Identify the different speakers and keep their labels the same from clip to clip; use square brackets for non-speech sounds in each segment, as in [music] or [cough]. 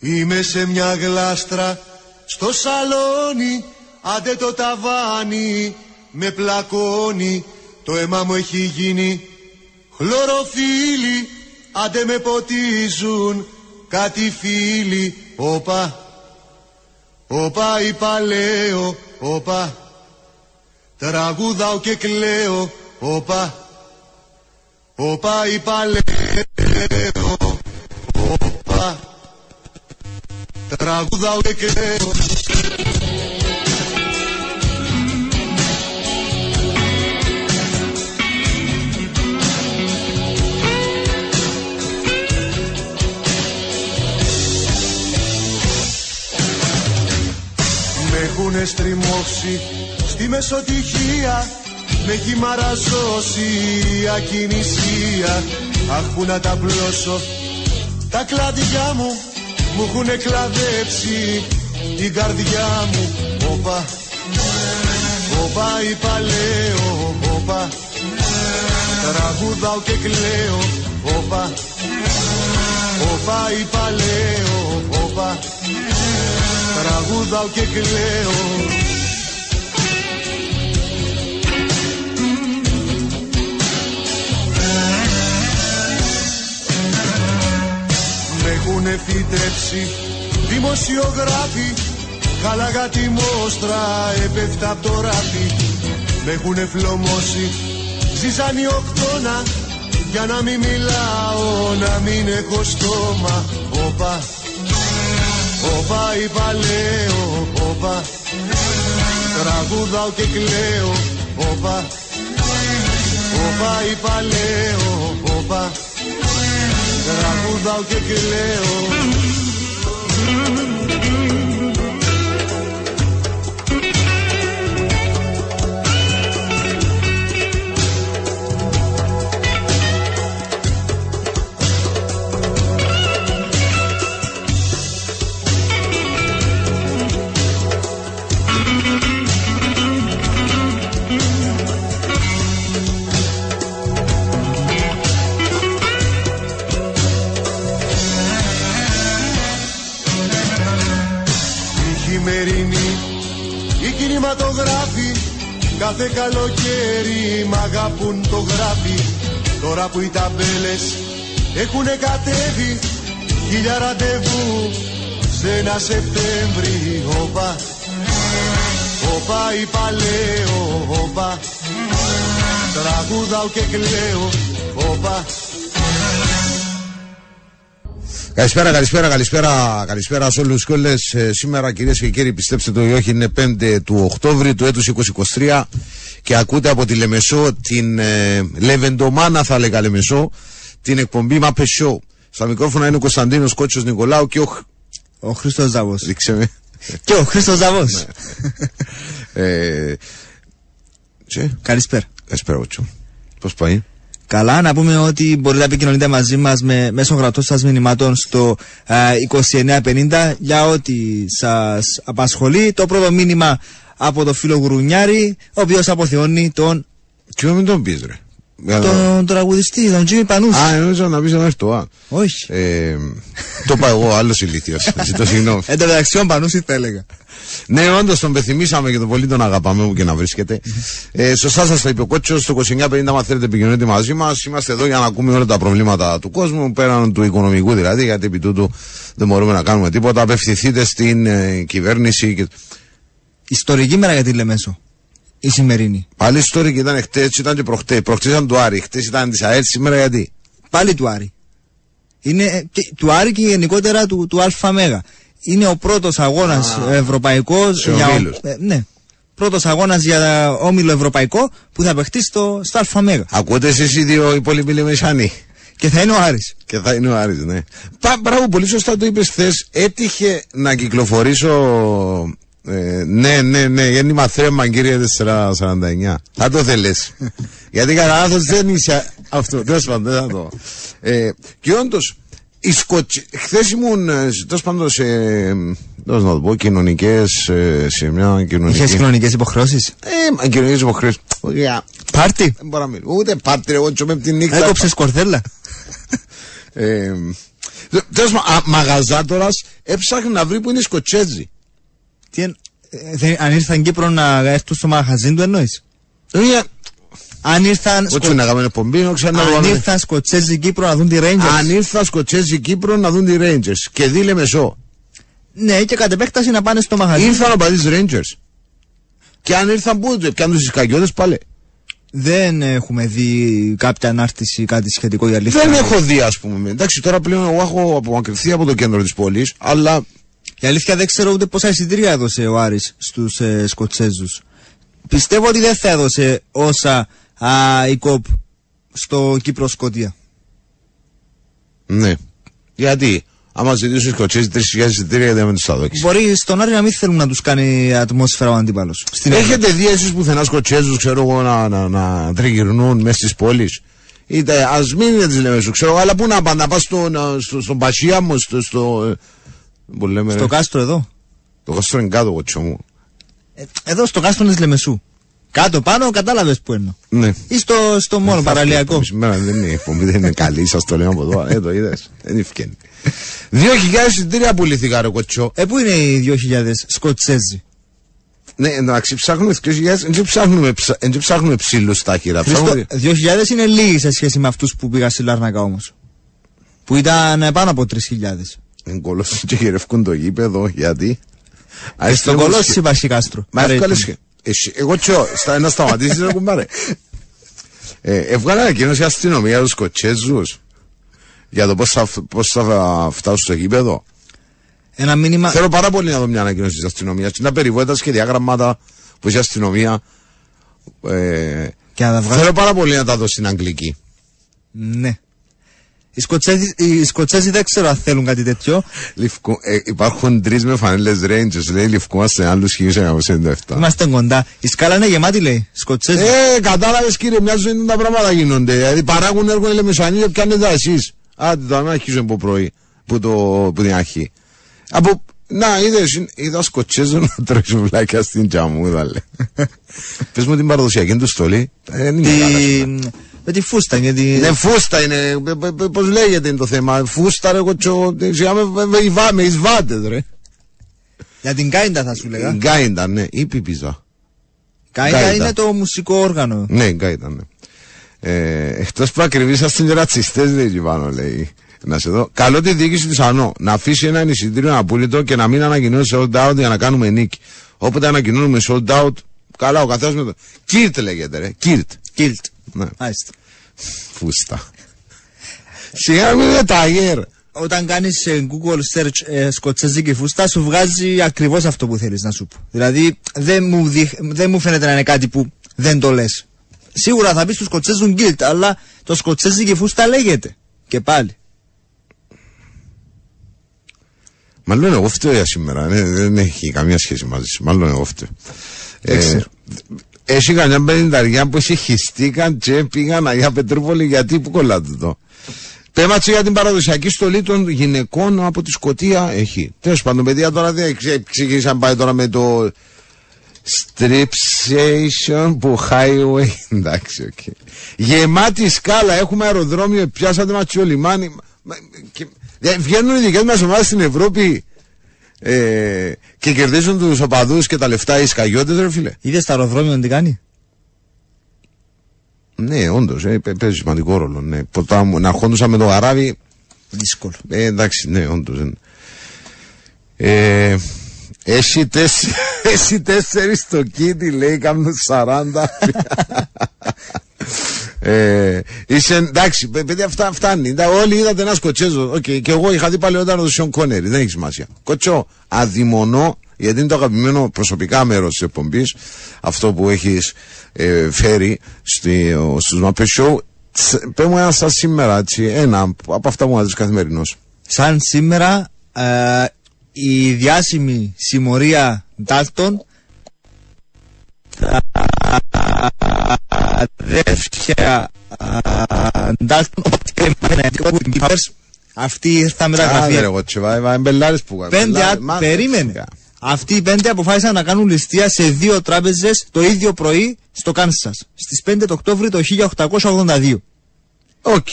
Speaker 1: Είμαι σε μια γλάστρα στο σαλόνι Άντε το ταβάνι με πλακώνει Το αίμα μου έχει γίνει χλωροφύλλι Άντε με ποτίζουν κάτι φίλοι. Όπα, όπα είπα λέω Όπα, τραγουδάω και κλαίω Όπα, όπα είπα τραγουδάω και κλαίω Με έχουνε στριμώξει στη μεσοτυχία Με έχει μαραζώσει η ακινησία. Αχ που να τα πλώσω τα κλαδιά μου Μου έχουνε κλαδέψει την καρδιά μου. Όπα, όπα είπα λέω. Όπα, τραγουδάω και κλαίω. Όπα, όπα είπα λέω. Όπα, τραγουδάω και κλαίω έχουνε φυτέψει δημοσιογράφοι Χάλαγα τη μόστρα έπεφτα απ' το ράφι. Με έχουνε φλωμώσει. Ζυζάνι οκτώνα Για να μην μιλάω, να μην έχω στόμα. Όπα, όπα είπα λέω Όπα, τραγουδάω και κλαίω Όπα, όπα είπα λέω Όπα, τραγουδάω και κλαίω Κάθε καλοκαίρι μ' αγαπούν το γράφει. Τώρα που οι ταμπέλες έχουνε κατέβει Χίλια ραντεβού σε ένα Σεπτέμβρη Όπα, όπα είπα λέω Όπα, τραγουδάω και κλαίω Όπα,
Speaker 2: Καλησπέρα, καλησπέρα, καλησπέρα, καλησπέρα σε όλους και όλε. σήμερα, κυρίες και κύριοι, πιστέψτε το ή όχι, είναι 5 του Οκτώβρη του έτους 2023 και ακούτε από τη Λεμεσό την ε, Λεβεντομάνα, θα έλεγα Λεμεσό, την εκπομπή Μάπε Show. Στα μικρόφωνα είναι ο Κωνσταντίνος Κότσος Νικολάου και ο. Χ-
Speaker 3: Ο Χρήστος Ζαβός.
Speaker 2: Δείξε με.
Speaker 3: Και ο Χρήστος Ζαβός.
Speaker 2: ε, τσε,
Speaker 3: Καλησπέρα.
Speaker 2: καλησπέρα, Κότσο. Πώς πάει;
Speaker 3: Καλά, να πούμε ότι μπορείτε να επικοινωνείτε μαζί μας με, μέσω γραπτών σας μηνυμάτων στο α, 2950 για ό,τι σας απασχολεί. Το πρώτο μήνυμα από το φίλο Γουρουνιάρη, ο οποίος αποθεώνει τον,
Speaker 2: Τι μην τον πει, ρε. Για να-
Speaker 3: τον τραγουδιστή, τον Τζίμι Πανούση.
Speaker 2: Α, νομίζω να πεις ένα το Α.
Speaker 3: Όχι.
Speaker 2: Ε, το είπα εγώ, άλλος ηλίθιος. [laughs] Ζητώ συγγνώμη.
Speaker 3: Εν τω μεταξύ, ο Πανούση θα έλεγα.
Speaker 2: Ναι, όντως τον πεθυμίσαμε και τον πολύ τον αγαπάμε όπου και να βρίσκεται. ε, σωστά σας το είπε ο Κότσο. Στο 2950, αν θέλετε, επικοινωνείτε μαζί μας. Είμαστε εδώ για να ακούμε όλα τα προβλήματα του κόσμου, πέραν του οικονομικού δηλαδή, γιατί επί τούτου δεν μπορούμε να κάνουμε τίποτα. Απευθυνθείτε στην ε, κυβέρνηση. Και...
Speaker 3: Ιστορική μέρα για τη Λεμέσο. Η σημερινή.
Speaker 2: Πάλι ιστορική ήταν χτες, ήταν και προχτέ. Προχτές ήταν του Άρη, χτες ήταν της ΑΕΤ, σήμερα γιατί;
Speaker 3: Πάλι του Άρη. Είναι ε, και, του Άρη και γενικότερα του, του ΑΜ. Είναι ο πρώτος αγώνας ευρωπαϊκός.
Speaker 2: σε
Speaker 3: για,
Speaker 2: ομίλους.
Speaker 3: ε, ναι. Πρώτος αγώνας για όμιλο ευρωπαϊκό που θα παιχτεί στο, στο ΑΜ.
Speaker 2: Ακούτε εσείς οι δύο υπόλοιποι λεμεσάνοι.
Speaker 3: Και θα είναι ο Άρης.
Speaker 2: Και θα είναι ο Άρης, ναι. Πα, μπράβο, πολύ σωστά το είπες χθες. Έτυχε να κυκλοφορήσω. Ε, ναι, ναι, ναι, γέννημα θρέμα, κύριε 449. Θα το θέλεις. [laughs] Γιατί κατά λάθος δεν είσαι αυτό. Τέλος πάντων, δεν θα το. Ε, και όντως, οι Σκοτσί. Χθες ήμουν, τέλος πάντων, σε. Πώς να το πω, κοινωνικές. σε μια κοινωνική.
Speaker 3: Είχες κοινωνικές υποχρεώσεις;
Speaker 2: Ε, μα κοινωνικές υποχρεώσεις.
Speaker 3: Πάρτι;
Speaker 2: Δεν μπορώ να μιλήσω. Ούτε πάρτι, εγώ τσομέ από τη νύχτα.
Speaker 3: Έκοψες κορδέλα.
Speaker 2: Ε, Τέλος πάντων, μαγαζάτορας έψαχνε να βρει που είναι οι Σκοτσέζοι.
Speaker 3: Τι εν- ε, δεν- αν ήρθαν Κύπρο να έρθουν στο μαγαζίν του εννοείς;
Speaker 2: Μια.
Speaker 3: Αν ήρθαν,
Speaker 2: Όχι
Speaker 3: Σκο...
Speaker 2: να κάνουμε εκπομπή, να ξανά
Speaker 3: αν
Speaker 2: βάλουμε-
Speaker 3: ήρθαν Σκοτσέζοι Κύπρο να δουν τη Rangers.
Speaker 2: Αν ήρθαν Σκοτσέζοι Κύπρο να δουν τη Rangers και δίλε μεσό.
Speaker 3: Ναι, και κατ' επέκταση να πάνε στο μαγαζίν.
Speaker 2: Ήρθαν ο παδί Rangers. Και αν ήρθαν πού, πιάνουν τους Ισκαγιώτε πάλι.
Speaker 3: Δεν έχουμε δει κάποια ανάρτηση ή κάτι σχετικό για αλήθεια.
Speaker 2: Δεν έχω δει, ας πούμε. Εντάξει, τώρα πλέον εγώ έχω απομακρυνθεί από το κέντρο της πόλης, αλλά
Speaker 3: Η αλήθεια δεν ξέρω ούτε πόσα εισιτήρια έδωσε ο Άρης στους ε, Σκοτσέζους. Πιστεύω ότι δεν θα έδωσε όσα α, η ΚΟΠ στο Κύπρο-Σκοτία.
Speaker 2: ναι. Γιατί, άμα ζητήσουν οι Σκοτσέζοι 3.000 εισιτήρια, γιατί δεν τους τα δόξει.
Speaker 3: Μπορεί στον Άρη να μην θέλουν να τους κάνει ατμόσφαιρα ο αντίπαλος. Στην
Speaker 2: Έχετε δει εσείς πουθενά Σκοτσέζους, ξέρω εγώ, να, να, να τριγυρνούν μέσα στις πόλεις; Είτε ας μην είναι τη λέμε σου, ξέρω εγώ, αλλά πού να πάνε, να πας στο, να- στο, στον Πασία μου, στο. στο ε, που λέμε,
Speaker 3: Στο
Speaker 2: ρε,
Speaker 3: κάστρο εδώ.
Speaker 2: το κάστρο είναι κάτω, κοτσό μου.
Speaker 3: Ε, εδώ στο κάστρο της Λεμεσού. Κάτω πάνω κατάλαβες που εννοώ.
Speaker 2: Ναι.
Speaker 3: Ή στο, στο μόνο παραλιακό.
Speaker 2: Σήμερα δεν είναι η εκπομπή, δεν είναι καλή, σας το λέω από εδώ. Ε, το είδες. Δεν ευκαινεί. Δύο χιλιάδες εισιτήρια πουλήθηκα, ρε κοτσό.
Speaker 3: Ε, πού είναι οι 2.000 Σκοτσέζοι;
Speaker 2: Ναι, εντάξει, ψάχνουμε 2.000, δεν ψάχνουμε, ψα- δεν ψάχνουμε ψήλους στα χειρά.
Speaker 3: Χριστό,
Speaker 2: Ψάχνουμε...
Speaker 3: 2.000 είναι λίγοι σε σχέση με αυτούς που πήγα στη Λάρνακα όμως. Που ήταν ε, πάνω από 3.000.
Speaker 2: Εγκολώσουν και γυρευκούν το γήπεδο, γιατί.
Speaker 3: Ε, Στον κολόσι υπάρχει κάστρο.
Speaker 2: Μα
Speaker 3: Άρα
Speaker 2: εύκολες
Speaker 3: ήταν.
Speaker 2: και... Εσύ, εγώ τσιό, στα, να σταματήσεις ρε κουμπάρε. Ε, έβγαλε ανακοίνωση η αστυνομία τους Σκοτσέζους για το πώς θα, φ- πώς θα φτάσουν στο γήπεδο.
Speaker 3: Ένα μήνυμα.
Speaker 2: Θέλω πάρα πολύ να δω μια ανακοίνωση της αστυνομίας. Είναι περιβόητα και διάγραμματα που έχει η αστυνομία. Ε,
Speaker 3: Και να τα βγάλει.
Speaker 2: θέλω πάρα πολύ να τα δω στην Αγγλική.
Speaker 3: Ναι. Οι Σκοτσέζοι, οι Σκοτσέζοι δεν ξέρω αν θέλουν κάτι τέτοιο.
Speaker 2: Λευκό, ε, υπάρχουν τρεις με φανέλες Rangers, λέει Λευκόμαστε άλλους 1997.
Speaker 3: Είμαστε κοντά. Η σκάλα είναι γεμάτη, λέει. Σκοτσέζοι.
Speaker 2: Ε, κατάλαβες κύριε, μια ζωή τα πράγματα γίνονται. Δηλαδή παράγουν έργο ελεμεσανή και πιάνετε εσείς. Άντε τώρα να αρχίζουμε από πρωί που, το, που την αρχή. Από, να, είδες, είδα σκοτσέζο να τρώει σουβλάκια στην τζαμούδα, λέει. [laughs] Πες μου την παραδοσιακή του στολή. Ε, δεν είναι καλά.
Speaker 3: Τη... Με τη φούστα, γιατί.
Speaker 2: Είναι φούστα, είναι. Πώς λέγεται είναι το θέμα. Φούστα, ρε κοτσό. Σιγά με, με, με, με, με εισβάτες, ρε.
Speaker 3: Για την Κάιντα θα σου λέγα.
Speaker 2: Γκάιντα, ναι, ή πιπιζά.
Speaker 3: Κάιντα
Speaker 2: Γκάιντα.
Speaker 3: είναι το μουσικό όργανο.
Speaker 2: Ναι, γκάιντα, ναι. Ε, Εκτός που ακριβήσασταν και ρατσιστές, λέει εκεί πάνω, λέει. Να σε δω. Καλό τη διοίκηση της ΑΝΟ να αφήσει ένα εισιτήριο απόλυτο και να μην ανακοινώσει sold out για να κάνουμε νίκη. Όποτε ανακοινώνουμε sold out, καλά, ο καθένας με το. Κίρτ λέγεται, ρε. Κίρτ.
Speaker 3: Κίλτ.
Speaker 2: Ναι,
Speaker 3: Μάλιστα.
Speaker 2: φούστα. Σιγά μην είναι ταγέρ.
Speaker 3: Όταν κάνεις Google search ε, σκοτσέζικη φούστα, σου βγάζει ακριβώς αυτό που θέλεις να σου πω. Δηλαδή, δεν μου, διχ- δεν μου φαίνεται να είναι κάτι που δεν το λες. Σίγουρα θα πει του Σκοτσέζουν γκίλτ, αλλά το σκοτσέζικη φούστα λέγεται. Και πάλι.
Speaker 2: Μάλλον εγώ φταίω για σήμερα. ναι, δεν έχει καμία σχέση μαζί σου. Μάλλον εγώ φταίω.
Speaker 3: Δεν ξέρω.
Speaker 2: Έχει κανένα πενινταριά που συγχυστήκαν και πήγαν Αγία Πετρούπολη γιατί που κολλάτε το. Πέματσε για την παραδοσιακή στολή των γυναικών από τη Σκωτία έχει. Τέλος πάντων, παιδιά τώρα δεν εξε- εξηγήσαν πάει τώρα με το stripsation που highway. [laughs] Εντάξει, οκ. Γεμάτη σκάλα, έχουμε αεροδρόμιο, πιάσατε ματσιό λιμάνι. Μα- και- δε- Βγαίνουν οι δικές μας ομάδες στην Ευρώπη ε, και κερδίζουν τους οπαδούς και τα λεφτά οι σκαγιώτες, ρε φίλε.
Speaker 3: Είδες το αεροδρόμιο τι κάνει;
Speaker 2: Ναι, όντως, ε, παί- παίζει σημαντικό ρόλο. Ναι. Ποτά μου, να χόντουσα με το γαράβι.
Speaker 3: Δύσκολο.
Speaker 2: Ε, εντάξει, ναι, όντως. Ε, έχει τέσσερι, [laughs] έχει τέσσερις στο κίτι, λέει, κάνουν 40. [laughs] ε, είσαι, εντάξει, παι- παιδιά, αυτά φτάνει. Εντά, όλοι είδατε ένα σκοτσέζο. Οκ, και εγώ είχα δει παλαιότερα το Σιον Κόνερι, δεν έχει σημασία. Κοτσό, αδειμονώ, γιατί είναι το αγαπημένο προσωπικά μέρος της εκπομπής, αυτό που έχεις ε, φέρει στη, ο- στους Muppet Show. Τς- Πες μου ένα σαν σήμερα, έτσι, ένα από αυτά που μου καθημερινό.
Speaker 3: Σαν σήμερα ε, η διάσημη συμμορία Ντάλτον τα αδέρφια Ντάλτον που την Keepers αυτή ήρθα
Speaker 2: Άντε ρε
Speaker 3: μεταγραφή
Speaker 2: εγώ τσεβά, εμπελάρες που
Speaker 3: πέντε
Speaker 2: εμπελάρες,
Speaker 3: α-
Speaker 2: μα-
Speaker 3: περίμενε αυτοί οι πέντε αποφάσισαν να κάνουν ληστεία σε δύο τράπεζες το ίδιο πρωί στο Κάνσας στις 5 το Οκτώβριο το 1882
Speaker 2: Οκ.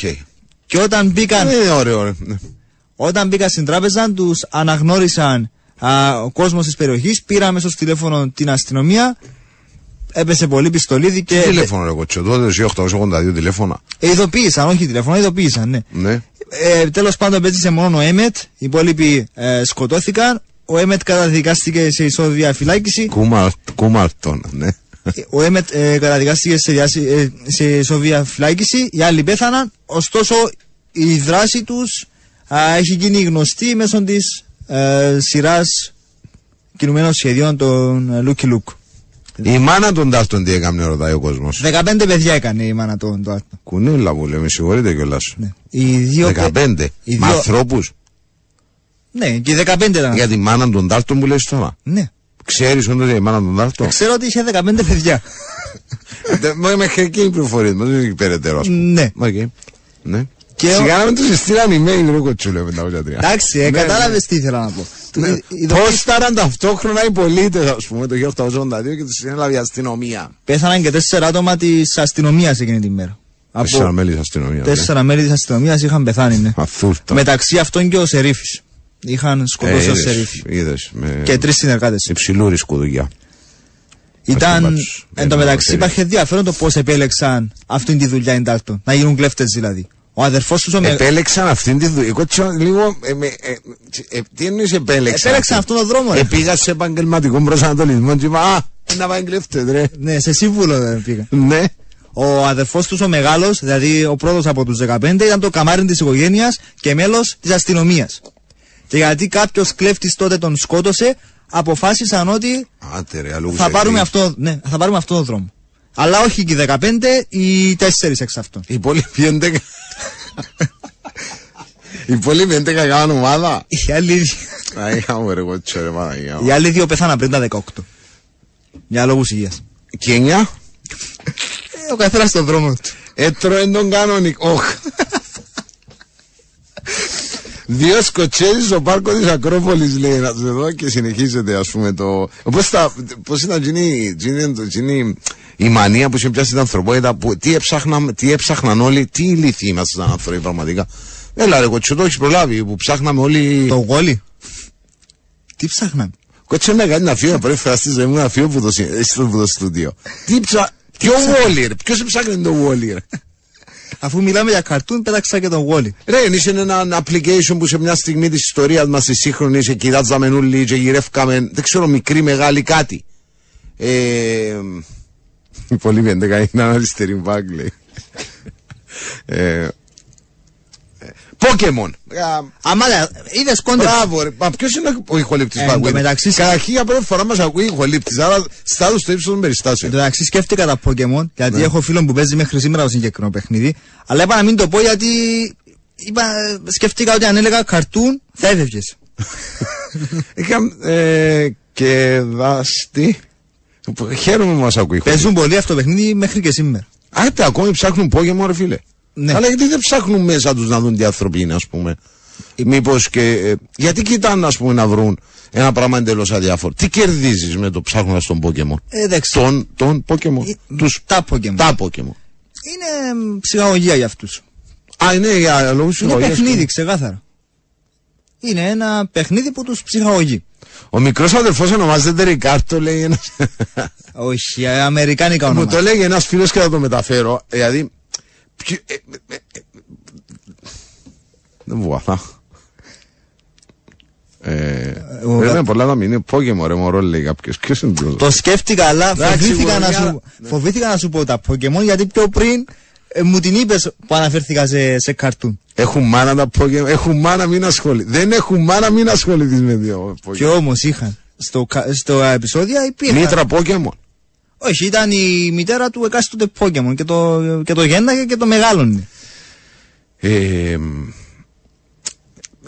Speaker 3: και όταν μπήκαν
Speaker 2: Είναι ωραίο, ωραίο. ναι.
Speaker 3: Όταν μπήκα στην τράπεζα, τους αναγνώρισαν α, ο κόσμος της περιοχής, πήραμε στο τηλέφωνο την αστυνομία, έπεσε πολύ πιστολίδι και.
Speaker 2: Τι τηλέφωνο ρε κοτσό, τότε 882 τηλέφωνα.
Speaker 3: Ε, ειδοποίησαν, όχι τηλέφωνο, ειδοποίησαν, ναι.
Speaker 2: Ναι.
Speaker 3: Ε, Τέλος πάντων, πέτυχε μόνο ο Έμετ, οι υπόλοιποι ε, σκοτώθηκαν. Ο Έμετ καταδικάστηκε σε ισόβια φυλάκιση.
Speaker 2: Κούμαρ, κούμαρτον, ναι.
Speaker 3: Ο Έμετ ε, καταδικάστηκε σε, διάση- ε, σε ισόβια φυλάκιση. Οι άλλοι πέθαναν. Ωστόσο, η δράση τους έχει γίνει γνωστή μέσω της ε, σειράς κινουμένων σχεδίων των Λούκι Λουκ.
Speaker 2: Η μάνα των Ντάλτον τι έκανε, ρωτάει ο κόσμος.
Speaker 3: 15 παιδιά έκανε η μάνα του του Άρτο.
Speaker 2: Κουνίλα μου λέει, με συγχωρείτε κιόλας.
Speaker 3: Ναι. Οι δύο.
Speaker 2: 15.
Speaker 3: οι
Speaker 2: Με
Speaker 3: δύο-
Speaker 2: ανθρώπους.
Speaker 3: Ναι, και οι 15 ήταν.
Speaker 2: Για τη μάνα των Ντάλτον που λε τώρα.
Speaker 3: Ναι.
Speaker 2: Ξέρεις όντως για η μάνα των Ντάλτον.
Speaker 3: Ξέρω ότι είχε 15 παιδιά. [laughs]
Speaker 2: Μα Μέχρι εκεί οι πληροφορίες μας, δεν έχει περαιτέρω, ας πούμε.
Speaker 3: ναι.
Speaker 2: Οκ. Ναι.
Speaker 3: Και ο-
Speaker 2: Σιγά να μην τους στείλαν email, ρε κοτσούλε με τα 83.
Speaker 3: Εντάξει, ε,
Speaker 2: Ναι,
Speaker 3: κατάλαβες τι ήθελα να πω.
Speaker 2: Ναι.
Speaker 3: Οι- οι
Speaker 2: Πώς
Speaker 3: ειδοποίησεις
Speaker 2: ήταν ταυτόχρονα οι πολίτες, ας πούμε, το 1882 και τους συνέλαβε η αστυνομία.
Speaker 3: Πέθαναν και τέσσερα άτομα της αστυνομίας εκείνη την μέρα.
Speaker 2: Τέσσερα μέλη της αστυνομίας.
Speaker 3: τέσσερα μέλη της αστυνομίας είχαν πεθάνει, ναι.
Speaker 2: Αθούρτα.
Speaker 3: Μεταξύ αυτών και ο Σερίφης. Είχαν σκοτώσει ο Σερίφη.
Speaker 2: Είδες. Με
Speaker 3: Και τρεις συνεργάτες.
Speaker 2: υψηλού ρισκού δουλειά.
Speaker 3: Ήταν.
Speaker 2: μπάτσους.
Speaker 3: Εν τω
Speaker 2: Δεν
Speaker 3: μεταξύ
Speaker 2: είναι
Speaker 3: υπάρχει ενδιαφέρον το πώς επέλεξαν αυτή τη δουλειά οι Ντάλτον. Να γίνουν κλέφτες δηλαδή. Ο αδερφός του ο Μεγ...
Speaker 2: Επέλεξαν αυτήν τη δουλειά. Εγώ τσο- λίγο. ε, με- ε, ε, τι εννοείς επέλεξαν.
Speaker 3: Επέλεξαν αυτόν τον δρόμο, ρε.
Speaker 2: Επήγα σε επαγγελματικό προσανατολισμό. Και είπα, Α, να πάει κλέφτε, ρε.
Speaker 3: Ναι, σε σύμβουλο δεν πήγα.
Speaker 2: Ναι.
Speaker 3: Ο αδερφός του ο μεγάλος, δηλαδή ο πρώτος από τους 15, ήταν το καμάρι της οικογένειας και μέλος της αστυνομίας. Και γιατί κάποιος κλέφτης τότε τον σκότωσε, αποφάσισαν ότι
Speaker 2: Άντε, ρε, αλλού
Speaker 3: θα πάρουμε, αυτό, ναι, θα πάρουμε αυτόν τον δρόμο. Αλλά όχι και οι 15, οι 4 εξ αυτών.
Speaker 2: Οι υπόλοιποι 11. Οι υπόλοιποι 11 κάνουν ομάδα.
Speaker 3: Οι άλλοι,
Speaker 2: Α, είχαμε ρε κότσο ρε Παναγία μου.
Speaker 3: οι άλλοι δύο πεθάναν πριν τα 18. Για λόγους υγείας.
Speaker 2: Και εννιά,
Speaker 3: Ε, ο καθένας στον δρόμο του.
Speaker 2: έτρωε τον κανονικό. [laughs] Οχ. Δύο σκοτσέζοι στο πάρκο της Ακρόπολης λέει να τους εδώ και συνεχίζεται ας πούμε το... Πώς, τα, πώς ήταν εκείνη, εκείνη, εκείνη η μανία που είχε πιάσει την ανθρωπότητα που τι έψαχναν, τι έψαχναν όλοι, τι ηλίθιοι ήμασταν άνθρωποι πραγματικά. Έλα ρε κοτσό το έχεις προλάβει που ψάχναμε όλοι...
Speaker 3: Το γόλι. Τι ψάχναν;
Speaker 2: Κότσο να κάνει ένα φύο, πρώτη φορά στη ζωή μου ένα φύο που το, συ- στο, που το στούντιο. Τι ψα... Ποιο Wall-E, ρε, ποιος ψάχνει το Wall-E, ρε;
Speaker 3: Αφού μιλάμε για καρτούν, πέταξα και τον γόλι.
Speaker 2: Ρε, είσαι ένα application που σε μια στιγμή της ιστορίας μας της σύγχρονης σε κοιτάζαμε όλοι και γυρεύκαμε, δεν ξέρω, μικρή, μεγάλη κάτι. Ε, πολύ μέντεκα είναι ένα αριστερή μπακ, λέει. ε, Pokemon.
Speaker 3: Άμα είδες κόντε.
Speaker 2: Μπράβο, ρε. Μα ποιος είναι ο ηχολήπτης
Speaker 3: Ε,
Speaker 2: παγκού.
Speaker 3: εν τω μεταξύ-
Speaker 2: Καταρχήν για πρώτη φορά μας ακούει ηχολήπτης. Άρα στάδου στο ύψος των
Speaker 3: Εν
Speaker 2: περιστάσεων.
Speaker 3: τω μεταξύ σκέφτηκα τα Pokemon, γιατί
Speaker 2: Ναι.
Speaker 3: έχω φίλο που παίζει μέχρι σήμερα το συγκεκριμένο παιχνίδι. Αλλά είπα να μην το πω γιατί είπα, σκέφτηκα ότι αν έλεγα καρτούν θα έφευγες. [laughs]
Speaker 2: Είχα ε, και δάστη. Χαίρομαι που μας ακούει.
Speaker 3: Παίζουν πολύ αυτό το παιχνίδι μέχρι και σήμερα.
Speaker 2: Άτε, ακόμη ψάχνουν Pokemon, ρε φίλε.
Speaker 3: Ναι.
Speaker 2: Αλλά γιατί δεν ψάχνουν μέσα τους να δουν τι άνθρωποι είναι, ας πούμε. Μήπως και. ε, γιατί κοιτάνε, ας πούμε, να βρουν ένα πράγμα εντελώς αδιάφορο. Τι κερδίζεις με το ψάχνοντας τον Pokemon.
Speaker 3: Ε, δεν ξέρω.
Speaker 2: Τον, τον Pokemon.
Speaker 3: Ε,
Speaker 2: Τους,
Speaker 3: Τα Pokemon.
Speaker 2: τα Pokemon.
Speaker 3: Είναι μ, ψυχαγωγία για αυτούς.
Speaker 2: Α, είναι για λόγους
Speaker 3: Είναι παιχνίδι, ξεκάθαρα. Είναι ένα παιχνίδι που τους ψυχαγωγεί.
Speaker 2: Ο μικρός αδερφός ονομάζεται Ρικάρτο, λέει ένας.
Speaker 3: Όχι, ε, αμερικάνικα
Speaker 2: Μου
Speaker 3: όνομα.
Speaker 2: το λέγει ένας φίλος και θα το μεταφέρω. Δηλαδή. Ποιο- ε, ε, ε, ε, Δεν μου βοηθά. Ε,
Speaker 3: ο-
Speaker 2: Πρέπει πολλά να μην είναι Pokemon, ρε μωρό, λέει κάποιος. Ποιος είναι το.
Speaker 3: Το σκέφτηκα, αλλά
Speaker 2: Εντάξει,
Speaker 3: φοβήθηκα να,
Speaker 2: γωνιά,
Speaker 3: σου, φοβήθηκα να σου πω τα Pokemon γιατί πιο πριν ε, μου την είπες που αναφέρθηκα σε, σε καρτούν.
Speaker 2: Έχουν μάνα τα Pokemon. Έχουν μάνα, μην ασχοληθεί. Δεν έχουν μάνα, μην ασχοληθείς με δύο Pokemon.
Speaker 3: Και όμως είχαν. Στο, κα- στο επεισόδια υπήρχαν.
Speaker 2: Μήτρα Pokemon.
Speaker 3: Όχι, ήταν η μητέρα του εκάστοτε Pokemon και το, και το γένναγε και το μεγάλωνε.
Speaker 2: Ε,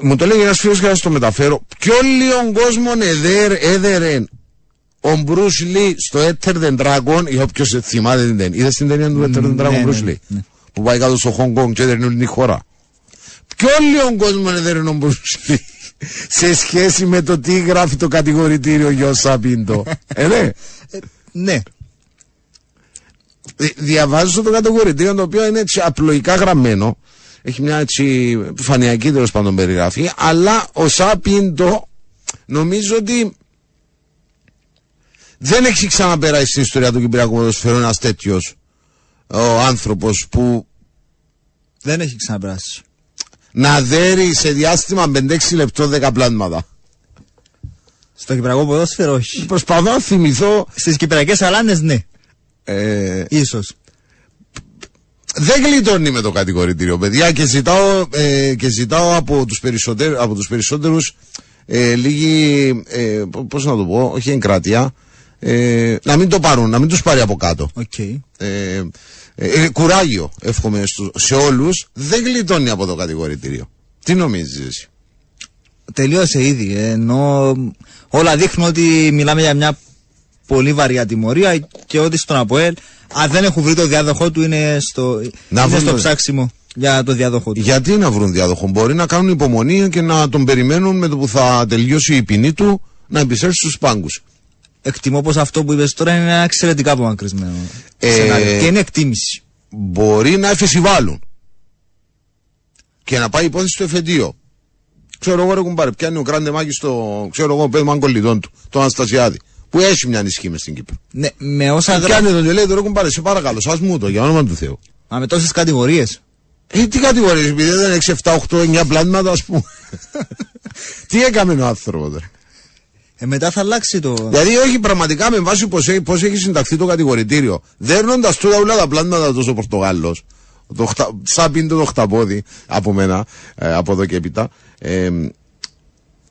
Speaker 2: μου το λέγει ένας φίλος και θα στο μεταφέρω. Ποιο λίγο κόσμο εδέρ, έδερε ο Μπρουσ Λί στο Éter the Dragon, ή όποιος θυμάται την ταινία. Είδες την ταινία του Éter the Dragon,
Speaker 3: ναι,
Speaker 2: Bruce
Speaker 3: ναι,
Speaker 2: Lee,
Speaker 3: ναι.
Speaker 2: Που πάει κάτω στο Hong Kong και έδερνε όλη τη χώρα. Ποιο λίγο κόσμο έδερε ο Bruce Lee [laughs] σε σχέση με το τι γράφει το κατηγορητήριο για ο Σαπίντο. ε, ναι.
Speaker 3: Ε, ναι.
Speaker 2: Δι- διαβάζω το κατηγορητήριο το οποίο είναι έτσι απλοϊκά γραμμένο έχει μια έτσι επιφανειακή τέλος πάντων περιγραφή. Αλλά ο Σάπιντο νομίζω ότι δεν έχει ξαναπεράσει στην ιστορία του Κυπριακού Ποδοσφαίρου ένας τέτοιος ο άνθρωπος που
Speaker 3: Δεν έχει ξαναπεράσει.
Speaker 2: να δέρει σε διάστημα 5-6 λεπτό 10 πλάσματα.
Speaker 3: Στο κυπριακό ποδόσφαιρο, όχι.
Speaker 2: Προσπαθώ να θυμηθώ.
Speaker 3: Στις κυπριακές αλάνες, ναι.
Speaker 2: Ε,
Speaker 3: σω.
Speaker 2: δεν γλιτώνει με το κατηγορητήριο, παιδιά, και ζητάω, ε, και ζητάω από τους, περισσότερους, από τους περισσότερους ε, λίγη, ε, π- πώς να το πω, όχι εγκράτεια, ε, να μην το πάρουν, να μην τους πάρει από κάτω.
Speaker 3: Οκ.
Speaker 2: Ε, ε, ε, κουράγιο, εύχομαι στους- σε όλους, δεν γλιτώνει από το κατηγορητήριο. Τι νομίζεις εσύ;
Speaker 3: Τελείωσε ήδη. ε, Ενώ όλα δείχνουν ότι μιλάμε για μια πολύ βαριά τιμωρία και ότι στον ΑΠΟΕΛ, αν δεν έχουν βρει το διάδοχό του, είναι στο,
Speaker 2: Να
Speaker 3: είναι
Speaker 2: βρουν-
Speaker 3: στο ψάξιμο για το διάδοχό του.
Speaker 2: Γιατί να βρουν διάδοχο, μπορεί να κάνουν υπομονή και να τον περιμένουν με το που θα τελειώσει η ποινή του να επισέλθει στους πάγκους.
Speaker 3: Εκτιμώ πως αυτό που είπες τώρα είναι ένα εξαιρετικά απομακρυσμένο
Speaker 2: Ε,
Speaker 3: σενάριο. Και είναι εκτίμηση.
Speaker 2: μπορεί να εφεσιβάλουν και να πάει η υπόθεση στο εφετείο. Ξέρω εγώ ρε κουμπάρε, πιάνει ο Γκράντε Μάκη στο, ξέρω εγώ, πέδμα κολλητών του, το Αναστασιάδη, που έχει μια ισχύ μες στην Κύπρο.
Speaker 3: Ναι, με όσα γράφει.
Speaker 2: Πιάνει τον και λέει, τώρα κουμπάρε, σε παρακαλώ, σας μου το, για όνομα του Θεού.
Speaker 3: Μα με τόσες κατηγορίες.
Speaker 2: Ε, τι κατηγορίες, επειδή δεν έχει 7, 8, 9 πλάσματα, ας πούμε. [laughs] τι έκαμε ο άνθρωπος, ρε.
Speaker 3: Ε, μετά θα αλλάξει το.
Speaker 2: Δηλαδή, όχι πραγματικά με βάση πώς έχει, πώς έχει συνταχθεί το κατηγορητήριο. Δέρνοντας τούτα όλα τα πλάσματα τόσο ο Πορτογάλος, το, χτα- σαν πίνει το χταπόδι από μένα, ε, από εδώ και έπειτα. Ε,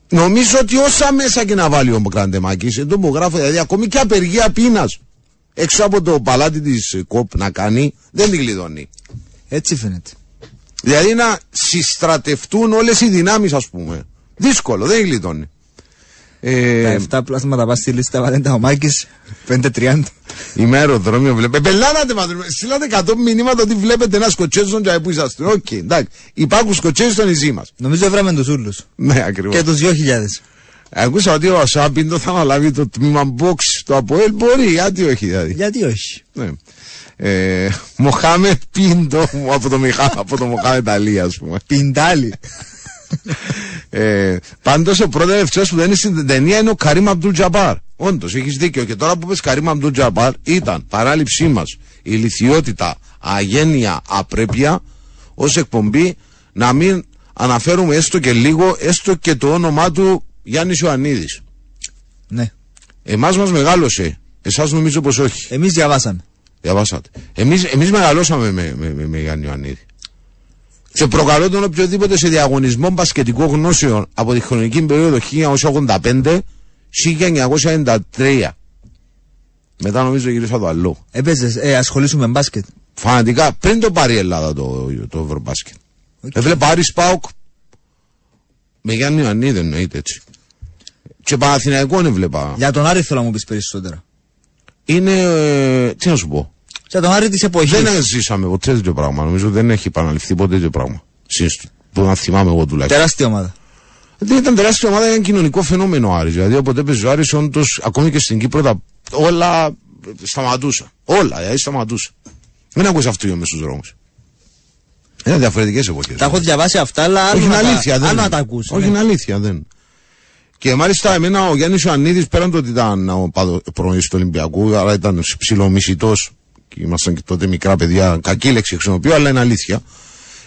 Speaker 2: νομίζω ότι όσα μέσα και να βάλει ο Γκραντεμάκη, εδώ που γράφω, δηλαδή ακόμη και απεργία πείνας έξω από το παλάτι της ΚΟΠ να κάνει, δεν την κλειδώνει.
Speaker 3: Έτσι φαίνεται.
Speaker 2: Δηλαδή να συστρατευτούν όλες οι δυνάμεις, ας πούμε. Δύσκολο, δεν γλιτώνει. Ε,
Speaker 3: Τα 7 πλάσματα πας στη λίστα Βαλέντα ο Μάκης, 5-30.
Speaker 2: Είμαι αεροδρόμιο, βλέπετε. Πελλάνατε μας, στείλατε 100 μηνύματα ότι βλέπετε ένα σκοτσέζον και που είσαστε. Οκ, εντάξει. Υπάρχουν σκοτσέζοι στο νησί μας.
Speaker 3: Νομίζω έβραμε τους ούλους.
Speaker 2: Ναι, ακριβώς.
Speaker 3: Και τους 2.000.
Speaker 2: Ακούσα ότι ο Ασάπιντο θα αναλάβει το τμήμα box το ΑΠΟΕΛ. Μπορεί, γιατί όχι δηλαδή.
Speaker 3: Γιατί όχι.
Speaker 2: Ναι. Ε, Μοχάμε Πίντο μου από το, Μιχά, από το Μοχάμε Ταλή, ας πούμε.
Speaker 3: Πιντάλι.
Speaker 2: Ε, Πάντως ο πρώτος ευθέω που δεν είναι στην ταινία είναι ο Καρύμ Αμπτούλ Τζαμπάρ. Όντως, έχεις δίκιο. Και τώρα που πες Καρύμ Αμπτούλ Τζαμπάρ ήταν παράληψή μας η λυθιότητα, αγένεια, απρέπεια ως εκπομπή να μην αναφέρουμε έστω και λίγο, έστω και το όνομά του Γιάννης Ιωαννίδης.
Speaker 3: Ναι.
Speaker 2: Εμάς μας μεγάλωσε. Εσάς νομίζω πως όχι.
Speaker 3: Εμείς διαβάσαμε.
Speaker 2: Διαβάσατε. Εμείς, εμείς μεγαλώσαμε με, με, με, με Γιάννη Ιωαννίδη. Και προκαλώ τον οποιοδήποτε σε διαγωνισμό μπασκετικών γνώσεων από τη χρονική περίοδο 1985 1993. Μετά νομίζω γυρίσα το αλλού.
Speaker 3: Έπαιζες, ε, ασχολήσου με μπάσκετ.
Speaker 2: Φανατικά πριν το πάρει η Ελλάδα το, το Ευρωμπάσκετ.
Speaker 3: Οκ.
Speaker 2: Έβλεπα Άρης Πάοκ με Γιάννη Ιωαννίδη εννοείται έτσι. Και Παναθηναϊκόν έβλεπα.
Speaker 3: Για τον Άρη θέλω να μου πεις περισσότερα.
Speaker 2: Είναι, ε, τι να σου πω.
Speaker 3: Για τον Άρη της εποχής.
Speaker 2: Δεν ζήσαμε ποτέ τέτοιο πράγμα. Νομίζω δεν έχει επαναληφθεί ποτέ τέτοιο πράγμα. Σύστο. Που να θυμάμαι εγώ τουλάχιστον.
Speaker 3: Τεράστια ομάδα.
Speaker 2: Δεν ήταν τεράστια ομάδα, ήταν κοινωνικό φαινόμενο ο Άρης. Δηλαδή, όποτε έπαιζε ο Άρης, όντως, ακόμη και στην Κύπρο, τα, όλα σταματούσαν. Όλα, δηλαδή σταματούσαν. Δεν ακούσα αυτό με στου δρόμους. Είναι διαφορετικές εποχές.
Speaker 3: Τα έχω διαβάσει αυτά, αλλά άλλο
Speaker 2: Όχι,
Speaker 3: να
Speaker 2: είναι
Speaker 3: τα-
Speaker 2: αλήθεια. Δεν
Speaker 3: άλλο να
Speaker 2: είναι.
Speaker 3: τα ακούσει.
Speaker 2: Όχι, είναι αλήθεια. Δεν. Και μάλιστα εμένα ο Γιάννης Ιωαννίδης, πέραν το ότι ήταν ο προπονητή του Ολυμπιακού, αλλά ήταν ψηλομισητός και ήμασταν και τότε μικρά παιδιά, κακή λέξη χρησιμοποιώ, αλλά είναι αλήθεια.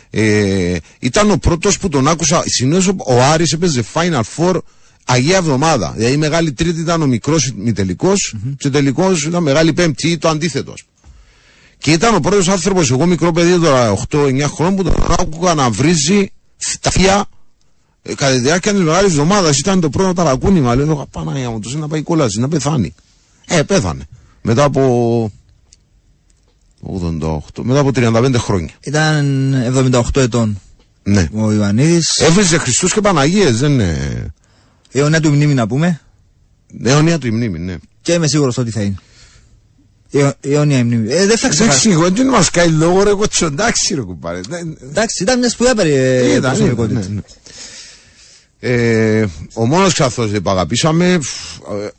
Speaker 2: Ε, ήταν ο πρώτος που τον άκουσα. Συνήθως ο Άρης έπαιζε Final Four Αγία Εβδομάδα. Δηλαδή η Μεγάλη Τρίτη ήταν ο μικρός ημιτελικό και τελικός ήταν Μεγάλη Πέμπτη ή το αντίθετο. ας πούμε. Και ήταν ο πρώτος άνθρωπος, εγώ μικρό παιδί τώρα 8-9 χρόνων, που τον άκουγα να βρίζει τα θεία ε, κατά τη διάρκεια της μεγάλης εβδομάδας. Ήταν το πρώτο ταρακούνημα. Λέω, Παναγία μου, του να πάει κόλαση, να πεθάνει. Ε, πέθανε. Μετά από. 88, μετά από 35 χρόνια.
Speaker 3: Ήταν 78 ετών
Speaker 2: Ναι.
Speaker 3: ο Ιωαννίδης.
Speaker 2: Έβριζε Χριστούς και Παναγίες, δεν είναι.
Speaker 3: Αιωνία του μνήμη να πούμε.
Speaker 2: Αιωνία του η μνήμη, ναι.
Speaker 3: Και είμαι σίγουρος ότι θα είναι. Αιω- Αιώνια η μνήμη. Ε, δεν θα ξεχάσω.
Speaker 2: Εντάξει, εγώ δεν μας κάνει λόγο, ρε, εγώ τσοντάξει, ρε κουμπάρε. Ναι, ναι.
Speaker 3: Εντάξει, ήταν μια σπουδαία περι-
Speaker 2: Ήταν,
Speaker 3: προσωπικότητα.
Speaker 2: ήταν, ναι, ναι. Ε, ο μόνος καθώς δεν αγαπήσαμε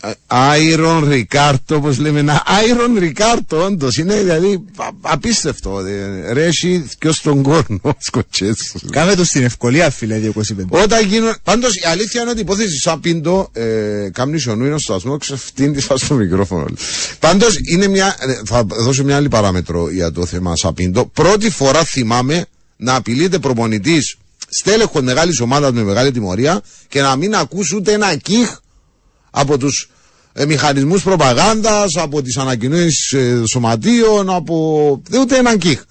Speaker 2: ε, Άιρον Ρικάρτο όπως λέμε. Άιρον Ρικάρτο όντως είναι δηλαδή απίστευτο. Ε, Ρέσι και στον κόρνο σκοτσές
Speaker 3: Κάμε το στην ευκολία φίλε 225
Speaker 2: Όταν γίνουν Πάντως η αλήθεια είναι ότι η υπόθεση σαν πίντο ε, Κάμνη ο νου στο ασμό ξεφτύνει στο μικρόφωνο. Πάντως είναι μια ε, Θα δώσω μια άλλη παράμετρο για το θέμα σαν πίντο Πρώτη φορά θυμάμαι να απειλείται προπονητής στέλεχο μεγάλης ομάδας με μεγάλη τιμωρία και να μην ακούς ούτε ένα κιχ από τους ε, μηχανισμούς προπαγάνδας, από τις ανακοινώσεις ε, σωματείων, από. ούτε έναν κιχ.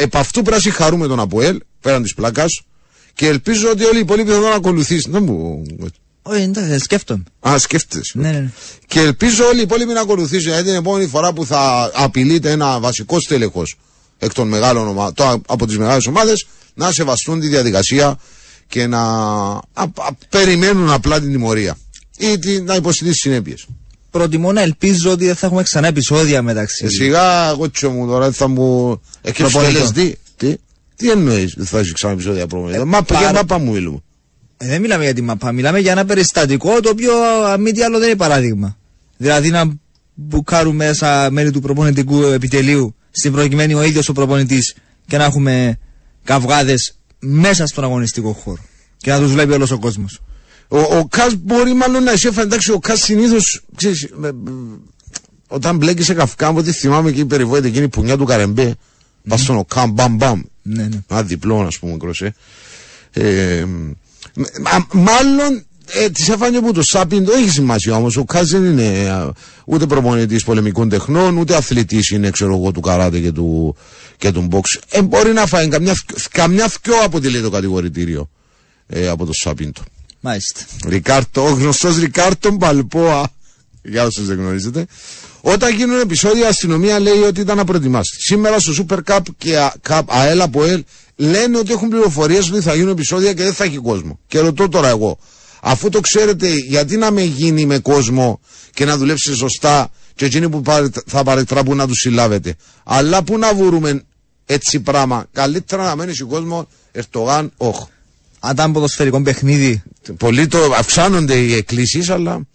Speaker 2: Επ' αυτού πρέπει να συγχαρούμε τον Αποέλ, πέραν της πλάκας, και ελπίζω ότι όλοι οι υπόλοιποι θα τον ακολουθήσουν. Δεν μου.
Speaker 3: Όχι, εντάξει, σκέφτομαι.
Speaker 2: Α, σκέφτεσαι.
Speaker 3: Ναι, ναι, ναι.
Speaker 2: Και ελπίζω όλοι οι υπόλοιποι να ακολουθήσουν. Γιατί την επόμενη φορά που θα απειλείται ένα βασικό στέλεχος εκ των μεγάλων ομάδων, από τις μεγάλες ομάδες, να σεβαστούν τη διαδικασία και να περιμένουν απλά την τιμωρία ή τη, να υποστηθεί τι συνέπειες.
Speaker 3: Προτιμώ να ελπίζω ότι δεν θα έχουμε ξανά επεισόδια μεταξύ.
Speaker 2: Ε, σιγά, εγώ τσο μου τώρα θα μου. Έχει LSD. Τι, τι εννοείς, δεν θα έχει ξανά επεισόδια πρόβλημα. Ε, μαπα, παρα... για μαπα μου μιλούμε.
Speaker 3: Ε, δεν μιλάμε για τη μαπα, μιλάμε για ένα περιστατικό το οποίο αν μη τι άλλο δεν είναι παράδειγμα. Δηλαδή να μπουκάρουν μέσα μέλη του προπονητικού επιτελείου στην προκειμένη ο ίδιος ο προπονητής και να έχουμε καυγάδες μέσα στον αγωνιστικό χώρο. Και να τους βλέπει όλος ο κόσμος.
Speaker 2: Ο, ο Κας μπορεί μάλλον να είσαι εντάξει, ο Κας συνήθως. Όταν μπλέκει σε καυκά, από ό,τι θυμάμαι και η περιβόητη εκείνη που νιά του Καρεμπέ, mm. πας στον Οκάμ, μπαμ μπαμ.
Speaker 3: Ναι, ναι.
Speaker 2: Ένα διπλό, ας πούμε, κροσέ. Ε, μάλλον ε, της έφανε που το Σάπιν το έχει σημασία όμως. Ο Κάζ δεν είναι ούτε προπονητής πολεμικών τεχνών, ούτε αθλητής είναι, ξέρω εγώ, του καράτε και του, και του box. Ε, μπορεί να φάει καμιά, καμιά θκιό αποτελεί το κατηγορητήριο ε, από το Σάπιντο.
Speaker 3: Μάλιστα.
Speaker 2: Ρικάρτο, ο γνωστός Ρικάρτο Μπαλπόα. Για όσους δεν γνωρίζετε. Όταν γίνουν επεισόδια, η αστυνομία λέει ότι ήταν απροετοιμάστη. Σήμερα στο Super Cup και ΑΕΛ από ΕΛ λένε ότι έχουν πληροφορίες ότι θα γίνουν επεισόδια και δεν θα έχει κόσμο. Και ρωτώ τώρα εγώ, αφού το ξέρετε, γιατί να με γίνει με κόσμο και να δουλέψει σωστά και εκείνοι που θα παρεκτραπούν να τους συλλάβετε. Αλλά πού να βρούμε έτσι πράγμα. Καλύτερα να μένει ο κόσμος Ερτογάν, όχι.
Speaker 3: Αν ήταν ποδοσφαιρικό παιχνίδι.
Speaker 2: Πολύ το αυξάνονται οι εκκλήσεις, αλλά.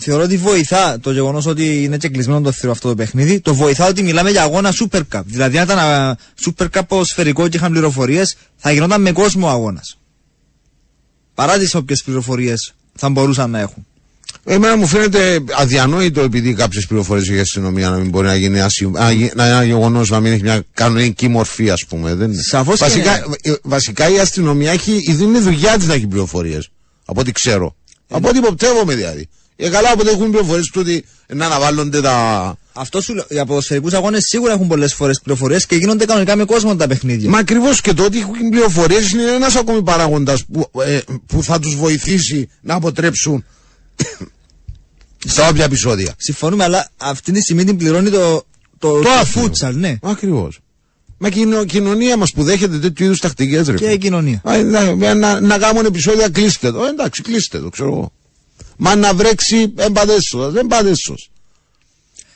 Speaker 3: Θεωρώ ότι βοηθά το γεγονός ότι είναι και κλεισμένο το θηρό αυτό το παιχνίδι. Το βοηθά ότι μιλάμε για αγώνα Super Cup. Δηλαδή, αν ήταν Super Cup ποδοσφαιρικό και είχαν πληροφορίες, θα γινόταν με κόσμο αγώνας. Παρά τις όποιες πληροφορίες θα μπορούσαν να έχουν.
Speaker 2: Εμένα μου φαίνεται αδιανόητο επειδή κάποιες πληροφορίες έχει η αστυνομία να μην μπορεί να γίνει ένα γεγονός να μην έχει μια κανονική μορφή, ας πούμε. Δεν...
Speaker 3: Σαφώς
Speaker 2: βασικά, και... Ε, βασικά η αστυνομία έχει, είναι δουλειά της να έχει πληροφορίες. Από ό,τι ξέρω. Ε, από ό,τι υποπτεύομαι δηλαδή. Ε, καλά, όποτε έχουν πληροφορίες του ότι να αναβάλλονται τα.
Speaker 3: Αυτό σου λέω. Οι ποδοσφαιρικού αγώνες σίγουρα έχουν πολλές φορές πληροφορίες και γίνονται κανονικά με κόσμο τα παιχνίδια.
Speaker 2: Μα ακριβώς και το ότι έχουν πληροφορίες είναι ένας ακόμη παράγοντας που, ε, που θα τους βοηθήσει να αποτρέψουν στα όποια επεισόδια.
Speaker 3: Συμφωνούμε, αλλά αυτή τη στιγμή την πληρώνει το, το, το, φούτσαλ, ναι.
Speaker 2: Ακριβώς. Μα και η κοινωνία μας που δέχεται τέτοιου είδους τακτικές, ρε.
Speaker 3: Και η κοινωνία.
Speaker 2: Α, να, να, να κάνουν επεισόδια, κλείστε το. Ε, εντάξει, κλείστε το, ξέρω εγώ. Μα να βρέξει, εμπαδέσω, δεν παδέσω.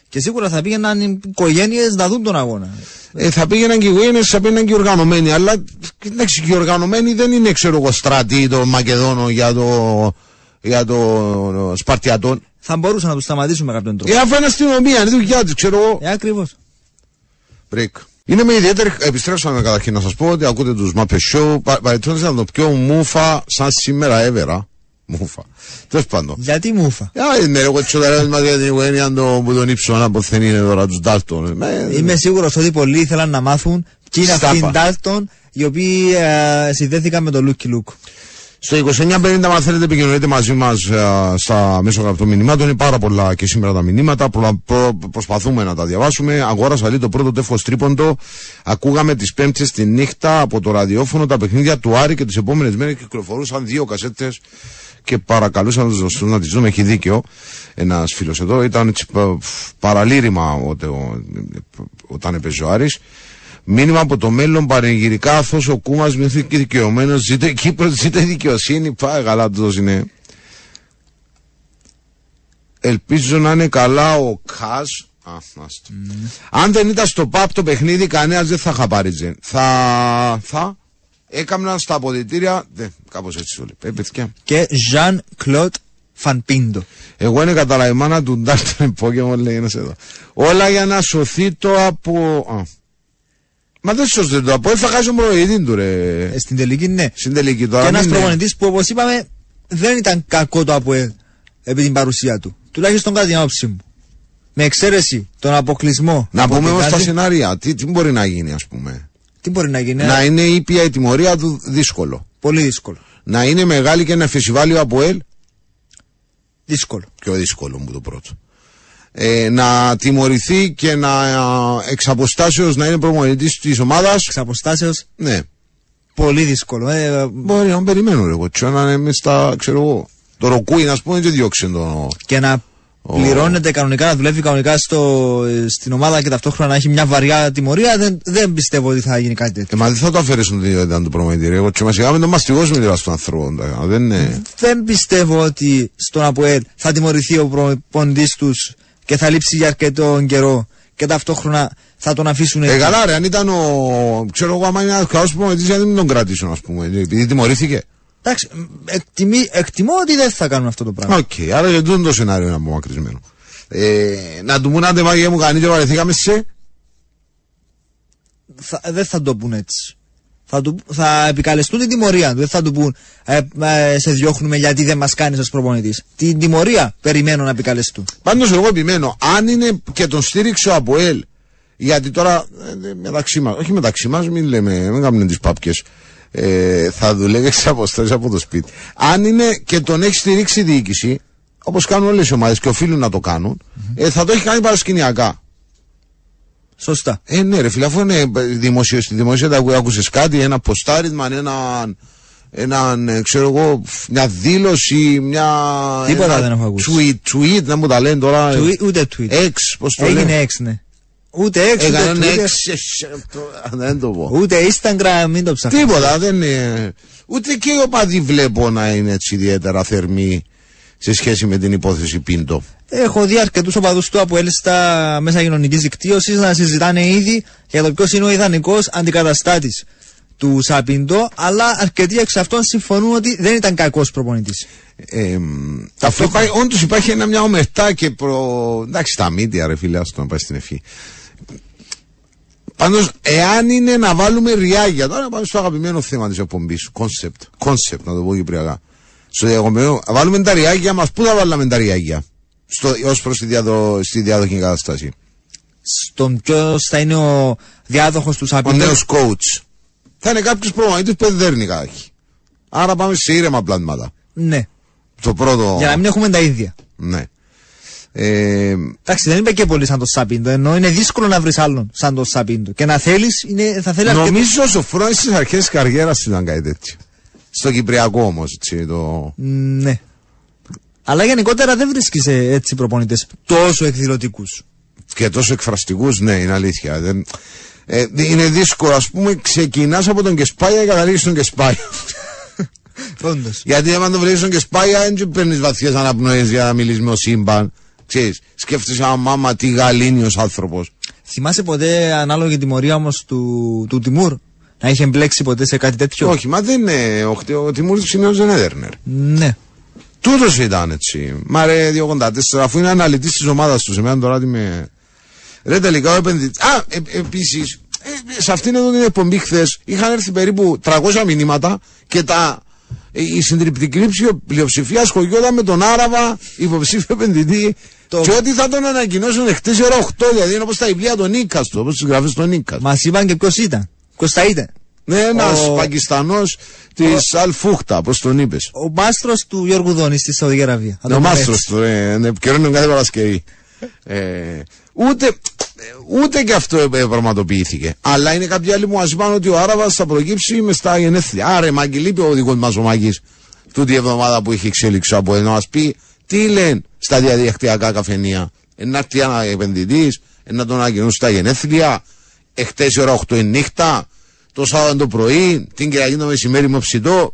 Speaker 3: Και σίγουρα θα πήγαιναν οι οικογένειες να δουν τον αγώνα.
Speaker 2: Ε, θα πήγαιναν και οι οικογένειες, θα πήγαιναν και οι οργανωμένοι. Αλλά εντάξει, και οι οργανωμένοι δεν είναι, ξέρω εγώ, στρατή, το Μακεδόνο για το, για το Σπαρτιατόν
Speaker 3: θα μπορούσαν να τους σταματήσουν με κάποιον τρόπο.
Speaker 2: Ε, αφού είναι αστυνομία, είναι δουλειά τη, ξέρω εγώ.
Speaker 3: Ε, ακριβώς.
Speaker 2: Μπρικ. Είναι με ιδιαίτερη. Επιστρέψαμε καταρχήν να σας πω ότι ακούτε τους Μάπε Show. Παρετώντα να το πιο μούφα σαν σήμερα έβερα. Μούφα. Τέλος πάντων.
Speaker 3: Γιατί μούφα.
Speaker 2: Α, είναι εγώ τσοταρέα μα για την οικογένεια που τον ύψω να ποθενεί είναι τώρα τους Ντάλτον.
Speaker 3: Είμαι σίγουρος ότι πολλοί ήθελαν να μάθουν ποιοι είναι αυτοί οι Ντάλτον οι οποίοι ε, συνδέθηκαν με τον Λούκι Λούκ.
Speaker 2: Στο 2950, αν θέλετε, επικοινωνείτε μαζί μας ε, στα μέσω γραπτών μηνυμάτων. Είναι πάρα πολλά και σήμερα τα μηνύματα. Προ, προ, προσπαθούμε να τα διαβάσουμε. Αγόρασα λίγο το πρώτο τέφο τρίποντο. Ακούγαμε τις Πέμπτες τη νύχτα από το ραδιόφωνο τα παιχνίδια του Άρη και τις επόμενες μέρες κυκλοφορούσαν δύο κασέτες και παρακαλούσαν τους δοστού να τις δούμε. Έχει δίκιο ένας φίλος εδώ. Ήταν έτσι, παραλήρημα όταν έπαιζε ο Άρης. Μήνυμα από το μέλλον παρεγγυρικά αυτός ο Κούμας μειωθεί και δικαιωμένος. Ζείτε Κύπρος, ζείτε δικαιοσύνη. Πάει καλά του είναι. Ελπίζω να είναι καλά ο Κάς. Αν δεν ήταν στο ΠΑΠ το παιχνίδι, κανένας δεν θα χαπάριζε. Θα. θα. έκαναν στα αποδητήρια. Ναι, κάπως έτσι το λέει. Ε, παιδιά.
Speaker 3: Και Ζαν Κλοντ Φανπίντο.
Speaker 2: Εγώ είναι κατά η μάνα του Ντάρτον Pokemon, λέει ένας εδώ. Όλα για να σωθεί το από. Α. Μα δεν σώζεται το από. Θα χάσει ο προηγητή του, ρε.
Speaker 3: Ε, στην τελική, ναι.
Speaker 2: Στην τελική τώρα.
Speaker 3: Και ένας
Speaker 2: μην είναι-
Speaker 3: προπονητής που όπως είπαμε δεν ήταν κακό το ΑΠΟΕΛ επί την παρουσία του. Τουλάχιστον κατά την άποψή μου. Με εξαίρεση τον αποκλεισμό.
Speaker 2: Να
Speaker 3: από
Speaker 2: πούμε
Speaker 3: την
Speaker 2: όμως τα
Speaker 3: άλλη,
Speaker 2: σενάρια. Τι, τι μπορεί να γίνει, ας πούμε;
Speaker 3: Τι μπορεί να γίνει.
Speaker 2: Να
Speaker 3: ε,
Speaker 2: είναι ήπια η τιμωρία του δύσκολο.
Speaker 3: Πολύ δύσκολο.
Speaker 2: Να είναι μεγάλη και ένα φεσιβάλιο από ελ.
Speaker 3: Δύσκολο.
Speaker 2: Πιο δύσκολο μου το πρώτο. Ε, να τιμωρηθεί και να εξ αποστάσεως να είναι προμονητής της ομάδας.
Speaker 3: Εξ αποστάσεως
Speaker 2: Ναι.
Speaker 3: πολύ δύσκολο. Ε,
Speaker 2: Μπορεί να περιμένω εγώ. Τι να είναι μες στα, ξέρω εγώ. Το ροκούιν, ας πούμε, δεν διώξε το.
Speaker 3: και να
Speaker 2: Ο-
Speaker 3: πληρώνεται κανονικά, να δουλεύει κανονικά στο, ε, στην ομάδα και ταυτόχρονα να έχει μια βαριά τιμωρία, δεν, δεν πιστεύω ότι θα γίνει κάτι τέτοιο.
Speaker 2: Ε, μα δεν θα το αφαιρέσουν την ιδιότητα του προπονητή. ρε. Εγώ και μας είχαμε το μαστιγώσουμε τώρα στον άνθρωπο. τα- Δεν είναι.
Speaker 3: Δεν πιστεύω ότι στον ΑΠΟΕΛ θα τιμωρηθεί ο προπονητής τους και θα λείψει για αρκετό καιρό και ταυτόχρονα θα τον αφήσουν
Speaker 2: Ε,
Speaker 3: εκεί.
Speaker 2: καλά, ρε, αν ήταν ο. ξέρω εγώ, άμα είναι ένας καλός προπονητής, γιατί μην τον κρατήσουν, ας πούμε. Επειδή τιμωρήθηκε.
Speaker 3: Εντάξει, μ, εκτιμεί- εκτιμώ ότι δεν θα κάνουν αυτό το πράγμα.
Speaker 2: Οκ, άρα για τούτο το σενάριο είναι απομακρυσμένο. Ε, να του πούν άντε μάγια μου καλύτερο βαρεθήκαμε σε.
Speaker 3: Θα, δεν θα το πούν έτσι. Θα, του, θα επικαλεστούν την τιμωρία του. Δεν θα του πούν ε, ε, σε διώχνουμε γιατί δεν μας κάνεις ως προπονητής. Την τιμωρία περιμένω να επικαλεστούν.
Speaker 2: Πάντως εγώ επιμένω, αν είναι και τον στήριξε ο Αποέλ, γιατί τώρα ε, μεταξύ μα, όχι μεταξύ μας, μην λέμε, μην κάνουμε τις πάπκες. Ε, θα δουλεύει σε αποστάσει από το σπίτι. Αν είναι και τον έχει στηρίξει η διοίκηση, όπως κάνουν όλες οι ομάδες και οφείλουν να το κάνουν, ε, θα το έχει κάνει παρασκηνιακά.
Speaker 3: Σωστά.
Speaker 2: Ε, ναι, ρε φίλε, αφού είναι δημοσιο, στη δημοσία άκουσες κάτι, ένα ποστάρισμα, έναν, έναν, ε, ξέρω εγώ, μια δήλωση, μια.
Speaker 3: Τίποτα
Speaker 2: ένα
Speaker 3: δεν έχω ακούσει.
Speaker 2: Tweet, tweet, να μου τα λένε τώρα. ε,
Speaker 3: Tweet, ούτε tweet.
Speaker 2: Εξ, πώς το
Speaker 3: Έγινε
Speaker 2: λένε.
Speaker 3: έξ, ναι. Ούτε έξ, ούτε,
Speaker 2: Έκανε
Speaker 3: Twitter,
Speaker 2: εξ, ε, ε, το- δεν το πω.
Speaker 3: ούτε Instagram, μην το ψάχνεις.
Speaker 2: Τίποτα, δεν είναι. Ούτε και οι οπαδοί βλέπω να είναι έτσι ιδιαίτερα θερμοί σε σχέση με την υπόθεση Πίντο.
Speaker 3: Έχω δει αρκετούς οπαδούς του από στα μέσα κοινωνικής δικτύωσης να συζητάνε ήδη για το ποιος είναι ο ιδανικός αντικαταστάτης του Σαπίντο, αλλά αρκετοί εξ αυτών συμφωνούν ότι δεν ήταν κακός προπονητής.
Speaker 2: Ε, αυτό υπάρχει, όντως υπάρχει ένα, μια ομερτά και προ... Εντάξει, τα μίντια ρε φίλε, άστο να πάει στην ευχή. Πάντως, εάν είναι να βάλουμε ριάγια, τώρα πάμε στο αγαπημένο θέμα της εκπομπής, concept, concept να το πω κυπριακά. Στο διαγωμένο, βάλουμε τα ριάγια μας, πού θα βάλαμε τα ριάγια, στο, ως προς τη διαδο, στη διάδοχη κατάσταση;
Speaker 3: Στον ποιο θα είναι ο διάδοχος του
Speaker 2: Ο
Speaker 3: Σαπίντο.
Speaker 2: νέος coach. Θα είναι κάποιος προπονητής που δεν δέρνει κάτι. Άρα πάμε σε ήρεμα πλάσματα.
Speaker 3: Ναι,
Speaker 2: Το πρώτο.
Speaker 3: για να μην έχουμε τα ίδια.
Speaker 2: Ναι. Ε,
Speaker 3: Εντάξει, δεν είπε και πολύ σαν το Σαπίντο, ενώ είναι δύσκολο να βρεις άλλον σαν το Σαπίντο. Και να θέλεις, θα θέλει αρκετό-
Speaker 2: Νομίζω ο Σοφρόνης στις αρχές της καριέρας ήταν κάτι τέτοιο. Στο Κυπριακό όμως, έτσι, το...
Speaker 3: Ναι. Αλλά γενικότερα δεν βρίσκεις έτσι προπονητές τόσο εκδηλωτικούς.
Speaker 2: και τόσο εκφραστικούς, ναι, είναι αλήθεια. Δεν... Ε, είναι δύσκολο, ας πούμε, ξεκινάς από τον Κεσπάγια και καταλήγεις στον Κεσπάγια. [laughs]
Speaker 3: Όντως.
Speaker 2: Γιατί άμα τον βλέπεις στον Κεσπάγια, δεν παίρνεις βαθιές αναπνοές για να μιλήσεις με ο σύμπαν. Ξέρεις, σκέφτεσαι, α, μάμα, τι γαλήνιος άνθρωπος.
Speaker 3: Θυμάσαι ποτέ ανάλογη τιμωρία όμως του, του Τιμούρ; Να είχε μπλέξει ποτέ σε κάτι τέτοιο;
Speaker 2: Όχι, μα δεν είναι, ο, Χτυ- ο Τιμούρης Ψινέος δεν έδερνε. ρε.
Speaker 3: Ναι.
Speaker 2: Τούτος ήταν έτσι. Μα ρε 284, αφού είναι αναλυτής της ομάδας τους, εμένα τώρα τι με... Ρε τελικά ο επενδυτής... Α, ε, επίσης, ε, σε αυτήν εδώ την εκπομπή χθες είχαν έρθει περίπου 300 μηνύματα και τα, ε, η συντριπτική ψηφιο- πλειοψηφία ασχολιόταν με τον Άραβα υποψήφιο επενδυτή
Speaker 3: Το-
Speaker 2: και ότι θα τον ανακοινώσουν εχθές η ώρα 8, δηλαδή είναι όπως τα βιβλία των Νίκας του, όπως τις γραφές των Νίκας.
Speaker 3: Μας είπαν και ποιος ήταν. Ποιο θα ήταν.
Speaker 2: Ναι, ένας
Speaker 3: Ο-
Speaker 2: Πακιστανός της Αλφούχτα, πώς τον είπες.
Speaker 3: Ο μάστρος του Γιώργου Δόνη στη Σαουδική Αραβία. Θα το
Speaker 2: Ο
Speaker 3: πούμε
Speaker 2: μάστρος
Speaker 3: έτσι.
Speaker 2: του, ναι, ναι, επικαιρώνει κάθε Παρασκευή. Ε, ούτε, ούτε και αυτό ε, πραγματοποιήθηκε. Αλλά είναι κάποιοι άλλοι που μας είπαν ότι ο Άραβας θα προκύψει με στα γενέθλια. Άρε, Μάγκη, λείπει ο δικό μας ο Μάγκης τούτη η εβδομάδα που έχει εξέλιξη από εδώ να μα πει τι λένε στα διαδικτυακά καφενεία. Να έρθει ένα επενδυτής, να τον ανακοινώσει στα γενέθλια, εχθές η ώρα 8 η νύχτα, το Σάββατο το πρωί, την Κυριακή το μεσημέρι με ψητό.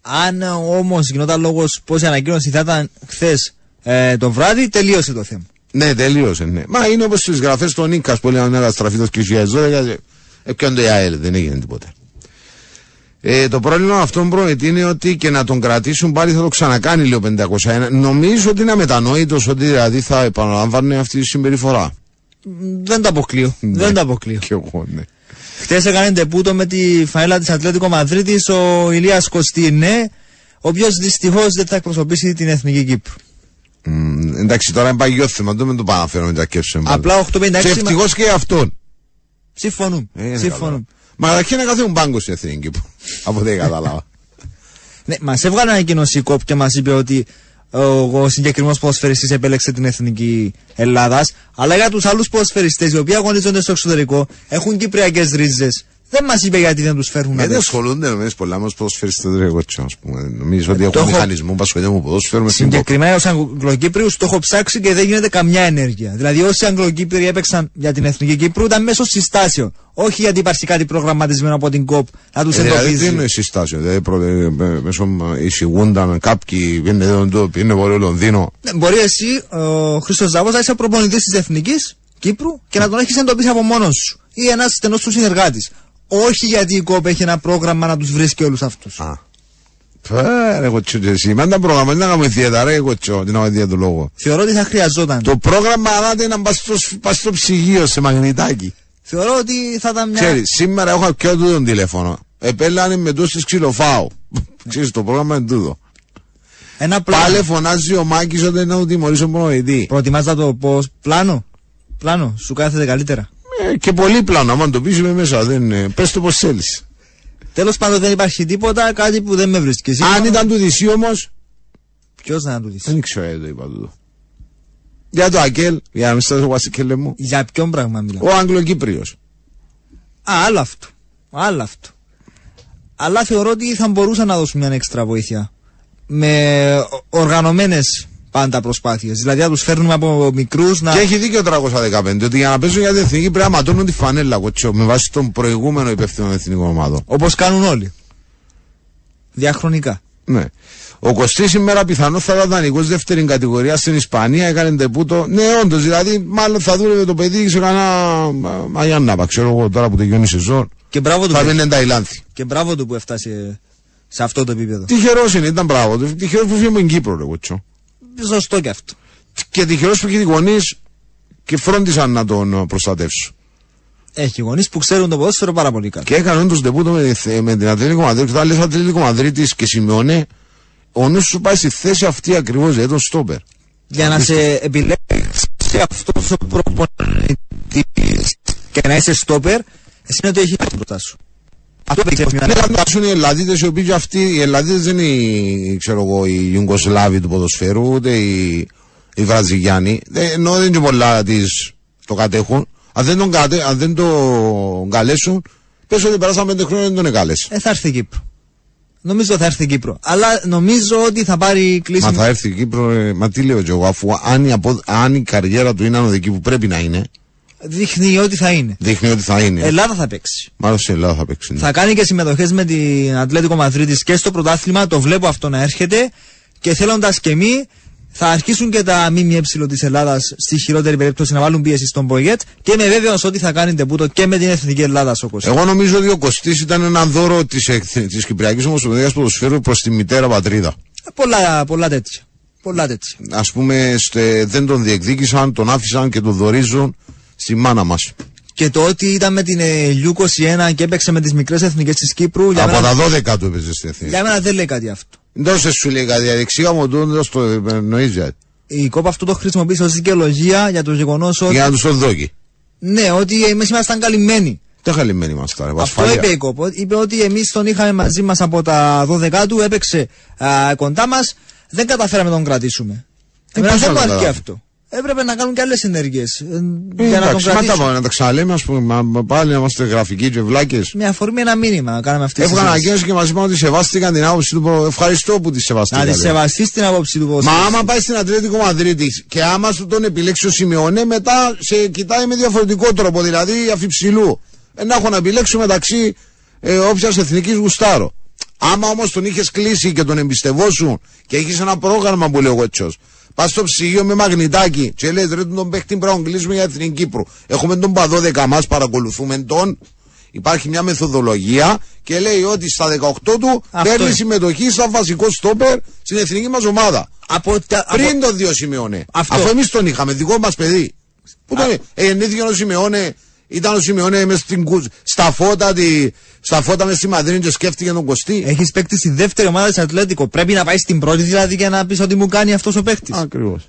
Speaker 3: Αν όμως γινόταν λόγος πω η ανακοίνωση θα ήταν χθες ε, το βράδυ, τελείωσε το θέμα.
Speaker 2: Ναι, τελείωσε, ναι. Μα είναι όπως τι γραφές των Νίκα που λέγανε να στραφεί το 2012. Έπιαν το ΙΑΕΛ, δεν έγινε τίποτα. Ε, το πρόβλημα αυτόν προετή είναι ότι και να τον κρατήσουν πάλι θα το ξανακάνει λίγο 501. Νομίζω ότι είναι αμετανόητος ότι δηλαδή θα επαναλαμβάνει αυτή τη συμπεριφορά.
Speaker 3: Δεν το αποκλείω.
Speaker 2: Ναι.
Speaker 3: Δεν το αποκλείω.
Speaker 2: Και εγώ, ναι.
Speaker 3: Χθε έκανε τεπούτο με τη φαέλα της Ατλέτικο Μαδρίτης ο Ηλίας Κωστίνε, ο οποίος δυστυχώς δεν θα εκπροσωπήσει την εθνική Κύπρου.
Speaker 2: Μ, εντάξει, τώρα είναι παγιό θέμα, δεν με το παναφέρω με τα
Speaker 3: Απλά 856
Speaker 2: Και ευτυχώς και αυτόν.
Speaker 3: Συμφωνούμε.
Speaker 2: Ε, είναι
Speaker 3: Συμφωνούμε.
Speaker 2: Μα καταρχήν να καθόμουν πάγκο στην εθνική Κύπρου. [laughs] Από δεν κατάλαβα.
Speaker 3: Ναι, μας έβγαλε ανακοίνωση η ΚΟΠ και μας είπε ότι ο, ο συγκεκριμένος ποδοσφαιριστής επέλεξε την εθνική Ελλάδας. Αλλά για τους άλλους ποδοσφαιριστές οι οποίοι αγωνίζονται στο εξωτερικό έχουν κυπριακές ρίζες. Δεν μας είπε γιατί δεν τους φέρνουν
Speaker 2: Γιατί
Speaker 3: εδώ.
Speaker 2: ασχολούνται νομίζεις πολλά μας ποδοσφαιριστές δεν εγώ τσιό, ας πούμε. Νομίζω ότι
Speaker 3: το
Speaker 2: έχουν
Speaker 3: έχω-
Speaker 2: μηχανισμό που ασχολούνται με ποδόσφαιρο με στην
Speaker 3: Συγκεκριμένα ως Αγγλοκύπριους το έχω ψάξει και δεν γίνεται καμιά ενέργεια. Δηλαδή, όσοι Αγγλοκύπριοι έπαιξαν για την εθνική Κύπρου ήταν μέσω συστάσεων. Όχι γιατί υπάρχει κάτι προγραμματισμένο από την ΚΟΠ να τους
Speaker 2: Ε, Δηλαδή τι
Speaker 3: εντοπίζει.
Speaker 2: είναι η συστάσιο, δηλαδή προ- ε, με- μέσω ε, εισηγούνταν κάποιοι, είναι εδώ, είναι βορείο Λονδίνο.
Speaker 3: Ναι, Μπορεί εσύ, ο Χρήστος Ζάβος, να είσαι προπονητής της εθνικής Κύπρου και να τον έχεις εντοπίσει από μόνος σου. Ή ένας στενός του συνεργάτης. Όχι γιατί η ΚΟΠ έχει ένα πρόγραμμα να τους βρίσκει όλους αυτούς.
Speaker 2: Α. Φέρε εγώ τσιό και εσύ, μα τα πρόγραμμα, δεν κάνουμε ιδιαίτερα, ρε εγώ τσιό, την αμαρτία του λόγου.
Speaker 3: Θεωρώ ότι θα χρειαζόταν.
Speaker 2: Το πρόγραμμα ανάται να πας στο, πας στο ψυγείο σε μαγνητάκι.
Speaker 3: Θεωρώ ότι θα ήταν μια.
Speaker 2: Ξέρεις, σήμερα έχω πιο τούτο τηλέφωνο. Επέλανε με τόσες ξυλοφάου. [laughs] Ξέρεις, το πρόγραμμα είναι τούτο.
Speaker 3: Ένα πλάνο.
Speaker 2: Πάλε φωνάζει ο Μάκης όταν είναι να του τιμωρήσει ο προνοητή.
Speaker 3: Προτιμάς να το πω πλάνο; Πλάνο, σου κάθεται καλύτερα.
Speaker 2: Ε, και πολύ πλάνο, άμα το πεις είμαι μέσα, δεν, ε, πες το πως θέλεις.
Speaker 3: Τέλος πάντων δεν υπάρχει τίποτα, κάτι που δεν με βρίσκει.
Speaker 2: Αν ήταν του Δυσίου όμως,
Speaker 3: Ποιος να του δει.
Speaker 2: δεν ξέρω γιατί το είπα τούτο. Για το Ακέλ, για να μην σταθώ βασικέλε μου.
Speaker 3: Για ποιον πράγμα μιλάμε.
Speaker 2: Ο Αγγλοκύπριος.
Speaker 3: Α, άλλο αυτό. Άλλο αυτό. Αλλά θεωρώ ότι θα μπορούσαν να δώσουν μια έξτρα βοήθεια. Με οργανωμένες πάντα προσπάθειες. Δηλαδή να τους φέρνουμε από μικρούς να.
Speaker 2: Και έχει δίκιο ο 315 ότι για να παίζουν για την εθνική πρέπει να ματώνουν τη φανέλα κοτσό με βάση τον προηγούμενο υπεύθυνο εθνικών ομάδων.
Speaker 3: Όπως κάνουν όλοι. Διαχρονικά.
Speaker 2: Ναι. Ο Κωστή σήμερα πιθανόν θα ήταν δανεικός δεύτερη κατηγορία στην Ισπανία, έκανε τεπούτο. Ναι, όντως, δηλαδή μάλλον θα δούλευε το παιδί σε κανένα Μαγιάνναπα, ξέρω εγώ τώρα που τελειώνει η σεζόν.
Speaker 3: Και μπράβο του,
Speaker 2: Θα
Speaker 3: που,
Speaker 2: μείνει Ταϊλάνδη.
Speaker 3: και μπράβο του που έφτασε σε αυτό το επίπεδο.
Speaker 2: Τυχερός είναι, ήταν μπράβο του. Τυχερός που φύγει με την Κύπρο, ρε κοτσό.
Speaker 3: Σωστό και αυτό.
Speaker 2: Και τυχερό που έχει γονείς και φρόντισαν να τον προστατεύσουν.
Speaker 3: Έχει γονείς που ξέρουν το ποδόσφαιρο πάρα πολύ καλά.
Speaker 2: Και έκανε όντω τεπούτο με, θε- με την Ατλέτικο Μαδρίτη. Και όταν λες Ατλέτικο Μαδρίτη και σημειώνε, ο νους σου πάει στη θέση αυτή ακριβώς, δηλαδή τον στόπερ.
Speaker 3: Για να σε επιλέξεις αυτό ο προπονητής και να είσαι στόπερ, εσύ είναι ότι έχεις μπροστά σου. Αυτό παίξει μια
Speaker 2: Ναι, να φτάσουν οι Ελλαδίτε, οι οποίοι και αυτοί, οι Ελλαδίτε δεν είναι οι, ξέρω εγώ, οι Ιουγκοσλάβοι του ποδοσφαίρου, ούτε οι, οι Βραζιλιάνοι. Ε, Ενώ δεν είναι πολλά τις το κατέχουν. Αν δεν τον, κατε, αν δεν τον καλέσουν, πες ότι περάσαμε πέντε χρόνια δεν τον εγκάλεσε.
Speaker 3: Ε, θα έρθει η Κύπρο. Νομίζω θα έρθει η Κύπρο. Αλλά νομίζω ότι θα πάρει κλίση.
Speaker 2: Μα θα έρθει η Κύπρο, ε, μα τι λέω και εγώ, αφού αν η, απο, αν η καριέρα του είναι ανωδική που πρέπει να είναι,
Speaker 3: Δείχνει ότι θα είναι.
Speaker 2: δείχνει ότι θα είναι.
Speaker 3: Ελλάδα θα παίξει.
Speaker 2: Μάλλον στην Ελλάδα θα παίξει. ναι.
Speaker 3: Θα κάνει και συμμετοχές με την Ατλέτικο Μαδρίτης και στο πρωτάθλημα. Το βλέπω αυτό να έρχεται. Και θέλοντας και εμείς, θα αρχίσουν και τα ΜΜΕ της Ελλάδας στη χειρότερη περίπτωση να βάλουν πίεση στον Πογέτ. Και είμαι βέβαιος ότι θα κάνει τεμπούτο και με την εθνική Ελλάδα ο Κωστής.
Speaker 2: Εγώ νομίζω ότι ο Κωστής ήταν ένα δώρο της της Κυπριακής Ομοσπονδίας Ποδοσφαίρου προς τη μητέρα πατρίδα.
Speaker 3: Ε, Πολλά, πολλά τέτοια. Πολλά τέτοια.
Speaker 2: Α πούμε, στε, δεν τον διεκδίκησαν, τον άφησαν και τον δορίζουν στη μάνα μας.
Speaker 3: Και το ότι ήταν με την ε, Λιού 21 και έπαιξε με τις μικρές εθνικές της Κύπρου, για
Speaker 2: Από
Speaker 3: μένα,
Speaker 2: τα 12 του έπαιζε στην εθνική.
Speaker 3: για μένα δεν λέει κάτι αυτό.
Speaker 2: Δεν σε σου λέει κάτι, αδεξιά μου το το εννοείς δηλαδή.
Speaker 3: Η κόπα αυτό το χρησιμοποίησε ως δικαιολογία για το γεγονός ότι.
Speaker 2: Για να τους το δώκει.
Speaker 3: Ναι, ότι εμείς ήμασταν καλυμμένοι.
Speaker 2: Δεν χαλημένοι είμαστε τώρα.
Speaker 3: Αυτό είπε η κόπο. Είπε ότι εμείς τον είχαμε μαζί μας από τα 12 του, έπαιξε α, κοντά μας, δεν καταφέραμε να τον κρατήσουμε.
Speaker 2: Ε,
Speaker 3: Εμένα
Speaker 2: πώς
Speaker 3: δεν
Speaker 2: θα
Speaker 3: μου
Speaker 2: το
Speaker 3: αρκεί
Speaker 2: καταλάβω.
Speaker 3: αυτό. Έπρεπε να κάνουν και άλλες ενέργειες
Speaker 2: Ε,
Speaker 3: για να τον
Speaker 2: εντάξει, μα τα,
Speaker 3: κρατήσουμε.
Speaker 2: πάμε, να τα ξαναλέμε, ας πούμε, μα, μα, πάλι να είμαστε γραφικοί και βλάκε.
Speaker 3: Με αφορμή ένα μήνυμα κάναμε αυτή τη
Speaker 2: Έβγαλαν
Speaker 3: συζήτηση.
Speaker 2: ανακοίνωση και μα είπαν ότι σεβάστηκαν την άποψη του. προ- Ευχαριστώ που τη
Speaker 3: Να
Speaker 2: σεβαστήκατε.
Speaker 3: τη σεβαστείς την άποψη του
Speaker 2: Μα
Speaker 3: ποδοσφαίρου.
Speaker 2: άμα πάει στην Ατλέτικο Μαδρίτης και άμα σου τον επιλέξει ο Σιμεωνέ, μετά σε κοιτάει με διαφορετικό τρόπο, δηλαδή αφιψηλού. Ε, να έχω να επιλέξω μεταξύ ε, όποια εθνικής γουστάρω. Άμα όμως τον είχες κλείσει και τον εμπιστευόσουν και έχεις ένα πρόγραμμα που λέω έτσι. Πας στο ψυγείο με μαγνητάκι και λες: Ρε, τον παίχτη πρέπει να τον κλείσουμε για την Κύπρο. Έχουμε τον παδό 10 μας, παρακολουθούμε τον. Υπάρχει μια μεθοδολογία και λέει ότι στα 18 του
Speaker 3: Αυτό
Speaker 2: παίρνει
Speaker 3: είναι.
Speaker 2: συμμετοχή σαν βασικό στόπερ στην εθνική μας ομάδα.
Speaker 3: Από, τα- από-
Speaker 2: Πριν το δύο Σιμεώνε.
Speaker 3: Αυτό.
Speaker 2: Αφού εμείς τον είχαμε, δικό μας παιδί. Πού τον ε, γεννήθηκε ο Σιμεώνε, ήταν ο Σιμεώνε μες στην, κου- στα φώτα, τη, στα φώτα μες στη Μαδρίνη και σκέφτηκε τον Κωστή.
Speaker 3: Έχεις παίκτη στη δεύτερη ομάδα της Ατλέτικο. Πρέπει να πάει στην πρώτη δηλαδή για να πεις ότι μου κάνει αυτός ο παίκτης.
Speaker 2: Ακριβώς.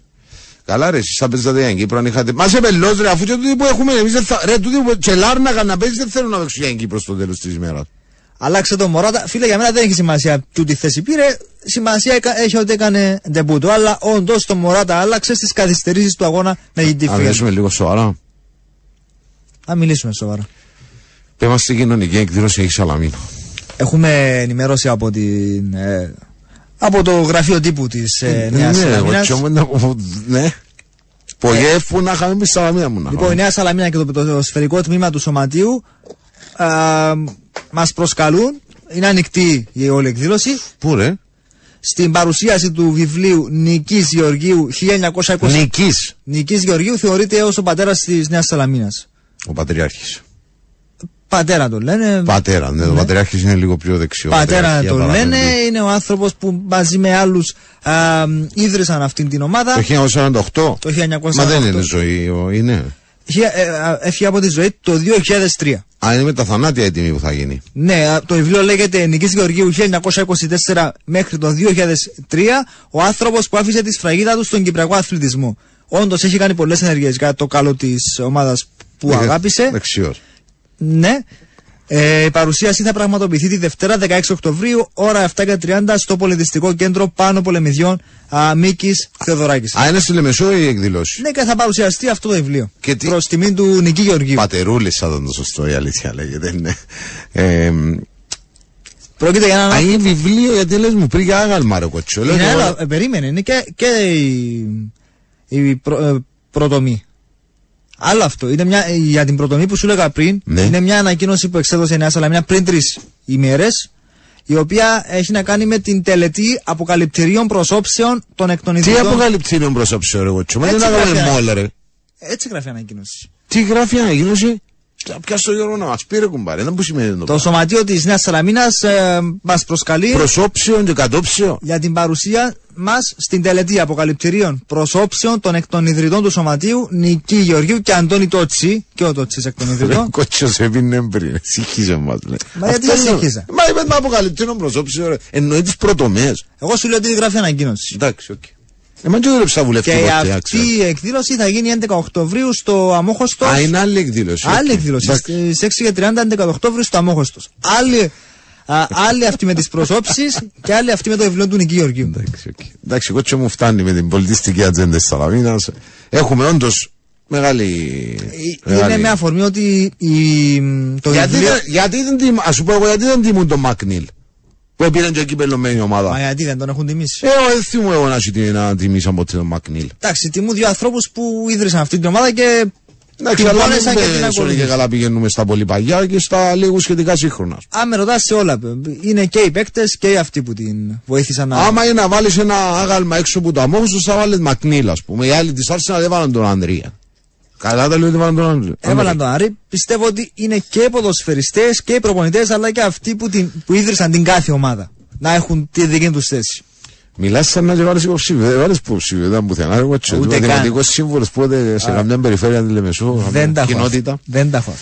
Speaker 2: Καλά, ρε, εσείς θα παίζατε για Κύπρο αν είχατε. Μα σε πελό, ρε, αφού και τούτοι που έχουμε εμείς. Θα... Ρε, τούτοι που τσελάρναγαν να παίζεις δεν θέλουν να παίξουν για Κύπρο στο τέλος της ημέρας.
Speaker 3: Άλλαξε το Μωράτα. Φίλε, για μένα δεν έχει σημασία του τι θέση πήρε. Σημασία έκα- έχει ότι έκανε ντεμπούτο. Αλλά όντως το Μωράτα άλλαξε στις καθυστερήσεις του αγώνα με την
Speaker 2: Αν
Speaker 3: τυφή.
Speaker 2: μιλήσουμε λίγο σοβαρά.
Speaker 3: Να μιλήσουμε σοβαρά.
Speaker 2: Πέμα στην κοινωνική εκδήλωση έχεις Σαλαμίνο.
Speaker 3: Έχουμε ενημέρωση από, την, ε, από το γραφείο τύπου της ε, Νέας
Speaker 2: ναι, εγώ
Speaker 3: Σαλαμίνας.
Speaker 2: κι όμως να πω, ναι. Πογέ που να είχαμε πει Σαλαμίνα μου να
Speaker 3: Λοιπόν, η
Speaker 2: είχαμε.
Speaker 3: Νέα Σαλαμίνα και το, το σφαιρικό τμήμα του Σωματείου μας προσκαλούν. Είναι ανοιχτή η όλη εκδήλωση.
Speaker 2: Πού ρε;
Speaker 3: Στην παρουσίαση του βιβλίου Νικής Γεωργίου 1920.
Speaker 2: Νικής.
Speaker 3: Νικής Γεωργίου θεωρείται ως ο πατέρας της Νέας Σαλαμίνας.
Speaker 2: Ο Πατριάρχης.
Speaker 3: Πατέρα τον λένε.
Speaker 2: Πατέρα, ναι, ο Πατριάρχης είναι λίγο πιο δεξιό.
Speaker 3: Πατέρα
Speaker 2: Πατριαρχία
Speaker 3: τον
Speaker 2: παρά
Speaker 3: λένε.
Speaker 2: παιδί.
Speaker 3: Είναι ο άνθρωπος που μαζί με άλλους α, ίδρυσαν αυτήν την ομάδα.
Speaker 2: Το 1948.
Speaker 3: Το 1948.
Speaker 2: Μα δεν είναι ζωή, ο- είναι.
Speaker 3: Είχε, ε, α, Έφυγε από τη ζωή το 2003.
Speaker 2: Α, είναι με τα θανάτια η τιμή που θα γίνει.
Speaker 3: Ναι, α, το βιβλίο λέγεται Νικής Γεωργίου 1924 μέχρι το 2003. Ο άνθρωπος που άφησε τη σφραγίδα του στον Κυπριακό αθλητισμό. Όντως έχει κάνει πολλές ενεργείες για το καλό της ομάδας που αγάπησε.
Speaker 2: Δεξιός.
Speaker 3: Ναι. Ε, η παρουσίαση θα πραγματοποιηθεί τη Δευτέρα 16 Οκτωβρίου, ώρα 7.30 στο πολιτιστικό κέντρο Πάνω Πολεμιδιών α, Μίκης Θεοδωράκης.
Speaker 2: Α, είναι στη Λεμεσό η εκδήλωση.
Speaker 3: Ναι, και θα παρουσιαστεί αυτό το βιβλίο.
Speaker 2: Και τι-
Speaker 3: Προς τιμήν του Νική Γεωργίου.
Speaker 2: Πατερούλη, θα ήταν το σωστό, η αλήθεια λέγεται. Ναι. Ε,
Speaker 3: Πρόκειται για ένα.
Speaker 2: α, είναι βιβλίο, γιατί λες μου πριν για άγαλμα, ρε κοτσό. Λέω,
Speaker 3: Είναι
Speaker 2: εγώ-
Speaker 3: άλλο, ε, περίμενε, είναι και, και η, η προ, ε, πρωτομή. Άλλο αυτό. Είναι μια, για την πρωτομή που σου έλεγα πριν,
Speaker 2: Ναι.
Speaker 3: είναι μια ανακοίνωση που εξέδωσε η Νέα Σαλαμίνα πριν τρεις ημέρες, η οποία έχει να κάνει με την τελετή αποκαλυπτηρίων προσώψεων των εκ των
Speaker 2: Τι
Speaker 3: ιδρυτών.
Speaker 2: αποκαλυπτήριο προσώψε, ρε κοτσό. Μα δεν
Speaker 3: Έτσι
Speaker 2: θα κάνουμε
Speaker 3: γράφει,
Speaker 2: μόλα, ρε.
Speaker 3: Έτσι γράφει η ανακοίνωση.
Speaker 2: Τι γράφει η ανακοίνωση; Ποια στο Γιώργο να μας πήρε κουμπάρε. Δεν που σημαίνει το
Speaker 3: Το
Speaker 2: πράγμα.
Speaker 3: σωματείο της Νέας Σαλαμίνα ε, μας προσκαλεί
Speaker 2: Προσώψεων και κατόψεων.
Speaker 3: για την παρουσία μας στην τελετή αποκαλυπτηρίων προσώψεων των εκ των ιδρυτών του σωματείου Νική Γεωργίου και Αντώνη Τότσι. Και ο Τότσι εκ των [laughs]
Speaker 2: Ρε
Speaker 3: ιδρυτών.
Speaker 2: κότσος έπινε πριν. Συχίζε μας λέει.
Speaker 3: Μα γιατί
Speaker 2: Αυτό
Speaker 3: σε
Speaker 2: είναι-
Speaker 3: συγχύζα;
Speaker 2: Μα είπες με αποκαλυπτήριο προσώψεων. ρε. Εννοεί τις πρωτομές.
Speaker 3: Εγώ σου λέω ότι γράφει ανακοίνωση.
Speaker 2: Εντάξει, οκ. Εμάς δεν δούλεψα βουλευτή.
Speaker 3: Και
Speaker 2: ποτέ,
Speaker 3: αυτή
Speaker 2: άξιο.
Speaker 3: η εκδήλωση θα γίνει 11 Οκτωβρίου στο Αμόχωστος.
Speaker 2: Α, είναι άλλη εκδήλωση.
Speaker 3: Άλλη
Speaker 2: οκ.
Speaker 3: εκδήλωση.
Speaker 2: Εντάξει.
Speaker 3: Στις 6 και 30 11 Οκτώβριου στο Αμόχωστος. Άλλη, α, άλλη αυτή με τις προσώψεις [laughs] και άλλη αυτή με το βιβλίο του Νική Γεωργίου.
Speaker 2: Εντάξει, οκ. Εντάξει, κότσο μου φτάνει με την πολιτιστική ατζέντα της Σαλαμίνας. Έχουμε όντως μεγάλη...
Speaker 3: Ε, Είναι με αφορμή ότι η, το
Speaker 2: γιατί,
Speaker 3: βιβλίο.
Speaker 2: δεν- γιατί δεν τιμ... Ας σου πω εγώ γιατί δεν τιμούν τον Μακνίλ; Που έπαιρνε και εκεί πελωμένη ομάδα.
Speaker 3: Μα γιατί δεν τον έχουν τιμήσει;
Speaker 2: Ε, ο, δεν θυμούμαι εγώ να σου τι- να τιμήσω από τον Μακνίλ.
Speaker 3: Εντάξει, τιμούν δύο ανθρώπους που ίδρυσαν αυτή την ομάδα και
Speaker 2: Εντάξει,
Speaker 3: την
Speaker 2: αλλά
Speaker 3: πόνεσαν και την
Speaker 2: δεν και
Speaker 3: ακολουθήσαν.
Speaker 2: καλά πηγαίνουμε στα πολύ παγιά και στα λίγο σχετικά σύγχρονα.
Speaker 3: Αν με ρωτάς σε όλα, είναι και οι παίκτες και οι αυτοί που την βοήθησαν να.
Speaker 2: Άμα είναι να βάλεις ένα άγαλμα έξω από το αμόχωστο, θα βάλεις Μακνίλ, ας πούμε. Οι άλλοι της Άρσενα δεν βάλαν τον Ανδρία. Καλά τα λέω ότι βάλαν τον Ανδρία.
Speaker 3: Έβαλαν τον Άρη. Πιστεύω ότι είναι και οι ποδοσφαιριστές και οι προπονητές, αλλά και αυτοί που, την, που ίδρυσαν την κάθε ομάδα. Να έχουν τη δική τους θέση.
Speaker 2: Μιλάς σαν να και βάλεις υποψήφιο. Δεν βάλεις υποψήφιο, δεν ήταν πουθενά. Εγώ έτσι,
Speaker 3: Ούτε καν.
Speaker 2: δημοτικός σύμβουλος που έδε σε καμιά περιφέρεια τη Λεμεσού,
Speaker 3: Δεν τα έχω.
Speaker 2: κοινότητα.
Speaker 3: αυτά. Δεν τα έχω.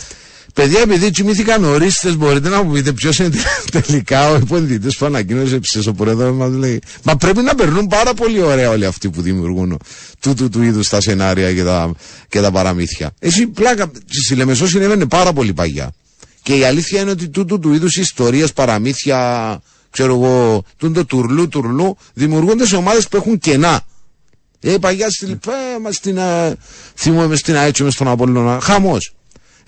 Speaker 3: Αυτά.
Speaker 2: Παιδιά, επειδή κοιμήθηκαν ορίστε, μπορείτε να μου πείτε ποιος είναι [laughs] τελικά ο υποδητή που ανακοίνωσε ψε ο πρόεδρο μας λέει. Μα πρέπει να περνούν πάρα πολύ ωραία όλοι αυτοί που δημιουργούν τούτου του είδους τα σενάρια και τα, και τα παραμύθια. Εσύ πλάκα, στη Λεμεσό συνέβαινε πάρα πολύ παγιά. Και η αλήθεια είναι ότι τούτου του είδους ιστορίες, παραμύθια, ξέρω εγώ, τούτο τουρλού, τουρλού, δημιουργούνται σε ομάδες που έχουν κενά. Ε, παγιά στη Λιπέ, μα στην, α, θυμούμαι στην ΑΕΤΣΟ, μες στον Απόλλωνα, χαμός.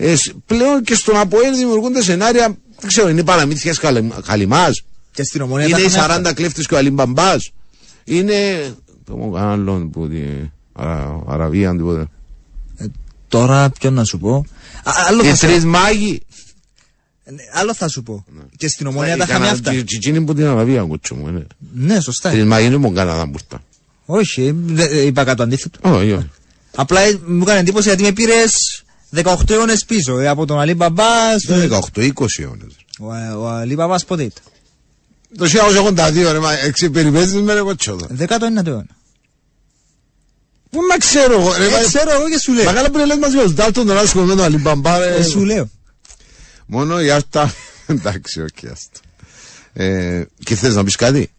Speaker 2: Ε, σ- πλέον και στον ΑΠΟΕΛ δημιουργούνται σενάρια, δεν ξέρω, είναι παραμύθια Χαλιμάς,
Speaker 3: Και στην ομονία
Speaker 2: είναι
Speaker 3: τα
Speaker 2: οι
Speaker 3: είχαμε
Speaker 2: 40
Speaker 3: αυτά.
Speaker 2: κλέφτες και ο Αλιμπαμπάς, είναι, το μου κανένα άλλον που, τη, αρα, Αραβία, τίποτε.
Speaker 3: Ε, Τώρα ποιον να σου πω; Α, άλλο,
Speaker 2: Οι
Speaker 3: θα, σου-
Speaker 2: τρεις μάγοι,
Speaker 3: ναι, άλλο θα σου πω. Και στην
Speaker 2: Ε,
Speaker 3: ομονία τα είχαμε αυτά.
Speaker 2: Τσιτσίνη που την Αραβία, κοτσό μου, είναι.
Speaker 3: Ναι, σωστά.
Speaker 2: Τρεις μάγοι είναι μόνο Καναδά μπουρτα.
Speaker 3: Όχι, δε- ε, είπα κάτι το αντίθετο.
Speaker 2: Όχι, όχι.
Speaker 3: Απλά ε, μου έκανε εντύπωση γιατί με πήρες 18 αιώνες πίσω. Ε, από τον Αλή Μπαμπά. στο-
Speaker 2: Δεν 18, 20 αιώνες.
Speaker 3: Ο, ε, ο Αλή Μπαμπά πότε ήταν;
Speaker 2: Το 1982 ρε, μα εξή περιπέτειες με ρε κοτσόδα.
Speaker 3: 19ο αιώνα.
Speaker 2: Πού να ξέρω εγώ, ρε,
Speaker 3: Ε,
Speaker 2: μα-
Speaker 3: ξέρω εγώ και σου λέω.
Speaker 2: Μεγάλα που λες μας με ο Ντάλτον τον άλλο με τον Αλιμπαμπά, ρε.
Speaker 3: Ε, σου λέω.
Speaker 2: Μόνο η Άρτα, [laughs] εντάξει, οκ, άστο. Ε, και θες να πεις κάτι;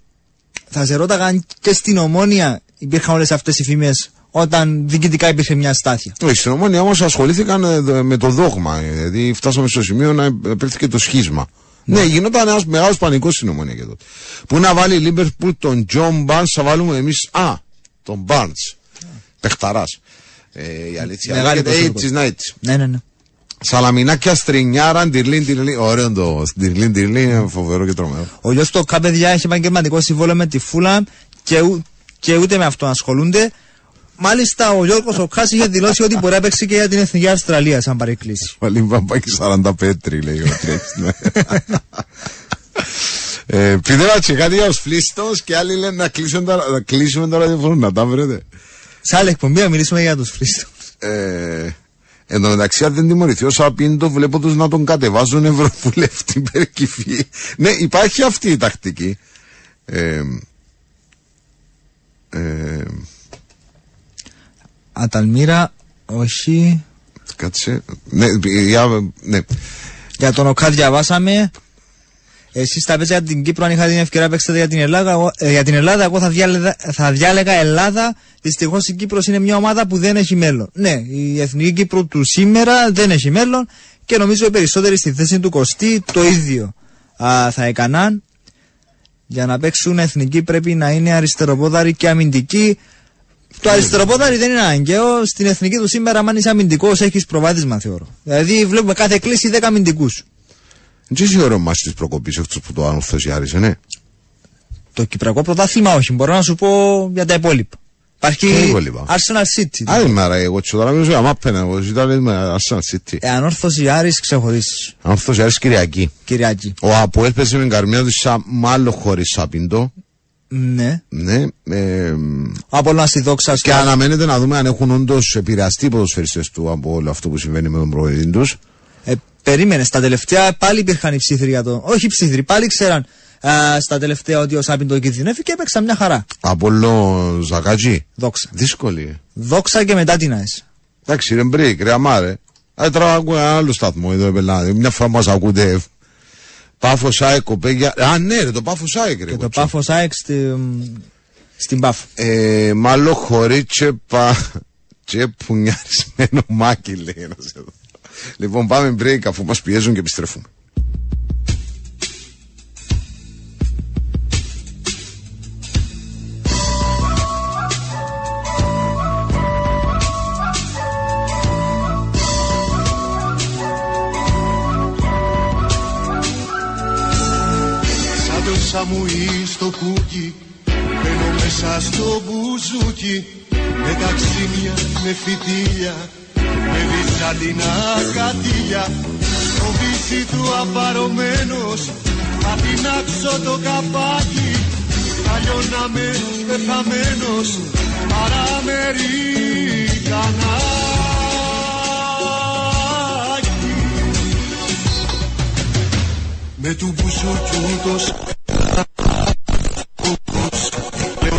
Speaker 3: Θα σε ρώταγα αν και στην ομόνια υπήρχαν όλες αυτές οι φήμες όταν διοικητικά υπήρχε μια στάθεια.
Speaker 2: Όχι, στην ομόνια όμως ασχολήθηκαν ε, δ- με το δόγμα. ε, Δηλαδή φτάσαμε στο σημείο να επέλθηκε το σχίσμα. Ναι, γινόταν ένας μεγάλος πανικός στην ομόνια και τότε. Πού να βάλει η Λίμπερπουλ τον Τζον Μπάρνς, θα βάλουμε εμείς. Α, τον Μπάρνς. Πεχταρά. Ε, η αλήθεια
Speaker 3: Μεγάλη
Speaker 2: λέγεται
Speaker 3: προσωπικότητα.
Speaker 2: έτσι να έτσι.
Speaker 3: Ναι, ναι, ναι.
Speaker 2: Σαλαμινάκια, στρινιάρα, ντυρλίν, ντυρλίν. Ωραίο το ντυρλίν, ντυρλίν, είναι φοβερό και τρομερό.
Speaker 3: Ο γιος του Κας, παιδιά, έχει επαγγελματικό συμβόλαιο με τη Φούλαμ και, ου- και ούτε με αυτό ασχολούνται. Μάλιστα, ο Γιώργος ο Κάς είχε δηλώσει ότι μπορεί να παίξει και για την εθνική Αυστραλία, σαν παρεκκλήσεις.
Speaker 2: Πάλι μπαμπάκι 45 λέει ο Τρέξ. ναι. Ε, Πείτε να και κάτι για τους φλίστος και άλλοι λένε να κλείσουμε τώρα, να κλείσουμε τώρα ραδιοφωνό, να τα βρείτε.
Speaker 3: Σε άλλη εκπομπή να μιλήσουμε για τους φρίστου.
Speaker 2: Ε, εν τω μεταξύ, αν δεν τιμωρηθεί ο Σαπίντο, βλέπω τους να τον κατεβάζουν ευρωβουλευτή [laughs] περικυφή. ναι, υπάρχει αυτή η τακτική. Ε, ε,
Speaker 3: Αταλμύρα, όχι.
Speaker 2: κάτσε. Ναι, για, ναι.
Speaker 3: Για τον ΟΚΑ διαβάσαμε. Εσείς τα παίζετε για την Κύπρο, αν είχατε την ευκαιρία να παίξετε για την Ελλάδα. Εγώ, ε, για την Ελλάδα, εγώ θα διάλεγα, θα διάλεγα Ελλάδα. Δυστυχώς η Κύπρος είναι μια ομάδα που δεν έχει μέλλον. Ναι, η εθνική Κύπρο του σήμερα δεν έχει μέλλον και νομίζω οι περισσότεροι στη θέση του Κωστή το ίδιο α, θα έκαναν. Για να παίξουν εθνική πρέπει να είναι αριστεροπόδαροι και αμυντικοί. Το αριστεροπόδαρι δεν είναι αναγκαίο. Στην εθνική του σήμερα, αν είσαι αμυντικός, έχεις προβάδισμα, θεωρώ. Δηλαδή, βλέπουμε κάθε κλίση 10 αμυντικούς.
Speaker 2: Τι είσαι ωραίο μας της προκοπής αυτός που το ανορθωσιάρισε, ναι.
Speaker 3: Το Κυπριακό πρωτάθλημα όχι. Μπορώ να σου πω για τα υπόλοιπα. Υπάρχει
Speaker 2: Ποια υπόλοιπα;
Speaker 3: Arsenal City.
Speaker 2: Άλλη μέρα, εγώ τσοτάρα μιλούσα για μάπαινα, εγώ ζητάω με Arsenal City.
Speaker 3: Ε, ανόρθωση Άρης ξεχωρίσει.
Speaker 2: Ανορθωσιάρισε Κυριακή.
Speaker 3: Κυριακή.
Speaker 2: Ο Αποέλ παίζει με καρμιά του σαν μάλλον χωρίς Σαπίντο.
Speaker 3: Ναι.
Speaker 2: Ναι. Ε,
Speaker 3: Από να στη δόξα
Speaker 2: και
Speaker 3: στο-
Speaker 2: αναμένεται να δούμε αν έχουν όντως επηρεαστεί οι ποδοσφαιριστές του από όλο αυτό που συμβαίνει με τον προβεδίν τους.
Speaker 3: Ε, περίμενε. Στα τελευταία πάλι υπήρχαν οι ψήθροι για το. Όχι οι ψήθροι, πάλι ξέραν α, στα τελευταία ότι ο Σάπιν το κινδυνεύει και έπαιξαν μια χαρά.
Speaker 2: Απόλο Ζακατζή.
Speaker 3: Δόξα.
Speaker 2: Δύσκολη. ε.
Speaker 3: Δόξα και μετά την ΑΕΣ.
Speaker 2: Εντάξει, ρε μπρίκ, ρε αμάρε. Ε, τώρα ακούω ένα άλλο σταθμό εδώ, πελάτε. Μια φορά μας ακούτε. Πάφος ΑΕΚ, κοπέγια. Α, ναι, ρε, το πάφος ΑΕΚ, ρε.
Speaker 3: Και το
Speaker 2: κοτσό.
Speaker 3: πάφος ΑΕΚ στη, στην Πάφο.
Speaker 2: Ε, μάλλον χωρίς και, πα... και πουνιαρισμένο μάκι, λέει ένας εδώ. Λοιπόν, πάμε break αφού μας πιέζουν και επιστρέφουμε.
Speaker 1: Σαν το Σαμουή στο κούκι Μπαίνω μέσα στο μπουζούκι. Με ταξίμια, με φυτίλια Με βυζαντινά κατήλια Στο βύση του απαρωμένος Θα τεινάξω το καπάκι. Θα λιώναμε πεθαμένος Παραμερικανάκι με του μπουζούκιου Λέω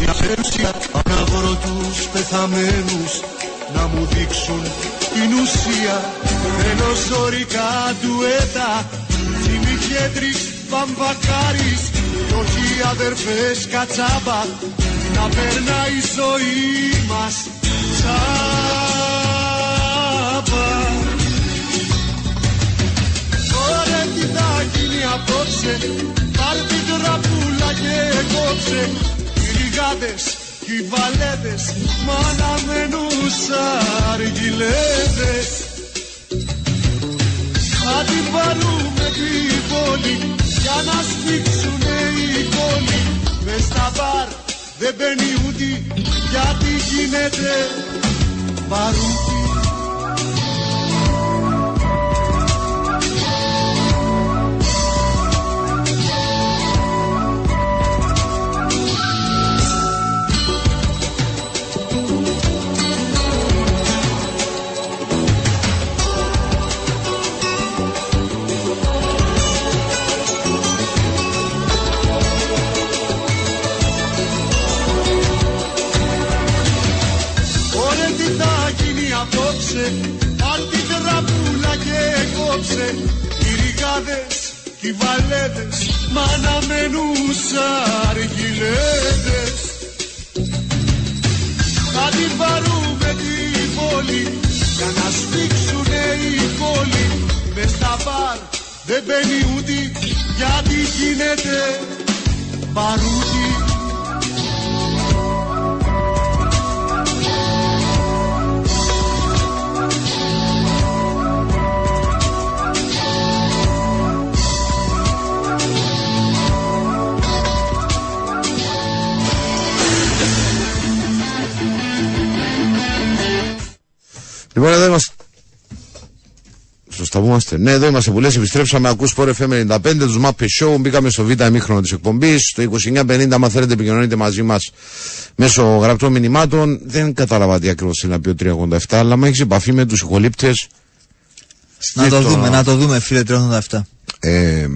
Speaker 1: διαθέσια να βρω τους πεθαμένους Να μου δείξουν την ουσία. Θέλω ζωρικά του έτα Τσιμικέντρης Παμπακάρης Κι όχι αδερφές κατσάμπα. Να περνάει η ζωή μας Τσάμπα Ωραία τι θα γίνει απόψε Πάρ την τραπούλα και κόψε. Οι ριγάδες και οι βαλέδες Μ' αναμένους αργυλέδες. Θα την πάρουμε την πόλη Για να σφίξουνε οι κόλλοι Μες στα μπαρ δεν μπαίνει ούτε Γιατί γίνεται παρούτη απόψε Αν την τραπούλα και κόψε Οι ρηγάδες και οι βαλέτες Μ' αναμένουν αργιλέτες Θα την πάρουμε την πόλη Για να σφίξουνε οι πόλοι Μες στα μπαρ δεν μπαίνει ούτε Γιατί γίνεται παρούτη
Speaker 2: Λοιπόν, εδώ είμαστε. Σωστά που είμαστε. Ναι, εδώ είμαστε που λες, επιστρέψαμε. Ακούς Sport FM 95, τους Map Show. Μπήκαμε στο β' ημίχρονο της εκπομπής. Το 2950, αν θέλετε, επικοινωνείτε μαζί μας μέσω γραπτών μηνυμάτων. Δεν κατάλαβα τι ακριβώς είναι να πει ο 387, αλλά μου έχεις επαφή με τους ηχολήπτες.
Speaker 3: Να το δούμε, να το δούμε, φίλε 387.
Speaker 2: Ε,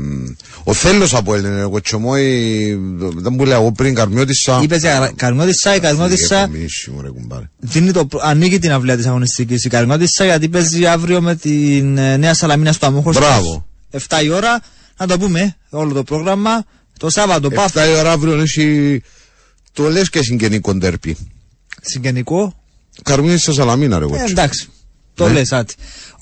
Speaker 2: ο Θέλος από Έλληνες, εγώ τσομόι, δεν μου λέω πριν Καρμιώτισσα.
Speaker 3: Είπες για Καρμιώτισσα, η Καρμιώτισσα δίνει το, ανοίγει την αυλαία της αγωνιστικής η Καρμιώτισσα γιατί παίζει αύριο με την ε, Νέα Σαλαμίνα στο Αμόχωστο.
Speaker 2: Μπράβο.
Speaker 3: 7 η ώρα, να το πούμε όλο το πρόγραμμα. Το Σάββατο
Speaker 2: 7 η ώρα αύριο έχει το λες και συγγενικό ντέρπι.
Speaker 3: Συγγενικό.
Speaker 2: Καρμιώτισσα Σαλαμίνα ρε
Speaker 3: ε, εντάξει, το ναι. λες άτι.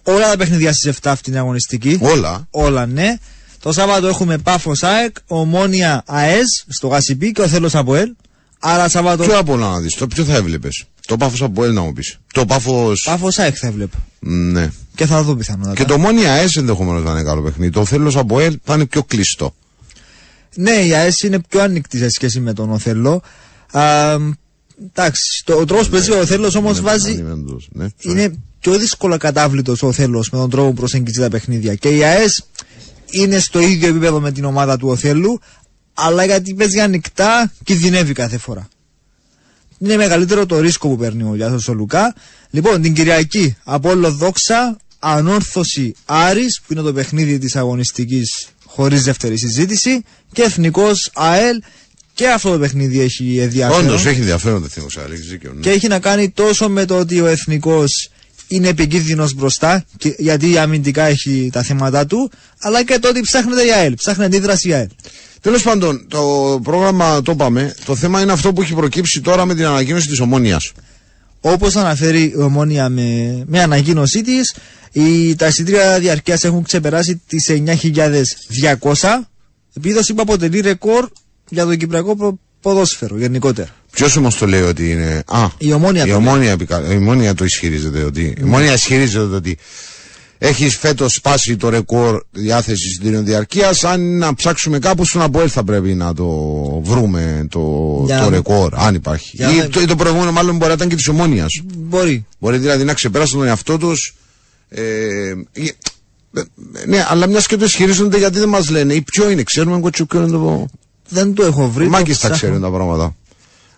Speaker 3: Όλα τα παιχνίδια στις 7 αυτή την αγωνιστική.
Speaker 2: Όλα.
Speaker 3: Όλα, ναι. Το Σάββατο έχουμε Πάφος ΑΕΚ, Ομόνια ΑΕΣ στο Γασιπί και ο Θέλο Αποέλ. Άρα Σάββατο.
Speaker 2: Ποιο από να δεις, το ποιο θα έβλεπες; Το Πάφος Αποέλ να μου πεις. Το Πάφο.
Speaker 3: Πάφος ΑΕΚ θα έβλεπε.
Speaker 2: Ναι.
Speaker 3: Και θα δω πιθανότατα.
Speaker 2: Και το Ομόνια ΑΕΣ ενδεχομένως να είναι καλό παιχνίδι. Το Θέλο Αποέλ θα είναι πιο κλειστό.
Speaker 3: Ναι, η ΑΕΣ είναι πιο ανοιχτή σε σχέση με τον Οθέλο. Εντάξει, το, ο τρόπος που παίζει ο Οθέλος όμως βάζει.
Speaker 2: Ναι,
Speaker 3: είναι πιο δύσκολα κατάβλητο ο Οθέλος με τον τρόπο που προσεγγίζει τα παιχνίδια. Και η ΑΕΣ είναι στο ίδιο επίπεδο με την ομάδα του Οθέλου, αλλά γιατί παίζει ανοιχτά κινδυνεύει κάθε φορά. Είναι μεγαλύτερο το ρίσκο που παίρνει ο Γιάννη ο Λουκά. Λοιπόν, την Κυριακή, όλο Δόξα, Ανόρθωση Άρης, που είναι το παιχνίδι της αγωνιστικής χωρίς δεύτερη συζήτηση, και Εθνικός ΑΕΛ. Και αυτό το παιχνίδι έχει ενδιαφέρον.
Speaker 2: Όντως έχει ενδιαφέρον το Εθνικός ΑΕΛ, έχεις δίκιο. Ναι.
Speaker 3: Και έχει να κάνει τόσο με το ότι ο Εθνικός είναι επικίνδυνος μπροστά, και, γιατί αμυντικά έχει τα θέματα του, αλλά και το ότι ψάχνεται η ΑΕΛ, ψάχνεται αντίδραση η ΑΕΛ.
Speaker 2: Τέλος πάντων, το πρόγραμμα το είπαμε. Το θέμα είναι αυτό που έχει προκύψει τώρα με την ανακοίνωση της Ομόνιας.
Speaker 3: Όπως αναφέρει η Ομόνια με, με ανακοίνωσή της, τα εισιτήρια διαρκείας έχουν ξεπεράσει τις 9.200. Επίδοση που αποτελεί ρεκόρ για το Κυπριακό ποδόσφαιρο γενικότερα.
Speaker 2: Ποιος όμως το λέει ότι είναι. Α,
Speaker 3: η ομόνια,
Speaker 2: η
Speaker 3: το,
Speaker 2: ομόνια, η ομόνια το ισχυρίζεται. Ότι, Η ομόνια ισχυρίζεται ότι έχεις φέτος σπάσει το ρεκόρ διάθεσης συντήριων διαρκείας. Αν να ψάξουμε κάπου στον Αποέλ θα πρέπει να το βρούμε το, το ρεκόρ, αν υπάρχει. Ή, το, ή το προηγούμενο μάλλον μπορεί να ήταν και της ομόνιας.
Speaker 3: Μπορεί.
Speaker 2: Μπορεί δηλαδή να ξεπεράσουν τον εαυτό τους. Ε, ναι, αλλά μιας και το ισχυρίζονται γιατί δεν μας λένε. Ή ποιο είναι, ξέρουμε κοτσου ποιο είναι το.
Speaker 3: Δεν το έχω βρει.
Speaker 2: Μάγκε τα ξέρουν τα πράγματα.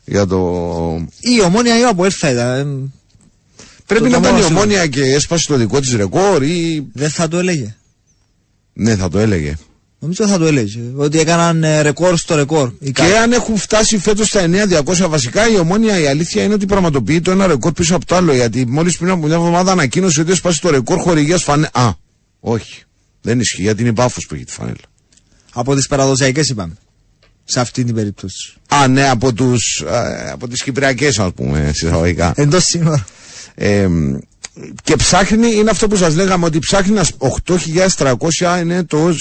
Speaker 2: Για το...
Speaker 3: Η ομόνια ή ο Αποέλ θα ήταν.
Speaker 2: Πρέπει να ήταν η ομόνια και έσπασε το δικό της ρεκόρ ή.
Speaker 3: Δεν θα το έλεγε.
Speaker 2: Ναι, θα το έλεγε.
Speaker 3: Νομίζω θα το έλεγε. Ότι έκαναν ε, ρεκόρ στο ρεκόρ.
Speaker 2: Και αν έχουν φτάσει φέτος στα 9.200 βασικά, η ομόνια η αλήθεια είναι ότι πραγματοποιεί το ένα ρεκόρ πίσω από το άλλο. Γιατί μόλις πριν από μια εβδομάδα ανακοίνωσε ότι έσπασε το ρεκόρ χορηγίας φανέλα. Α, όχι. Δεν ισχύει γιατί είναι η πάφο που έχει τη φανέλα.
Speaker 3: Από τις παραδοσιακές είπαμε σε αυτή την περίπτωση.
Speaker 2: Α, ναι, από, τους, ε, από τις Κυπριακές, ας πούμε, συσταγωγικά.
Speaker 3: Εντός σύνορα.
Speaker 2: Ε, και ψάχνει, είναι αυτό που σας λέγαμε, ότι ψάχνει 8.300 είναι το,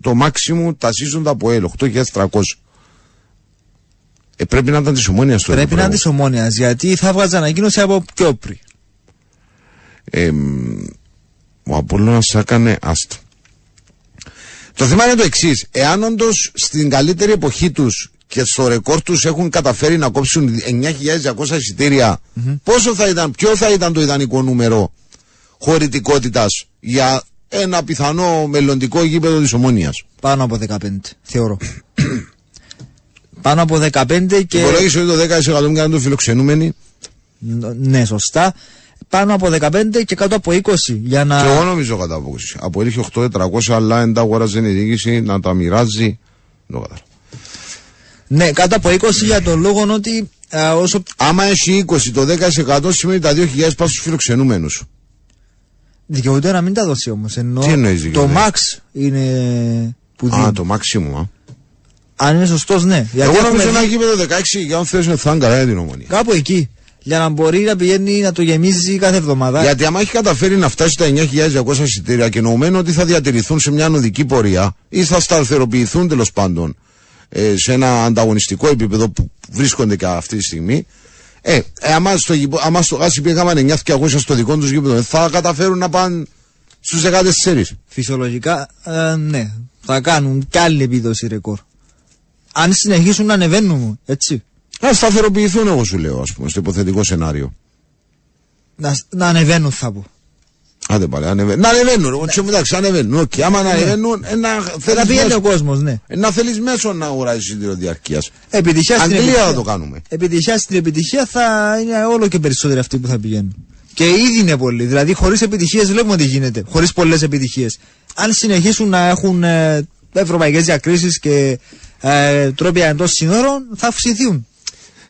Speaker 2: το maximum τα season από ΕΛ, 8.300. Ε, πρέπει να ήταν της ομόνιας
Speaker 3: το Πρέπει να ήταν της ομόνιας, γιατί θα βγάζει ανακοίνωση από πιο πριν.
Speaker 2: Ε, ο Απόλλωνας έκανε άστο. Το θέμα είναι το εξής. Εάν όντως στην καλύτερη εποχή τους και στο ρεκόρ τους έχουν καταφέρει να κόψουν 9.200 εισιτήρια, πόσο θα ήταν, ποιο θα ήταν το ιδανικό νούμερο χωρητικότητας για ένα πιθανό μελλοντικό γήπεδο της Ομόνιας;
Speaker 3: Πάνω από 15, θεωρώ. Πάνω από 15 και.
Speaker 2: Υπολόγισε ότι το 10% ήταν το φιλοξενούμενοι;
Speaker 3: Ναι, σωστά πάνω από 15 και κάτω από 20 για να...
Speaker 2: Και εγώ νομίζω κάτω από 20. Από 8.400 αλλά δεν τα αγοράζει η διοίκηση να τα μοιράζει.
Speaker 3: Ναι, κάτω από 20 για τον λόγο ότι ε, όσο
Speaker 2: Άμα έχει 20, το 10% σημαίνει τα 2.000 πας στους φιλοξενούμενους σου.
Speaker 3: δικαιούται να μην τα δώσει όμως. Ενώ
Speaker 2: Τι εννοείς
Speaker 3: το
Speaker 2: δικαιούται;
Speaker 3: max είναι που δίνει.
Speaker 2: Α, το maximum, α.
Speaker 3: Αν είναι σωστός, ναι. Γιατί
Speaker 2: Εγώ
Speaker 3: έχουμε
Speaker 2: νομίζω
Speaker 3: δει
Speaker 2: ένα γήπεδο 16 για αν θες θα είναι καλά για την ομονία.
Speaker 3: κάπου εκεί. Για να μπορεί να πηγαίνει να το γεμίζει κάθε εβδομάδα.
Speaker 2: Γιατί άμα έχει καταφέρει να φτάσει στα 9.200 εισιτήρια και εννοούμενο ότι θα διατηρηθούν σε μια οδική πορεία ή θα σταθεροποιηθούν τέλος πάντων ε, σε ένα ανταγωνιστικό επίπεδο που βρίσκονται και αυτή τη στιγμή. Ε, ε άμα στο, γηπο- άμα στο Γάσι πήγαμε 9.200 στο δικό τους γήπεδο, θα καταφέρουν να πάνε στους 14.
Speaker 3: Φυσιολογικά, ε, ναι. Θα κάνουν κι άλλη επίδοση ρεκόρ. Αν συνεχίσουν να ανεβαίνουν, έτσι.
Speaker 2: Να σταθεροποιηθούν, εγώ σου λέω, ας πούμε, στο υποθετικό σενάριο.
Speaker 3: Να, να ανεβαίνουν, θα πω.
Speaker 2: Άντε πάλι, ανεβαίνουν. Να ανεβαίνουν, εγώ ξέρω, εντάξει, ανεβαίνουν. Οκ, άμα να ανεβαίνουν, ε, να
Speaker 3: Θα
Speaker 2: θέλεις
Speaker 3: πηγαίνει ο
Speaker 2: μέσο-
Speaker 3: κόσμος, ναι.
Speaker 2: ε, να θέλεις μέσο να αγοράζεις εισιτήριο διαρκείας.
Speaker 3: Επιτυχία στην
Speaker 2: Αγγλία
Speaker 3: επιτυχία.
Speaker 2: θα το κάνουμε.
Speaker 3: Επιτυχία στην επιτυχία θα είναι όλο και περισσότεροι αυτοί που θα πηγαίνουν. Και ήδη είναι πολλοί. Δηλαδή, χωρίς επιτυχίες βλέπουμε τι γίνεται. Χωρίς πολλές επιτυχίες. Αν συνεχίσουν να έχουν ε, ευρωπαϊκές διακρίσεις και ε, τρόπια εντός συνόρων, θα αυξηθούν.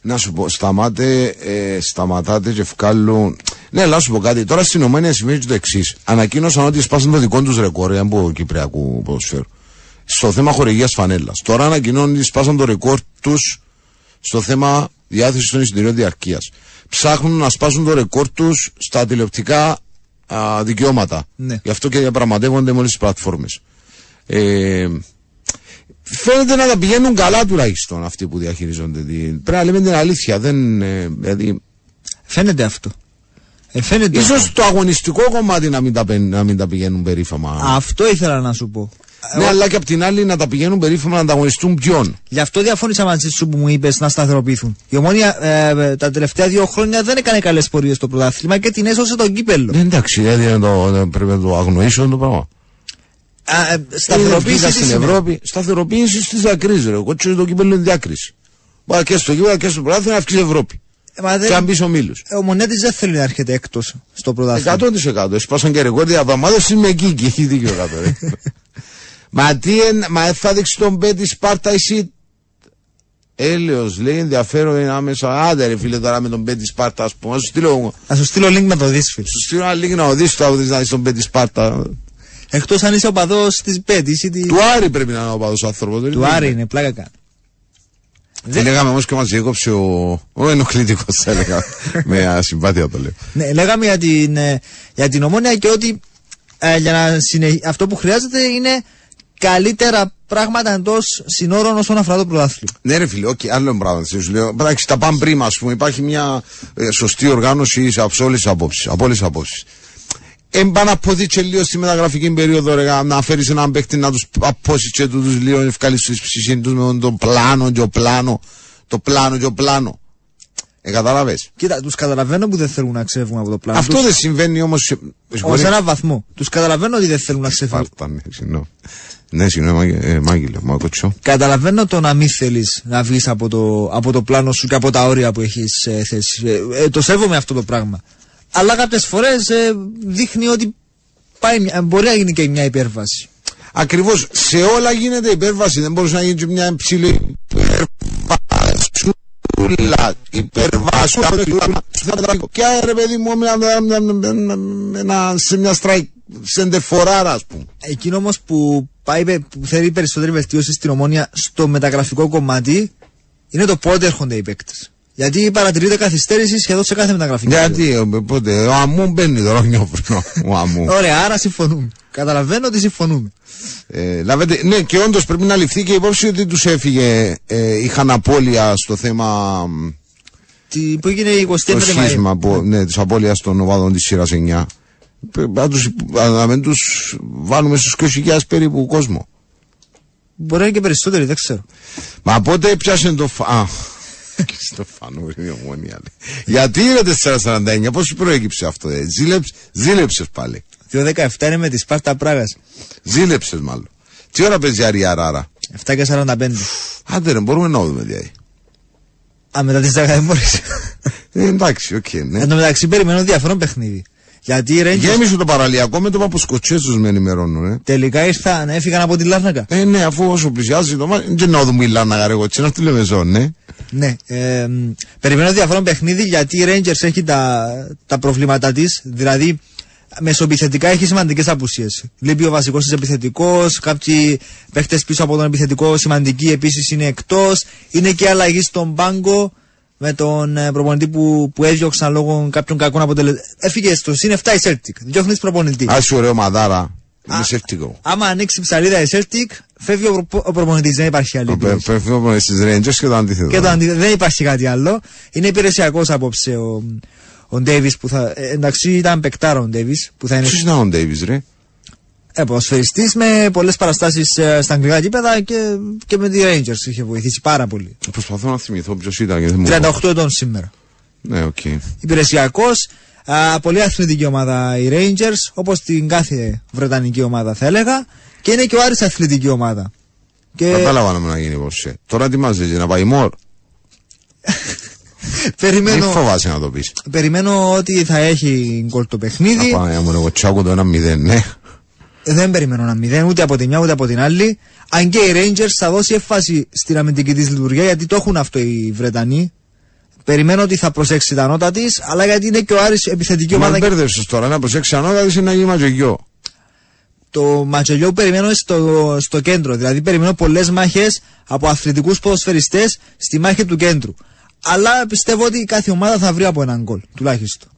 Speaker 2: Να σου πω, σταμάτε, ε, σταματάτε και ευκάλλουν. Ναι, αλλά να σου πω κάτι. Τώρα στην Ομόνια σημαίνει το εξής. Ανακοίνωσαν ότι σπάσαν το δικό τους ρεκόρ ε, από Κυπριακού ποδοσφαίρου. Στο θέμα χορηγίας φανέλας. Τώρα ανακοινώνουν ότι σπάσαν το ρεκόρ τους στο θέμα διάθεσης των εισιτηρίων διαρκείας. Ψάχνουν να σπάσουν το ρεκόρ τους στα τηλεοπτικά α, δικαιώματα.
Speaker 3: Ναι.
Speaker 2: Γι' αυτό και διαπραγματεύονται με όλε τις πλατφόρμες. Ε, φαίνεται να τα πηγαίνουν καλά τουλάχιστον αυτοί που διαχειρίζονται. την- Πρέπει να λέμε την αλήθεια. Δεν, ε, δηλαδή,
Speaker 3: Φαίνεται αυτό. Ε, φαίνεται αυτό.
Speaker 2: ίσως το αγωνιστικό κομμάτι να μην τα, παι- να μην τα πηγαίνουν περίφημα.
Speaker 3: Αυτό ήθελα να σου πω.
Speaker 2: ναι, αλλά και απ' την άλλη να τα πηγαίνουν περίφημα να ανταγωνιστούν ποιον;
Speaker 3: Γι' αυτό διαφώνησα μαζί σου που μου είπες να σταθεροποιηθούν. Η ομόνια ε, ε, τα τελευταία δύο χρόνια δεν έκανε καλές πορείες στο πρωτάθλημα και την έσωσε τον κύπελο.
Speaker 2: Ναι, εντάξει, δηλαδή να το, να- πρέπει να το αγνοήσω το πράγμα.
Speaker 3: Α, ε,
Speaker 2: Σταθεροποίηση
Speaker 3: σταθεροποίηση τι
Speaker 2: στην
Speaker 3: σημαίνει;
Speaker 2: Ευρώπη. Σταθεροποίηση στι διακρίσει, ρε. Εγώ τσιρι το κύπελο είναι διάκριση. Μπορεί και στο κύπελο και στο πρωτάθλημα να αυξήσει η Ευρώπη.
Speaker 3: Ε, μα δεν-
Speaker 2: Και αν μπει ο Μήλου.
Speaker 3: Ο Μονέτης δεν θέλει να έρχεται έκτος στο πρωτάθλημα.
Speaker 2: 100%. Εσπάσαν και ρεκόρ διαβαμάδες είμαι εκεί και έχει δίκιο κάτω. ρε. [laughs] μα τι εν, μα ε, θα δείξει τον Μπέτη Σπάρτα εσύ. Έλεος λέει ενδιαφέρον είναι άμεσα. Άντε ρε φίλε τώρα με τον Μπέτη Σπάρτα ας πούμε. Να σου στείλω,
Speaker 3: Να σου στείλω link να το δεις, φίλε.
Speaker 2: σου στείλω ένα link να οδείς το να δεις τον Μπέτη Σπάρτα.
Speaker 3: Εκτός αν είσαι οπαδό της Πέτη ή τη...
Speaker 2: Του Άρη πρέπει να είναι ο παδός άνθρωπος.
Speaker 3: του Άρη είναι, πλάκα κάνει.
Speaker 2: Τι λέγαμε όμως και μας διέκοψε ο, ο ενοχλητικός θα έλεγα. [laughs] με ασυμπάθεια το λέω.
Speaker 3: Ναι, λέγαμε για την, ε, για την ομόνια και ότι ε, για να συνε... αυτό που χρειάζεται είναι καλύτερα πράγματα εντός συνόρων όσον αφορά το πρωτάθλημα.
Speaker 2: Ναι, ρε φίλε, όχι, άλλο πράγμα. Σου λέω, εντάξει, τα πάμε πριν, ας πούμε. Υπάρχει μια ε, σωστή οργάνωση από όλες τις απόψεις. Από όλε τι απόψει. Εμπάνα αποδείξει λίγο στη μεταγραφική περίοδο, ρε, να φέρεις έναν παίκτη να τους απώσει και τους λίγο ευκάλει στη ψυχή τους με το πλάνο και ο πλάνο. Το πλάνο και ο πλάνο. Ε, κατάλαβες.
Speaker 3: Κοίτα, τους καταλαβαίνω που δεν θέλουν να ξέφυγουν από το πλάνο.
Speaker 2: Αυτό
Speaker 3: τους,
Speaker 2: δεν συμβαίνει όμως.
Speaker 3: Ω έναν βαθμό. Τους καταλαβαίνω ότι δεν θέλουν να ξεφύγουν.
Speaker 2: Σπάρτα, ναι, συγγνώμη. Ναι, συγγνώμη, Μάγε- ε, Μάγγελε, μα κοτσό.
Speaker 3: Καταλαβαίνω το να μην θέλεις να βγεις από το, από το πλάνο σου και από τα όρια που έχεις ε, θέσει. Ε, ε, το σέβομαι αυτό το πράγμα. Αλλά κάποιες φορές ε, δείχνει ότι πάει, μια- μπορεί να γίνει και μια υπέρβαση.
Speaker 2: Ακριβώς σε όλα γίνεται υπέρβαση. Δεν μπορούσε να γίνεις και μια υψηλή υπερβασούλα. Υπερβασούλα. Και άρα, ρε παιδί μου, με- με- με- με- με- ένα- σε μια στράικ σεντεφοράρα, ας πούμε.
Speaker 3: Εκείνο όμως που, πάει, πε- που θέλει περισσότερη βελτίωση στην ομόνια στο μεταγραφικό κομμάτι είναι το πότε έρχονται οι παίκτες. Γιατί παρατηρείται καθυστέρηση σχεδόν σε κάθε μεταγραφική.
Speaker 2: Γιατί, ε, πότε, ο Αμού μπαίνει τώρα, νιώθω. Ο Αμού.
Speaker 3: Ωραία, άρα συμφωνούμε. Καταλαβαίνω ότι συμφωνούμε.
Speaker 2: Ε, λάβετε, ναι, και όντως πρέπει να ληφθεί και υπόψη ότι τους έφυγε, ε, είχαν απώλεια στο θέμα μ,
Speaker 3: Τι, που έγινε η 29η
Speaker 2: το σχίσμα
Speaker 3: Μαΐου.
Speaker 2: που, ναι, της απώλειας των ομάδων της σειράς 9. Πρέπει Να, τους, να μην τους βάλουμε στους 20.000 περίπου κόσμο.
Speaker 3: Μπορεί να είναι και περισσότεροι, δεν ξέρω.
Speaker 2: Μα πότε έπιασε το φα... Α, και στο φανούρι η ομόνια. λέει. Γιατί είναι 449, πώς σου προέκυψε αυτό, ε; Ζήλεψ, ζήλεψες πάλι.
Speaker 3: 2-17 είναι με τη Σπάρτα Πράγας.
Speaker 2: Ζήλεψες μάλλον. Τι ώρα παίζει η Αριαράρα;
Speaker 3: 7 και 45.
Speaker 2: Άντε ρε, μπορούμε να δούμε τι έχει.
Speaker 3: Α, μετά τι 10 δεν μπορεί.
Speaker 2: Ε, εντάξει, οκ, ναι.
Speaker 3: Εν τω μεταξύ περιμένω διαφορών παιχνίδι. Γιατί οι Rangers
Speaker 2: Γέμισε το παραλιακό με το Παπουσκοτσέζου με ενημερώνουν. Ε.
Speaker 3: τελικά ήρθαν, έφυγαν από τη Λάρνακα.
Speaker 2: ε, ναι, αφού όσο πλησιάζει το μάτι. Δεν να δούμε η Λάνα ρε, εγώ τσι να τη λέμε ζώνη, ναι.
Speaker 3: Ναι. Ε, μ, περιμένω διαφορών παιχνίδι γιατί η Rangers έχει τα, τα προβλήματά της. Δηλαδή, μεσοεπιθετικά έχει σημαντικές απουσίες. Λείπει ο βασικός της επιθετικός. Κάποιοι παίχτες πίσω από τον επιθετικό σημαντικοί επίσης είναι εκτός. Είναι και αλλαγή στον πάγκο με τον ε, προπονητή που, που έδιωξαν λόγω κάποιων κακών αποτελεσμάτων. Έφυγε στο συν 7 η Celtic. Διώχνεις προπονητή.
Speaker 2: Α σου ωραίο μαδάρα. Είναι σευτικό.
Speaker 3: Άμα ανοίξει ψαλίδα η Celtic, φεύγει ο, προπο- ο προπονητής. Δεν υπάρχει άλλη. επιλογή.
Speaker 2: Φεύγουμε στις Rangers και το αντίθετο.
Speaker 3: Και το αντι... δεν υπάρχει κάτι άλλο. Είναι υπηρεσιακός απόψε ο, ο Ντέιβι που θα. ε, εντάξει, ήταν παικτάρο ο Ντέιβι που θα είναι
Speaker 2: Ποιος είναι ο Ντέιβι, ρε;
Speaker 3: Ε, ποδοσφαιριστής με πολλές παραστάσεις στα αγγλικά γήπεδα και, και με τη Rangers είχε βοηθήσει πάρα πολύ.
Speaker 2: Προσπαθώ να θυμηθώ ποιος ήταν. και δεν μου
Speaker 3: 38 ετών σήμερα.
Speaker 2: Ναι, οκ.
Speaker 3: Υπηρεσιακός. Πολύ αθλητική ομάδα οι Rangers, όπως την κάθε Βρετανική ομάδα θα έλεγα. Και είναι και ο Άρης αθλητική ομάδα. Και
Speaker 2: Κατάλαβα να να γίνει πώ. Τώρα ετοιμάζεσαι να πάει μόρ. Μην [laughs]
Speaker 3: περιμένω,
Speaker 2: φοβάσαι να το πεις.
Speaker 3: περιμένω ότι θα έχει γκολ το παιχνίδι.
Speaker 2: Να πάμε, μου εγώ τσάκω το 1-0, ναι.
Speaker 3: Δεν περιμένω να μηδέν ούτε από τη μια ούτε από την άλλη. Αν και οι Rangers θα δώσει έμφαση στην αμυντική της λειτουργία γιατί το έχουν αυτό οι Βρετανοί. Περιμένω ότι θα προσέξει τα νότα της, αλλά γιατί είναι και ο Άρης επιθετική
Speaker 2: Μα
Speaker 3: ομάδα.
Speaker 2: μπέρδεψες τώρα να προσέξεις ανώτατα είναι να γίνει μαζογιό.
Speaker 3: Το ματσολιό που περιμένω στο, στο κέντρο. Δηλαδή περιμένω πολλές μάχες από αθλητικούς ποδοσφαιριστές στη μάχη του κέντρου. Αλλά πιστεύω ότι κάθε ομάδα θα βρει από έναν γκολ, τουλάχιστον.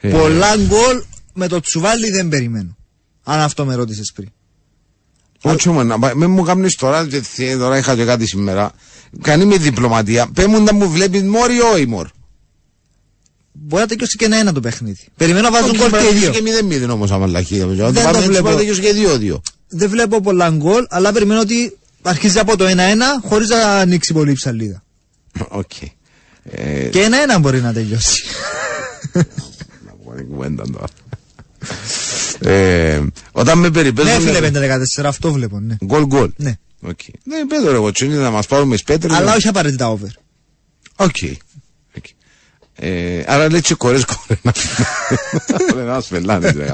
Speaker 2: Ε,
Speaker 3: Πολλά γκολ με το τσουβάλι δεν περιμένω. Αν αυτό με ρώτησες πριν.
Speaker 2: Όχι όμως, να πάει- με μου κάνεις τώρα, και θε- τώρα είχα και κάτι σήμερα. Κάνει με διπλωματία. Πέ μου να μου βλέπεις μόρ ή όχι μόρ.
Speaker 3: Μπορεί να τελειώσει και ένα-ένα το παιχνίδι. Περιμένω να βάζουν
Speaker 2: Όχι,
Speaker 3: γκολ
Speaker 2: πρέπει
Speaker 3: και
Speaker 2: να
Speaker 3: δύο.
Speaker 2: τελειώσει και 0-0 όμως άμα λαχεία. Δεν
Speaker 3: το βλέπω.
Speaker 2: βλέπω. Δεν και 2-2.
Speaker 3: Δεν βλέπω πολλά γκολ, αλλά περιμένω ότι αρχίζει από το 1-1 χωρίς να ανοίξει πολύ η ψαλίδα.
Speaker 2: Οκ. Ε,
Speaker 3: Και 1-1 μπορεί να τελειώσει.
Speaker 2: να πούμε την κουβέντα τώρα. Ε, Όταν με
Speaker 3: ναι,
Speaker 2: περιπέζουν...
Speaker 3: φίλε 5-14, αυτό βλέπω, ναι.
Speaker 2: Γκολ γκολ.
Speaker 3: ναι.
Speaker 2: Οκ. Ναι, πέτω ρε κοτσίνη να μας πάρουμε σπέτρες.
Speaker 3: Αλλά όχι απαραίτητα over.
Speaker 2: Οκ. Οκ. Ε, άρα λέει και κορές κορένα. Λέει να [laughs] σφελάνεις ρε.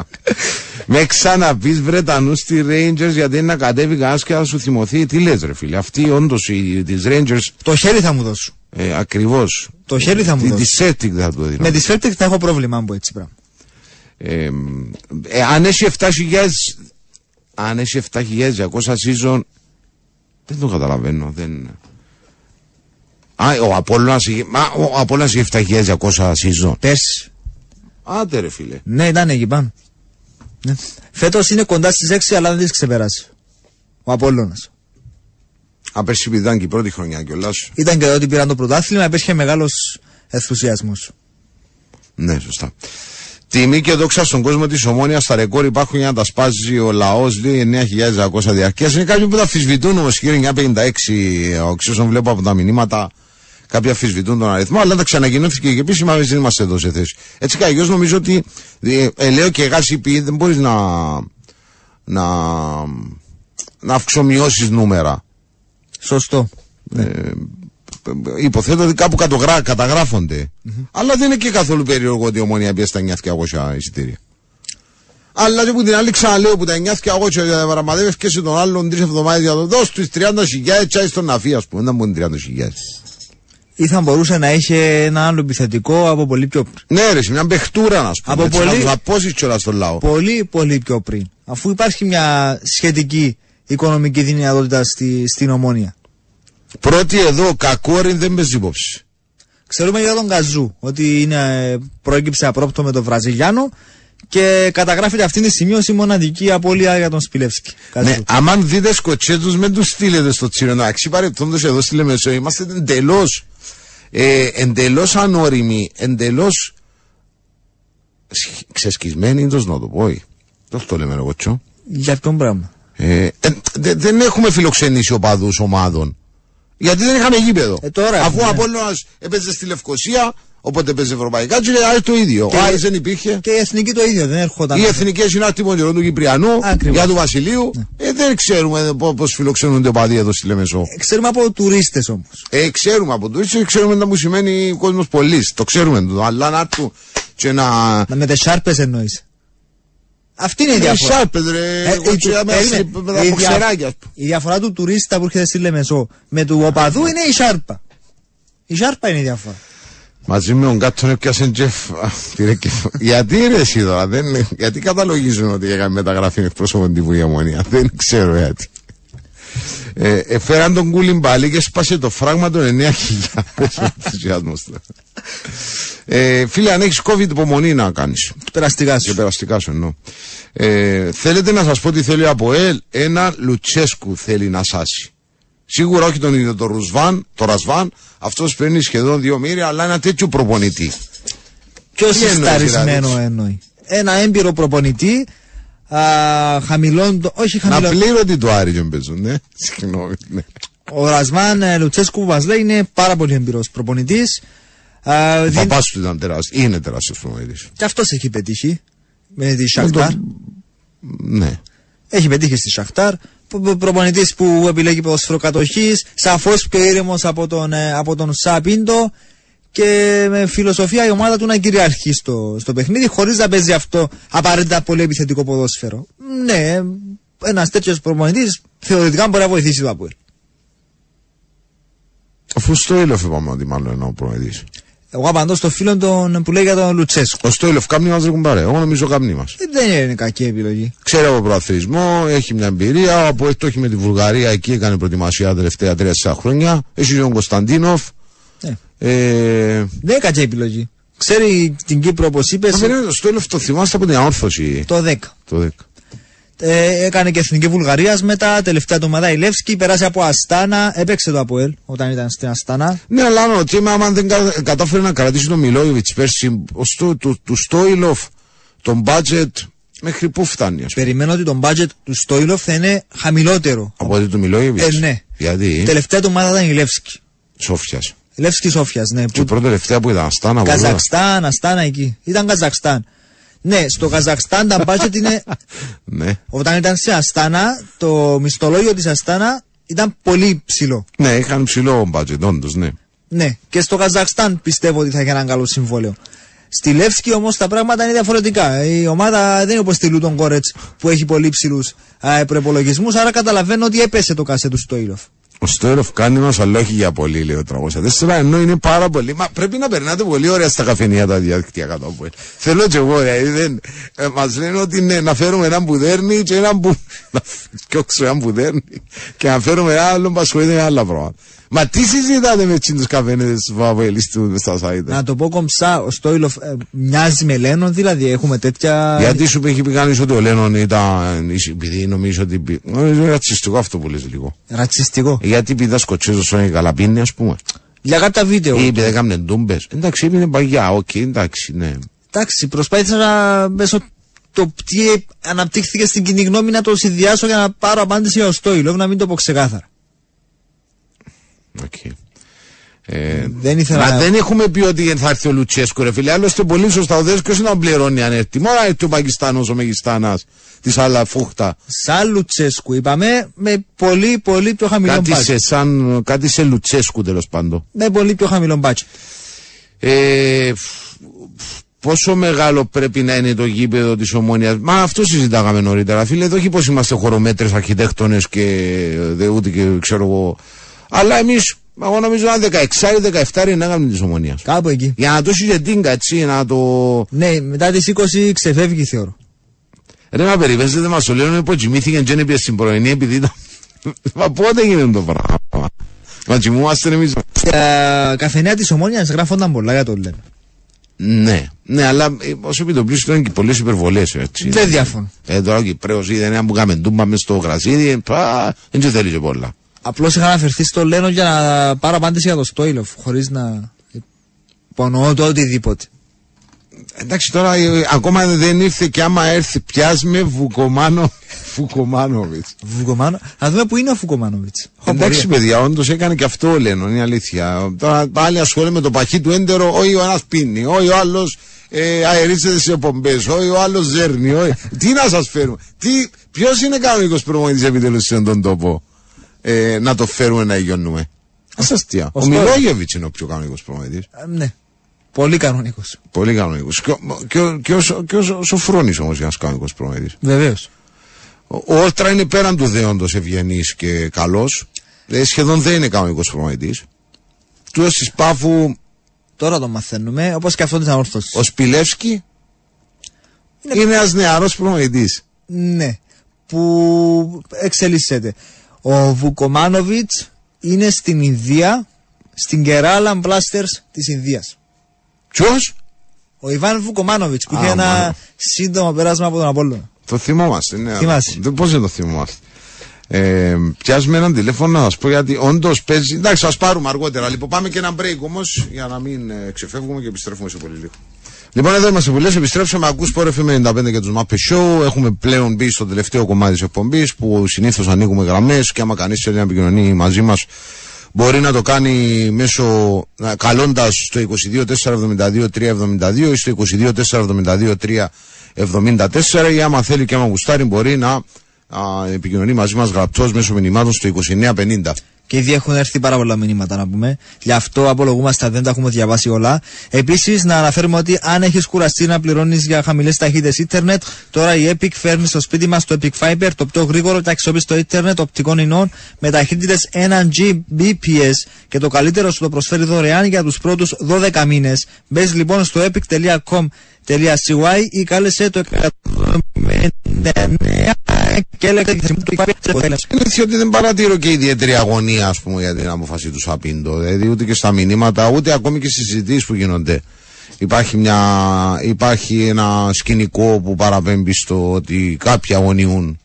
Speaker 2: Με ξαναπείς Βρετανούς στη Rangers γιατί είναι να κατέβει κανένας και να σου θυμωθεί. Τι λες ρε φίλε. Αυτή όντως η, της Rangers
Speaker 3: Το χέρι θα μου δώσω.
Speaker 2: ε, ακριβώς.
Speaker 3: Το χέρι θα μου
Speaker 2: Τη,
Speaker 3: δώσω.
Speaker 2: τη Celtic θα του δίνω.
Speaker 3: Με τη Celtic θα έχω πρόβλημα αν πω έτσι πράγμα.
Speaker 2: Ε, ε, αν έχει 7.000 αν έχει 7.200 season δεν το καταλαβαίνω δεν... Α, ο Απόλλωνας είχε, μα, ο Απόλλωνας είχε 7.200 season
Speaker 3: Πέρσι.
Speaker 2: Άντε ρε φίλε
Speaker 3: Ναι, ήταν εκεί πάνω. Ναι. Φέτος είναι κοντά στις 6, αλλά δεν τις ξεπεράσει. Ο Απόλλωνας.
Speaker 2: Αν πέρσι επειδή ήταν και η πρώτη χρονιά κιόλας
Speaker 3: Ήταν και ότι πήραν το πρωτάθλημα, υπήρχε μεγάλος ενθουσιασμός.
Speaker 2: Ναι σωστά Τιμή και δόξα στον κόσμο της Ομόνιας στα ρεκόρ υπάρχουν για να τα σπάζει ο λαός. Λέει 9.200 διαρκεία. Είναι κάποιοι που τα αφισβητούν όμως, κύριε 956. Όσων βλέπω από τα μηνύματα, κάποιοι αφισβητούν τον αριθμό. Αλλά τα ξανακοινώθηκε και επίσημα εμείς δεν είμαστε εδώ σε θέση. Έτσι κι αλλιώς νομίζω ότι. Ε, ε, λέω και γάση πει δεν μπορείς να. να. να αυξομοιώσεις νούμερα.
Speaker 3: Σωστό.
Speaker 2: Υποθέτω ότι κάπου κατογρά, καταγράφονται. Αλλά δεν είναι και καθόλου περίεργο ότι η ομόνια πιέσει τα 9.200 εισιτήρια. Αλλά και που την άλλη ξαναλέω που τα 9.200 παραμαδεύεις και σε τον άλλον τρεις εβδομάδες για το δώσ' τους 30.000 τσάι στον Ναφί, ας πούμε. Δεν μου είναι 30.000.
Speaker 3: Ή θα μπορούσε να είχε ένα άλλο επιθετικό από πολύ πιο πριν.
Speaker 2: Ναι, ρε, σε μια παιχτούρα να σου πούμε.
Speaker 3: Από
Speaker 2: έτσι,
Speaker 3: πολύ-
Speaker 2: Να τους απώσεις κιόλας στον λαό.
Speaker 3: Πολύ, πολύ πιο πριν. Αφού υπάρχει μια σχετική οικονομική δυνατότητα στη, στην ομόνια.
Speaker 2: Πρώτη εδώ, κακόριν δεν με υπόψη.
Speaker 3: Ξέρουμε για τον Καζού ότι είναι, ε, προέκυψε απρόπτω με τον Βραζιλιάνο και καταγράφεται αυτή τη σημείωση μοναδική απώλεια για τον Σπιλεύσκη. Καζού.
Speaker 2: Ναι, αμάν δείτε σκοτσέτους με τους στείλετε στο τσίρο. Να παρεπτόντως εδώ στη Λεμεσό είμαστε εντελώς ε, εντελώς ανώριμοι, εντελώς σχ- ξεσκισμένοι, εντός να το πω. ε. Δεν το λέμε εγώ τσο.
Speaker 3: Για ποιον πράγμα;
Speaker 2: Ε, ε, δε- δεν έχουμε φιλοξενήσει οπαδούς ομάδων. Γιατί δεν είχαμε γήπεδο.
Speaker 3: Ε, τώρα
Speaker 2: Αφού
Speaker 3: έχουμε,
Speaker 2: ο
Speaker 3: ναι.
Speaker 2: Απόλλωνας έπαιζε στη Λευκοσία, οπότε έπαιζε ευρωπαϊκά, και λέει το ίδιο.
Speaker 3: Και-
Speaker 2: Ο Άρης δεν υπήρχε.
Speaker 3: Και η εθνική το ίδιο, δεν έρχονταν.
Speaker 2: Οι εθνικές είναι άτιμο καιρό του Κυπριανού,
Speaker 3: Ακριβώς.
Speaker 2: για του Βασιλείου. Ε, δεν ξέρουμε πώς φιλοξενούνται οπαδοί εδώ στη Λεμεσό.
Speaker 3: Ε, Ξέρουμε από τουρίστες όμως.
Speaker 2: Ε, ξέρουμε από τουρίστες, ξέρουμε τα που σημαίνει κόσμος πολλή. Το ξέρουμε το. Αλλά να έρθουν και να.
Speaker 3: Με τις σάρπες εννοείς. Αυτή είναι η
Speaker 2: Οι
Speaker 3: διαφορά.
Speaker 2: σάρπες, ρε.
Speaker 3: Ε,
Speaker 2: Εγώ
Speaker 3: η-
Speaker 2: ξέρω, με
Speaker 3: περίμενε.
Speaker 2: ασύ- με τα
Speaker 3: Η δια-
Speaker 2: μποξεράκια.
Speaker 3: Η διαφορά του τουρίστα που έρχεται στη Λεμεσό με του οπαδού είναι η σάρπα. Η σάρπα είναι η διαφορά.
Speaker 2: Μαζί με τον Κάτον έπιασε τζεφ. Α, πήρε και- Γιατί ρε εσύ τώρα, δεν, είναι- γιατί καταλογίζουν ότι έκανε μεταγραφή εκπρόσωπον τύπου η Ομονία; Δεν ξέρω γιατί. Ε, εφέραν τον Κούλιμπαλί και σπάσε το φράγμα των 9.000 ο ενθουσιασμός του. Ε, φίλε, αν έχεις COVID υπομονή να κάνεις.
Speaker 3: Περαστικά
Speaker 2: Και
Speaker 3: σου.
Speaker 2: περαστικά σου εννοώ. Ε, θέλετε να σας πω τι θέλει από ΕΛ. Ένα Λουτσέσκου θέλει να σάσει. Σίγουρα όχι τον ίδιο το Ρουσβάν, το Ρασβάν. Αυτός παίρνει σχεδόν δύο μοίρια, αλλά ένα τέτοιο προπονητή.
Speaker 3: Πιο
Speaker 2: Τι εννοείς,
Speaker 3: συσταρισμένο
Speaker 2: δηλαδή;
Speaker 3: εννοεί. Ένα έμπειρο προπονητή, α, χαμηλών, το- όχι
Speaker 2: Να
Speaker 3: χαμηλών.
Speaker 2: πλήρωτη το Άρη και παίζουν, ναι. [laughs] Συγγνώμη, ναι.
Speaker 3: Ο Ρασμάν ε, Λουτσέσκου που μας λέει είναι πάρα πολύ έμπειρος προπονητής. Α,
Speaker 2: Ο
Speaker 3: δι-
Speaker 2: παπάς του ήταν τεράστιος, είναι τεράστιος προπονητής.
Speaker 3: Και αυτός έχει πετύχει με τη Σαχτάρ.
Speaker 2: Ναι.
Speaker 3: Έχει πετύχει στη Σαχτάρ. Προπονητής που επιλέγει ποδοσφαιρό κατοχή. Σαφώς πιο ήρεμο από τον, ε, από τον Σαπίντο. Και με φιλοσοφία η ομάδα του να κυριαρχεί στο, στο παιχνίδι χωρίς να παίζει αυτό απαραίτητα πολύ επιθετικό ποδόσφαιρο. Ναι, ένας τέτοιος προπονητής θεωρητικά μπορεί να βοηθήσει το Αποέλ.
Speaker 2: Αφού στο Ήλοφ είπαμε ότι μάλλον είναι ο προπονητής.
Speaker 3: Εγώ απαντώ στο φίλο τον, που λέει για τον Λουτσέσκο.
Speaker 2: Ο Στόιλοφ κάμνη μας δεν κουμπάρε. Εγώ νομίζω κάμνη μας.
Speaker 3: Ε, Δεν είναι κακή επιλογή.
Speaker 2: Ξέρει από προαθλητισμό, έχει μια εμπειρία. Από το έχει με τη Βουλγαρία, εκεί έκανε προετοιμασία τα τελευταία 3-4 χρόνια. Έχει τον Κωνσταντίνοφ.
Speaker 3: Ναι.
Speaker 2: Ε,
Speaker 3: Δεν είναι κακή επιλογή. Ξέρει την Κύπρο όπως είπες
Speaker 2: Μα δεν είναι το Στόιλοφ το θυμάστε από την αόρθωση.
Speaker 3: το 10.
Speaker 2: Το 10.
Speaker 3: Ε, έκανε και εθνική Βουλγαρίας μετά. Τελευταία το Μαδάη Λεύσκη. Πέρασε από Αστάνα. Έπαιξε το Αποέλ όταν ήταν στην Αστάνα.
Speaker 2: Ναι, αλλά αν ρωτήμα, άμα δεν κα, κατάφερε να κρατήσει τον Μιλόγεβιτς πέρσι, ο Στο, του, του Στόιλοφ, τον budget, μέχρι πού φτάνει, ας πούμε.
Speaker 3: Περιμένω ότι το budget του Στόιλοφ θα είναι χαμηλότερο.
Speaker 2: Από ότι του Μιλόγεβιτς;
Speaker 3: Ε, ναι.
Speaker 2: Γιατί,
Speaker 3: Τελευταία του ομάδα ήταν η Λεύσκη.
Speaker 2: Σόφιας.
Speaker 3: Η Λεύσκης Σόφιας, ναι.
Speaker 2: Και
Speaker 3: Που...
Speaker 2: πρώτη τελευταία που ήταν Αστάνα, βολά.
Speaker 3: Καζακστάν, Αστάνα εκεί. Ήταν Καζακστάν. Ναι, στο Καζακστάν τα budget είναι. [laughs]
Speaker 2: Ναι.
Speaker 3: Όταν ήταν σε Αστάνα, το μισθολόγιο της Αστάνα ήταν πολύ ψηλό.
Speaker 2: Ναι, είχαν ψηλό budget, όντως, ναι.
Speaker 3: Ναι, και στο Καζακστάν πιστεύω ότι θα είχε έναν καλό συμβόλαιο. Στη Λεύσκη όμως τα πράγματα είναι διαφορετικά. Η ομάδα δεν είναι όπως τη Λούτον Κόρετς που έχει πολύ ψηλούς προπολογισμού, άρα καταλαβαίνω ότι έπεσε το κασέ του Στόιλοφ.
Speaker 2: Ο Στόιλοφ κάνει μας, αλλά όχι για πολύ, λέει ο 304, ενώ είναι πάρα πολύ. Μα πρέπει να περνάτε πολύ ωραία στα καφενεία τα διαδικτυακά του Αποέλ. Θέλω και εγώ, δηλαδή, δεν. Ε, μας λένε ότι ναι, να φέρουμε έναν που δέρνει και έναν που. [laughs] να φτιάξω έναν που δέρνει και να φέρουμε ένα άλλο που ασχολείται με άλλα πράγματα. Μα τι συζητάτε με τους καφενέδε του Αποέλ στα site;
Speaker 3: Να το πω κομψά, ο Στόιλοφ ε, μοιάζει με Λένον, δηλαδή έχουμε τέτοια.
Speaker 2: Γιατί σου έχει πει κανείς ότι ο Λένον ήταν. επειδή νομίζω ότι. πει- Νομίζω είναι ρατσιστικό αυτό που λες λίγο.
Speaker 3: Ρατσιστικό.
Speaker 2: Γιατί επειδή σκοτσέζος είναι καλαπίνη, ας πούμε.
Speaker 3: Για κάποια βίντεο.
Speaker 2: Ή επειδή έκαμε ντούμπες. Εντάξει, είναι παγιά, οκ, εντάξει, ναι.
Speaker 3: Εντάξει, προσπάθησα να μέσω το τι αναπτύχθηκε στην κοινή γνώμη να το συνδυάσω για να πάρω απάντηση για ο Στόιλοφ, να μην το πω ξεκάθαρα.
Speaker 2: Οκ. Ε,
Speaker 3: Δεν ήθελα
Speaker 2: Μα
Speaker 3: να-
Speaker 2: δεν έχουμε πει ότι θα έρθει ο Λουτσέσκο, ρε φίλε. Άλλωστε, πολύ σωστά. Ο Δέσκος να πληρώνει αν έρθει. Μόνο αν έρθει ο Πακιστάνος, ο Μεγιστάνας, της άλλα φούχτα.
Speaker 3: Σαν Λουτσέσκου είπαμε με πολύ πολύ πιο χαμηλό
Speaker 2: Κάτι
Speaker 3: μπάτζετ.
Speaker 2: σε, σαν, κάτι σε Λουτσέσκου τέλος πάντων.
Speaker 3: Με πολύ πιο χαμηλό μπάτζετ.
Speaker 2: Ε, πόσο μεγάλο πρέπει να είναι το γήπεδο της ομόνιας. Μα αυτό συζητάγαμε νωρίτερα. Φίλε, εδώ όχι πως είμαστε χωρομέτρες, αρχιτέκτονες και ε, δε, ούτε και ξέρω εγώ. Αλλά εμείς, εγώ νομίζω ένα 16-17 είναι έκαμε της ομόνια.
Speaker 3: Κάπου εκεί.
Speaker 2: Για να το έχει και τίνκα, έτσι, να το.
Speaker 3: Ναι, μετά τις 20 ξεφεύγει θεωρώ.
Speaker 2: Ρε, μα περιπέζετε, μας το λένε που κοιμήθηκε και έπιε στην πρωινή επειδή ήταν. Μα πότε γίνεται το πράγμα; Μα κοιμούμαστε εμείς.
Speaker 3: Τα καφενεία της Ομόνιας γράφονταν πολλά για το λένε.
Speaker 2: Ναι, ναι, αλλά ε, όσο επιτοπλίστων είναι και πολλές υπερβολές, έτσι.
Speaker 3: Δεν διαφωνώ.
Speaker 2: Ε, τώρα ο Κυπρέος είδε ένα που κάμε ντούμπα μες στο γρασίδι, πα, δεν και θέλει και πολλά.
Speaker 3: Απλώς είχα αναφερθεί στο Λένο για να πάρω απάντηση για το Στόιλοφ, χωρίς να υπονοώ το οτιδήποτε.
Speaker 2: Εντάξει τώρα ε, ακόμα δεν ήρθε και άμα έρθει πιάσ' με Βουκομάνο [laughs] Φουκομάνοβιτς.
Speaker 3: Βουκομάνο. Να δούμε που είναι ο Φουκομάνοβιτς. Έχω
Speaker 2: Εντάξει
Speaker 3: απορία.
Speaker 2: παιδιά, όντως έκανε και αυτό λένε, είναι αλήθεια. Τώρα πάλι ασχολείται με το παχύ του έντερο, όχι ο ένας πίνει, όχι ο άλλος ε, αερίζεται σε πομπές, όχι ο άλλος ζέρνει, όχι. Τι να σας φέρουμε, τι, ποιος είναι κανονικός προμονητής επιτέλους σε τον τόπο; Ε, να το φέρουμε να υγιονούμε. Ας αστεία.
Speaker 3: ο
Speaker 2: Ο,
Speaker 3: Στόιλοφ.
Speaker 2: Μιλόγεβιτς είναι ο πιο κανονικός προμονητής.
Speaker 3: Ε, Ναι. Πολύ κανονικός.
Speaker 2: Πολύ κανονικός. Και, ο- και, ο- και, ο- και ο Σοφρόνης όμως για να κανονικός προπονητής.
Speaker 3: Βεβαίως.
Speaker 2: Ο ο Όρτρα είναι πέραν του δέοντος ευγενής και καλός. Ε, σχεδόν δεν είναι κανονικός προπονητής. Του της Πάφου,
Speaker 3: Τώρα το μαθαίνουμε, όπως και αυτό της ανόρθωσης.
Speaker 2: ο Σπιλεύσκι
Speaker 3: Είναι-
Speaker 2: είναι ένας νεαρός προπονητής.
Speaker 3: Ναι. Που εξελίσσεται. Ο Βουκομάνοβιτς είναι στην Ινδία, στην Kerala Blasters της Ινδίας.
Speaker 2: Ποιος;
Speaker 3: Ο Ιβάν Βουκομάνοβιτς που
Speaker 2: Α,
Speaker 3: είχε ένα
Speaker 2: μάλλον.
Speaker 3: σύντομο πέρασμα από τον Απόλλωνα.
Speaker 2: Το θυμόμαστε. Ναι,
Speaker 3: Θυμάσαι.
Speaker 2: Δεν, πώς δεν το θυμόμαστε. Ε, πιάσουμε έναν τηλέφωνο να σας πω γιατί όντως παίζει. Εντάξει, θα πάρουμε αργότερα. Λοιπόν, πάμε και ένα break όμως για να μην ε, ξεφεύγουμε και επιστρέφουμε σε πολύ λίγο. Λοιπόν, εδώ είμαστε που λες, επιστρέψαμε. Ακούς Sport FM 95 και τους Muppet Show. Έχουμε πλέον μπει στο τελευταίο κομμάτι της εκπομπής που συνήθως ανοίγουμε γραμμές και άμα κανείς θέλει να επικοινωνεί μαζί μας μπορεί να το κάνει μέσω καλώντας στο 22 ή στο 22 374 ή άμα θέλει και άμα γουστάρει μπορεί να α, επικοινωνεί μαζί μας γραπτός μέσω μηνυμάτων στο 2950.
Speaker 3: Και ήδη έχουν έρθει πάρα πολλά μηνύματα να πούμε. Γι' αυτό απολογούμαστε αν δεν τα έχουμε διαβάσει όλα. Επίσης, να αναφέρουμε ότι αν έχεις κουραστεί να πληρώνεις για χαμηλές ταχύτητες ίντερνετ, τώρα η Epic φέρνει στο σπίτι μας το Epic Fiber, το πιο γρήγορο και αξιόπιστο ίντερνετ οπτικών ινών με ταχύτητες 1 Gbps και το καλύτερο σου το προσφέρει δωρεάν για τους πρώτους 12 μήνες. Μπες λοιπόν στο epic.com.cy ή κάλεσε το 199 και έλεγε τη θερμή του Fiber της αποτέλεσμα.
Speaker 2: Είναι αλήθεια ότι δεν παρατηρώ και ιδιαίτερη αγωνία ας πούμε, για την απόφαση του Σαπίντο. Δηλαδή ούτε και στα μηνύματα, ούτε ακόμη και στις συζητήσεις που γίνονται. Υπάρχει, μια, υπάρχει ένα σκηνικό που παραπέμπει στο ότι κάποιοι αγωνιούν.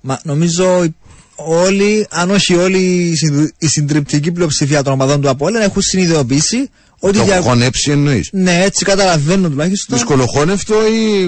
Speaker 3: Μα νομίζω όλοι, αν όχι όλοι, η συνδου- η συντριπτική πλειοψηφία των ομάδων του Απόλλων έχουν συνειδητοποιήσει ότι.
Speaker 2: Το
Speaker 3: δια-
Speaker 2: χωνέψει εννοείς.
Speaker 3: Ναι, έτσι καταλαβαίνουν τουλάχιστον.
Speaker 2: Δυσκολοχώνευτο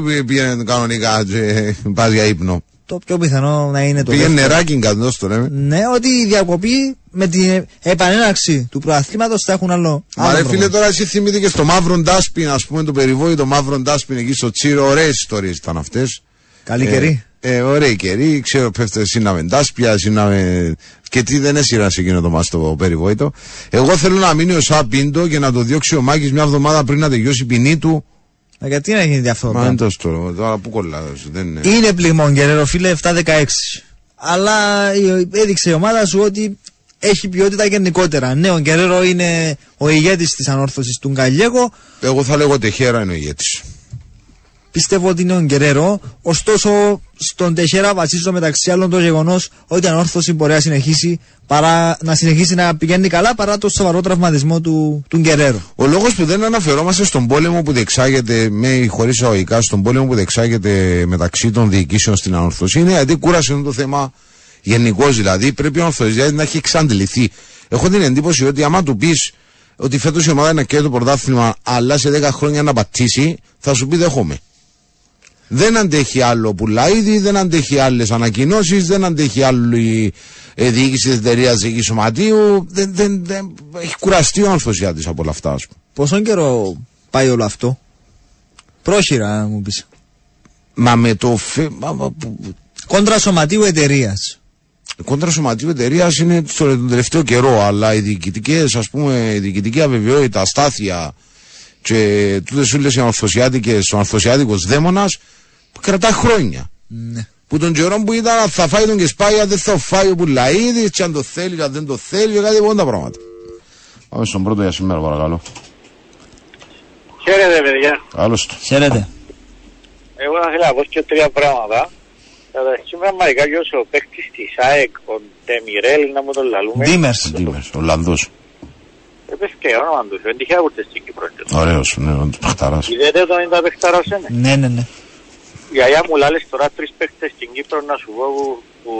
Speaker 2: ή πήγαινε κανονικά και πας για ύπνο.
Speaker 3: Το πιο πιθανό να είναι το.
Speaker 2: Πήγαινε
Speaker 3: δεύτερο.
Speaker 2: νεράκι κάτω, το λέμε.
Speaker 3: Ναι, ότι η διακοπή με την επανέναρξη του προαθλήματος θα έχουν άλλο.
Speaker 2: Μα
Speaker 3: άλλο
Speaker 2: ρε φίλε
Speaker 3: πρόβλημα.
Speaker 2: τώρα εσύ θυμήθηκε στο μαύρο ντάσπιν ας πούμε το περιβόητο μαύρο ντάσπιν εκεί στο Τσίρο ωραίες ιστορίες ήταν αυτές
Speaker 3: Καλή καιρή.
Speaker 2: ε, ε, ωραίοι καιροί ξέρω πέφτε σύναμε ντάσπια σύναμε και τι δεν έσυρα σε εκείνο το μας το περιβόητο εγώ θέλω να μείνει ο Σαπίντο και να το διώξει ο Μάκης μια εβδομάδα πριν να τελειώσει η ποινή του
Speaker 3: Μα γιατί να γίνει αυτό το
Speaker 2: Μα
Speaker 3: πράγμα.
Speaker 2: είναι τόσο τώρα που κολλάς δεν είναι
Speaker 3: Είναι πληγμόν Γκερέρο φίλε 7-16. Αλλά η- έδειξε η ομάδα σου ότι έχει ποιότητα γενικότερα. Ναι, ο Γκερέρο είναι ο ηγέτης της ανόρθωσης του Γκαλιέγο.
Speaker 2: εγώ θα λέγω Τεχέρα είναι ο ηγέτης
Speaker 3: Πιστεύω ότι είναι ο Γκερέρο. Ωστόσο, στον Τεχέρα βασίζω μεταξύ άλλων το γεγονός ότι η ανόρθωση μπορεί να συνεχίσει, παρά, να συνεχίσει να πηγαίνει καλά παρά το σοβαρό τραυματισμό του, του Γκερέρο.
Speaker 2: Ο λόγος που δεν αναφερόμαστε στον πόλεμο που διεξάγεται με ή χωρίς αγωγικά, στον πόλεμο που διεξάγεται μεταξύ των διοικήσεων στην ανορθωσία είναι γιατί κούρασε το θέμα γενικώς. Δηλαδή πρέπει ο ανορθωσία να έχει εξαντληθεί. Έχω την εντύπωση ότι άμα του πεις ότι φέτος η ομάδα είναι και το πρωτάθλημα, αλλά σε 10 χρόνια να πατήσει, θα σου πει δέχομαι. Δεν αντέχει άλλο πουλαίδι, δεν αντέχει άλλες ανακοινώσεις, δεν αντέχει άλλη ε, διοίκηση της εταιρείας διοίκησης σωματείου. Δεν, δεν, δεν, έχει κουραστεί ο ανορθωσιάτη από όλα αυτά, ας πούμε.
Speaker 3: Πόσο καιρό πάει όλο αυτό, Πρόχειρα, να μου πεις.
Speaker 2: Μα με το. Φε... Μα, μα, που-
Speaker 3: Κόντρα σωματείου εταιρείας.
Speaker 2: κόντρα σωματείου εταιρείας είναι στο τον τελευταίο καιρό, αλλά οι διοικητικές, ας πούμε, η διοικητική αβεβαιότητα, αστάθεια και τούτες σου λες οι ανορθωσιάτικες, ο ανορθωσιάτικος δαίμονας κρατά χρόνια.
Speaker 3: Ναι.
Speaker 2: Που τον καιρό που ήταν θα φάει τον και σπάει, αν δεν θα φάει ο Πουλαίδης, και αν το θέλεις, αν δεν το θέλεις, και κάτι πόντα πράγματα. Πάμε στον πρώτο για σήμερα, παρακαλώ.
Speaker 4: Χαίρετε παιδιά.
Speaker 2: Άλλος του.
Speaker 3: Χαίρετε.
Speaker 4: Εγώ θα ήθελα να πω και τρία πράγματα. Καταρχήν πραγματικά και ο παίκτης της ΑΕΚ, ο Ντεμιρέλ, να μου τον λαλούμε.
Speaker 3: Ντίμερς.
Speaker 2: Ντίμερς, Ολλανδός.
Speaker 4: Έπες και όνομα του, δεν τυχαία ούτε στην Κύπρο.
Speaker 2: Ωραίος, ναι, ο Παχταράς.
Speaker 4: Είδατε τον είναι τα παιχταράς είναι.
Speaker 3: Ναι, ναι, ναι.
Speaker 4: Η αγιά μου λάλες τώρα τρεις παίκτες στην Κύπρο να σου πω που, που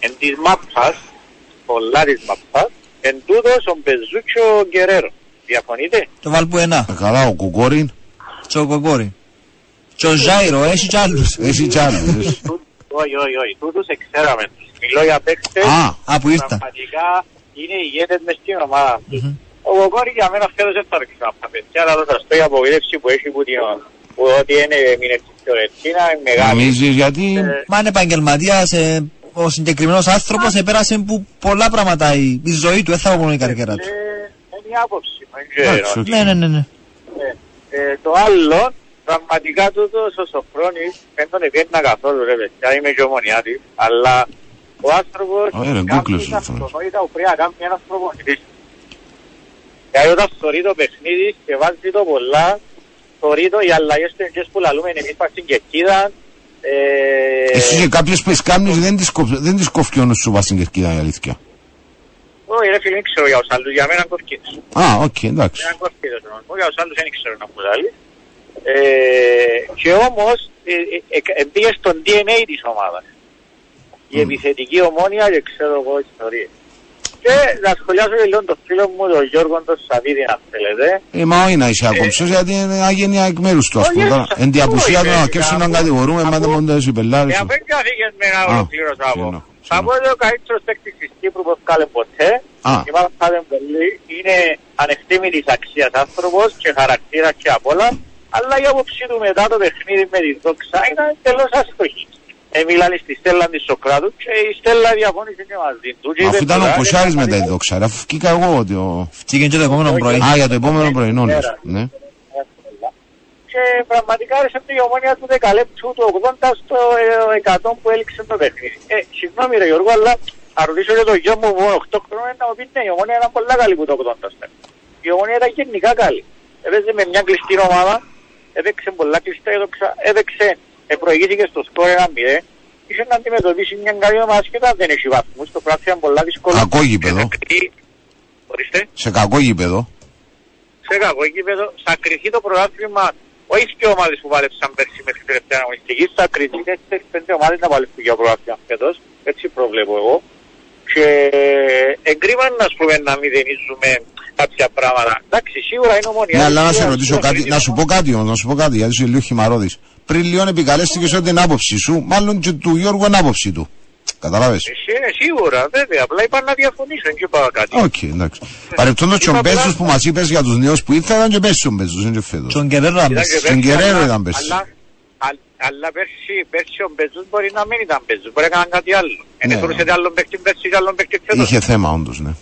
Speaker 4: εν της μάπας, πολλά της μάπας, εν τούτος ο Μπεζούτσο Γκερέρο. Διαφωνείτε;
Speaker 3: Το βάλ που ένα.
Speaker 2: Ε, Καλά, ο Κουκόριν,
Speaker 3: Τσοκοκόρη. Τσο Ζάιρο, έχει κι άλλους.
Speaker 2: εσύ κι άλλους.
Speaker 4: Τούτους- Όχι, όχι, όχι. Τούτους εξέραμε τους. Μιλώ για παίκτες.
Speaker 2: Α,
Speaker 3: Α, που ήρθα.
Speaker 4: Πραγματικά είναι ηγέτες μες στην ομάδα τους. Ο Κοκόρη για μένα φέτος δεν θα ρίξει να πάμε. Και αλλά το τραστό η απογοήτευση που έχει που την που ότι είναι μείνε στη Φιωρεντίνα είναι μεγάλη.
Speaker 2: νομίζεις γιατί...
Speaker 4: Ε,
Speaker 3: Μα είναι επαγγελματία. Ο συγκεκριμένος άνθρωπος επέρασε που πολλά πράγματα η, η ζωή του. Δεν θα πω μόνο η καριέρα του.
Speaker 4: ε, Είναι η άποψη. μου, Δεν ξέρω.
Speaker 2: Εντάξει, οκ.
Speaker 3: Ναι, ναι, ναι. ναι.
Speaker 4: Ε, Ε, το άλλο, πραγματικά τούτος ο Σοφρόνης δεν τον επιένα καθόλου ρε παιδιά, είμαι και ομονιάτης, αλλά ο άνθρωπος
Speaker 2: Ωραία, ρε,
Speaker 4: κάνει
Speaker 2: γκούκλες,
Speaker 4: τα
Speaker 2: Σοφρόνης.
Speaker 4: αυτονόητα που πρέπει να κάνει ένας προπονητής. Δηλαδή όταν θωρεί το παιχνίδι και βάζει το πολλά, θωρεί το οι αλλαγές τεχνικές που λαλούμε εμείς πας στην κερκίδα, ε,
Speaker 2: Εσύ και κάποιες που κάνεις δεν τις, κοφ- δεν τις κοφκεί ο νους σου βάζει στην κερκίδα η αλήθεια.
Speaker 4: όχι ρε φίλε, δεν ξέρω για τους άλλους, για μένα κοφκίνες.
Speaker 2: Α, οκ, εντάξει.
Speaker 4: Έναν κοφκίνες, μόνο, για τους άλλους δεν ξέρω να μου λέει. Ε, και όμως, ε, ε, ε, μπήκε στον DNA της ομάδας. Η επιθετική ομόνια και ξέρω εγώ ιστορίες. Και να σχολιάσω και λίγο τον φίλο μου, τον Γιώργο τον Σαββίδη, αν θέλετε.
Speaker 2: Ε, μα όχι να είσαι ακόμψος γιατί είναι αγένεια εκ μέρους του, ας
Speaker 4: Όχι,
Speaker 2: πούμε. Τώρα,
Speaker 4: όχι,
Speaker 2: Εν τη απουσία του
Speaker 4: όχι,
Speaker 2: να
Speaker 4: ε,
Speaker 2: κέψουν να
Speaker 4: αφού-
Speaker 2: κατηγορούμε, μα δεν
Speaker 4: αφού-
Speaker 2: μόνο οι πελάρες
Speaker 4: Ε,
Speaker 2: σου.
Speaker 4: αφού δεν καθήκες με ένα
Speaker 2: Α,
Speaker 4: ολοκλήρωσα
Speaker 2: συγγνώμη,
Speaker 4: εγώ.
Speaker 2: συγγνώμη.
Speaker 4: Θα πω ότι ο καλύτερος παίκτης της Κύπρου που βγάλε ποτέ,
Speaker 2: Α.
Speaker 4: η Μάρα Φάδεν πολύ, είναι ανεκτήμητης αξίας άνθρωπος και χαρακτήρας και απ' όλα, αλλά η άποψή του μετά το παιχνίδι με τη δόξα ήταν τελώς άστοχη. Ε, μιλάνε στη στέλα της Σοκράτου και η στέλα διαφώνησε και μαζί του. Και
Speaker 2: Αφού
Speaker 4: είπε
Speaker 2: ήταν ο
Speaker 4: τώρα,
Speaker 2: Κοσάρης
Speaker 4: ε,
Speaker 2: μετά η δόξα, ρε, αφού βγήκα εγώ ότι ο...
Speaker 3: Φτύγε και το επόμενο πρωί.
Speaker 2: Α, για το επόμενο πρωινό, λες. Ναι.
Speaker 4: Και πραγματικά άρεσε η ομόνια του δεκαλέπτου του 80 στο ε, 100 που έληξε το παιχνίδι. Ε, συγγνώμη ρε Γιώργο, αλλά να ρωτήσω και το γιο μου που είναι 8 χρόνων να μου πει ναι, η ομόνια ήταν πολλά καλή που το 80 στο. Η ομόνια ήταν γενικά καλή. Έπαιζε με μια κλειστή ομάδα, έπαιξε πολλά κλειστά, έδωξα, έπαιξε, ε, προηγήθηκε στο σκόρ 1-0. Είχε να αντιμετωπίσει μια καλή ομάδα και όταν δεν έχει βαθμούς, το πράγμα ήταν πολλά δύσκολο.
Speaker 2: Κακό γήπεδο.
Speaker 4: Και θα κρυθεί- Ορίστε
Speaker 2: Σε κακό γήπεδο.
Speaker 4: σε κακό γήπεδο, θα κρυθεί το πρωτάθλημα όχι και ομάδες που πάλεψαν πέρσι μέχρι την τελευταία αγωνιστική, θα κρυθεί 4-5 ομάδες να πάλεψουν για πρωτάθλημα φέτος, έτσι προβλέπω εγώ. Και εγκρίμα να σου πούμε να μηδενίζουμε κάποια πράγματα. Εντάξει, σίγουρα είναι ομονία.
Speaker 2: Ναι, αλλά να σε
Speaker 4: Σίγουρα
Speaker 2: ρωτήσω
Speaker 4: είναι
Speaker 2: κάτι,
Speaker 4: κριτικό.
Speaker 2: να σου πω κάτι όμως, να σου πω κάτι, γιατί είσαι λίγο χυμαρόδης. Πριν λίγο επικαλέστηκες ότι είναι άποψη σου, μάλλον και του Γιώργου είναι άποψη του. Καταλάβες;
Speaker 4: Εσύ είναι σίγουρα, βέβαια. Απλά είπα να διαφωνήσω, δεν είπα κάτι.
Speaker 2: Οκ, εντάξει. Παρεπτόντως και ο
Speaker 4: Είπα
Speaker 2: Μπέζος
Speaker 4: απλά-
Speaker 2: που μας είπες για τους νέους που ήρθαν ήταν και πέρσι ο Μπέζος, είναι και φέτος.
Speaker 3: Τον Κεραίρο να
Speaker 4: Ήταν
Speaker 3: μπες.
Speaker 4: και
Speaker 2: Στον
Speaker 4: πέρσι,
Speaker 2: Κεραίρο
Speaker 4: αλλά-
Speaker 2: ήταν πέρσι.
Speaker 4: Αλλά, α- αλλά πέρσι, πέρσι ο Μπεζούς μπορεί να μην ήταν Μπεζούς, μπορεί να έκαναν κάτι άλλο.
Speaker 2: Ναι,
Speaker 4: Είναι θεωρούσατε άλλον παίκτη πέρσι και άλλον παίκτη φέτος.
Speaker 2: Είχε θέμα όντως, ναι.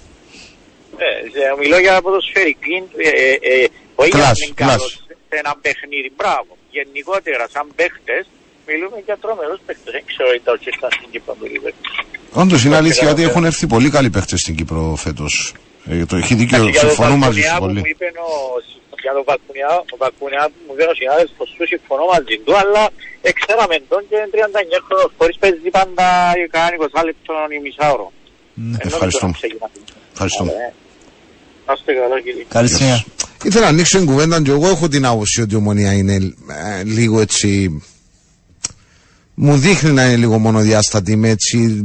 Speaker 4: Ε, σε- μιλώ για ποδοσφαιρική, ε, ε, ε, όχι για
Speaker 2: class,
Speaker 4: να είναι
Speaker 2: class.
Speaker 4: καλός σε ένα παιχνίδι. Μπράβο. Γενικότερα, σαν παίχτες, μιλούμε για τρομερούς παίχτες. Δεν ξέρω αν τα ήρθαν στην Κύπρο του Λίβερπουλ.
Speaker 2: Όντως είναι αλήθεια
Speaker 4: Καλά,
Speaker 2: ότι
Speaker 4: ναι.
Speaker 2: έχουν έρθει πολύ καλοί παίχτες στην Κύπρο φέτος. Ε, το έχει δίκιο,
Speaker 4: Εντάξει, για τον
Speaker 2: συμφωνώ μαζί
Speaker 4: Βαλκουνιά
Speaker 2: σου
Speaker 4: που
Speaker 2: πολύ.
Speaker 4: μου είπε ο- Για τον Βαλκουνιά, ο Βαλκουνιά που μου είπε ο συνάδελφος σου, συμφωνώ μαζί του, αλλά εξέραμε τον και είναι 39 χρόνος, χωρίς παίζεις πάντα κανένα 20 λεπτό ή μισάωρο.
Speaker 3: Ναι.
Speaker 4: Ενώ
Speaker 2: Ευχαριστούμε.
Speaker 4: Δεν το ξεκινά.
Speaker 2: Ευχαριστούμε.
Speaker 4: Ωραία. Να είστε καλά κύριε.
Speaker 3: Καλή συνέχεια.
Speaker 2: Ήθελα να ανοίξω την κουβέντα και εγώ έχω την άποψη ότι η ομονία είναι ε, λίγο έτσι. Μου δείχνει να είναι λίγο μονοδιάστατη με έτσι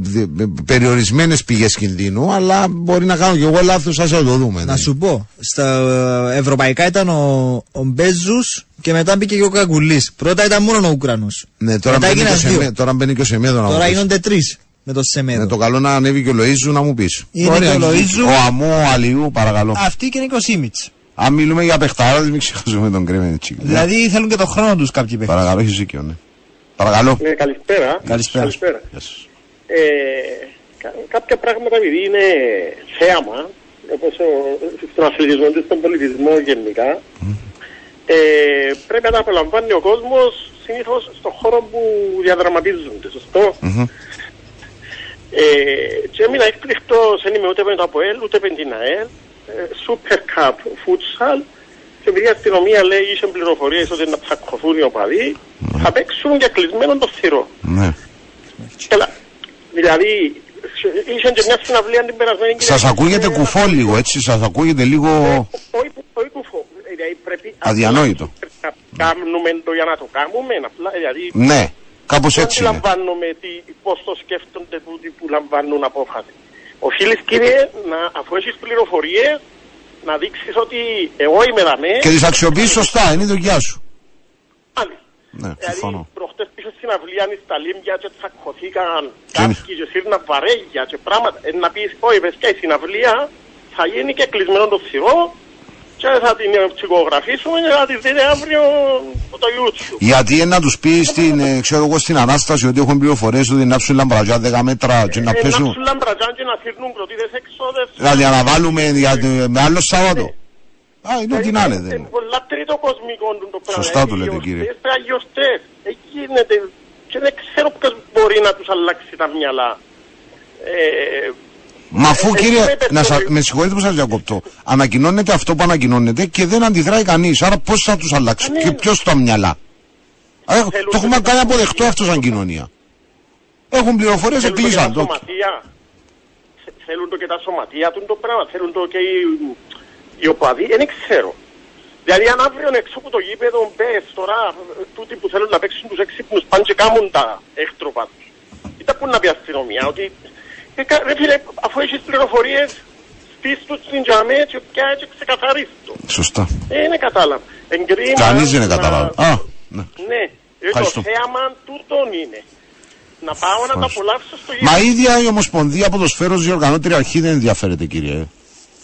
Speaker 2: περιορισμένες πηγές κινδύνου, αλλά μπορεί να κάνω κι εγώ λάθος, ας το δούμε.
Speaker 3: Να
Speaker 2: ναι.
Speaker 3: σου πω, στα ε, ευρωπαϊκά ήταν ο, ο Μπέζους και μετά μπήκε και ο Καγκουλής. Πρώτα ήταν μόνο ο Ουκρανός.
Speaker 2: Ναι, τώρα,
Speaker 3: μετά
Speaker 2: μπαίνει και ο
Speaker 3: έγιναν δύο.
Speaker 2: Σεμέ- τώρα μπαίνει και ο Σεμέδο να μου
Speaker 3: Τώρα
Speaker 2: πεις.
Speaker 3: γίνονται τρεις με το Σεμέδο.
Speaker 2: Ναι, το καλό να ανέβει και ο Λοίζου να μου πεις.
Speaker 3: Είναι και ο Λοΐζου.
Speaker 2: Ο Αμού, ο Αλιού, παρακαλώ.
Speaker 3: Αυτή και είναι και ο Σίμιτς.
Speaker 2: Αν μιλούμε για παιχταράδες, μην ξεχάσουμε τον Κρέμεντσι.
Speaker 3: Δηλαδή θέλουν και το χρόνο τους κάποιοι παίχτες.
Speaker 2: Παρακαλώ, έχεις δίκιο, ναι. Παρακαλώ.
Speaker 5: Ναι, καλησπέρα.
Speaker 3: Καλησπέρα.
Speaker 5: καλησπέρα.
Speaker 2: Γεια σας.
Speaker 5: Ε, κα- κάποια πράγματα επειδή είναι θέαμα, όπως ο, στον αθλητισμό και στον πολιτισμό γενικά, ε, πρέπει να τα απολαμβάνει ο κόσμος συνήθως στον χώρο που διαδραματίζονται, σωστό;
Speaker 2: Μμμ.
Speaker 5: Ε, και έμεινα έκπληκτος, δεν είμαι ούτε με το ΑΠΟΕΛ, ούτε με την ΑΕΛ, ε, Super Cup Futsal, και επειδή η αστυνομία λέει είχε πληροφορίες ότι να ψακωθούν οι οπαδοί, θα παίξουν για κλεισμένο το θηρό.
Speaker 2: Ναι.
Speaker 5: Έλα, δηλαδή, είχε και μια συναυλία την περασμένη
Speaker 2: Σας ακούγεται κουφό λίγο, έτσι. Σας ακούγεται λίγο.
Speaker 5: Όχι, όχι κουφό. Δηλαδή πρέπει...
Speaker 2: Αδιανόητο.
Speaker 5: Να κάνουμε το για να το κάνουμε, απλά, δηλαδή...
Speaker 2: Ναι, κάπως
Speaker 5: Δεν
Speaker 2: έτσι είναι.
Speaker 5: αντιλαμβάνομαι τι, πώς το σκέφτονται τούτοι που λαμβάνουν απόφαση. Οφείλεις κύριε, να, αφού έχεις πληροφορίες, να δείξεις ότι εγώ είμαι δαμέ.
Speaker 2: Και τις αξιοποιείς σωστά, είναι η δουλειά σου.
Speaker 5: Άλλη.
Speaker 2: Ναι, συμφωνώ.
Speaker 5: Δηλαδή, προχτές πήγε στην αυλία στα Λίμπια και τσακωθήκαν
Speaker 2: Και-
Speaker 5: κάποιοι και σύρναν βαρέγια και πράγματα. Ε, να πεις, όχι παιδιά, η συναυλία θα γίνει και κλεισμένο το θηρό και θα την ε, ψυχογραφήσουμε και θα τη δείτε αύριο στο YouTube.
Speaker 2: Γιατί να τους πει στην, ε, ξέρω εγώ, στην ανάσταση ότι έχουν πληροφορίες ότι να ψουν λαμπραζιά 10 μέτρα και να
Speaker 5: Ε, να
Speaker 2: πέσουν;
Speaker 5: ψουν λαμπρατζάν και να φύρνουν κροτίδες εξόδες.
Speaker 2: Δηλαδή να βάλουμε για, το- με άλλο Σάββατο; Α, είναι ό,τι να είναι. δεν
Speaker 5: Είναι
Speaker 2: είναι.
Speaker 5: πολλά τρίτο κοσμικό του το πράγμα.
Speaker 2: Σωστά το
Speaker 5: Είναι
Speaker 2: λέτε,
Speaker 5: γιορτές,
Speaker 2: κύριε.
Speaker 5: τα γιορτές. Εκεί γίνεται. Και δεν ξέρω ποιος μπορεί να τους αλλάξει τα μυαλά. Ε,
Speaker 2: Μα αφού
Speaker 5: Ε,
Speaker 2: κύριε,
Speaker 5: έχουμε
Speaker 2: να σα,
Speaker 5: πετρέλαιο.
Speaker 2: με συγχωρείτε που σας διακόπτω, ανακοινώνεται αυτό που ανακοινώνεται και δεν αντιδράει κανείς. Άρα πώς θα τους αλλάξει; Και
Speaker 5: Κανένας.
Speaker 2: ποιο τα μυαλά; Α,
Speaker 5: Θέλουν
Speaker 2: το έχουμε
Speaker 5: και
Speaker 2: κάνει
Speaker 5: τα
Speaker 2: αποδεκτό
Speaker 5: σωματεία.
Speaker 2: αυτός σαν κοινωνία. Έχουν πληροφορίες,
Speaker 5: θέλουν το και
Speaker 2: εκλείσαν
Speaker 5: τα
Speaker 2: το.
Speaker 5: σωματεία. Θε- Θέλουν το και τα σωματεία του το πράγμα. Θέλουν το και οι, οι οπαδοί. Δεν ξέρω. Δηλαδή αν αύριο έξω από το γήπεδο μπες τώρα ε, τούτοι που θέλουν να παίξουν τους έξυπνους πάνε και κάμουν τα έκτροπα τους. Ήταν που να πει αστυνομία ότι ε, κα- ρε φίλε αφού έχεις πληροφορίες στήσου στην τζαμέ και πια και ξεκαθαρίσου το.
Speaker 2: Σωστά.
Speaker 5: Ε, είναι κατάλαβα. Εγκρίνα.
Speaker 2: Κανείς δεν είναι
Speaker 5: να-
Speaker 2: κατάλαβα. Α, ναι.
Speaker 5: Ναι. Ε, το
Speaker 2: Ευχαριστώ.
Speaker 5: θέαμα τούτον είναι. Να πάω να τα
Speaker 2: Ευχαριστώ.
Speaker 5: απολαύσω στο
Speaker 2: Μα
Speaker 5: γήπεδο.
Speaker 2: η ίδια η Ομοσπονδία Ποδοσφαίρου Διοργανώτρια Αρχή δεν ενδιαφέρεται, κύριε.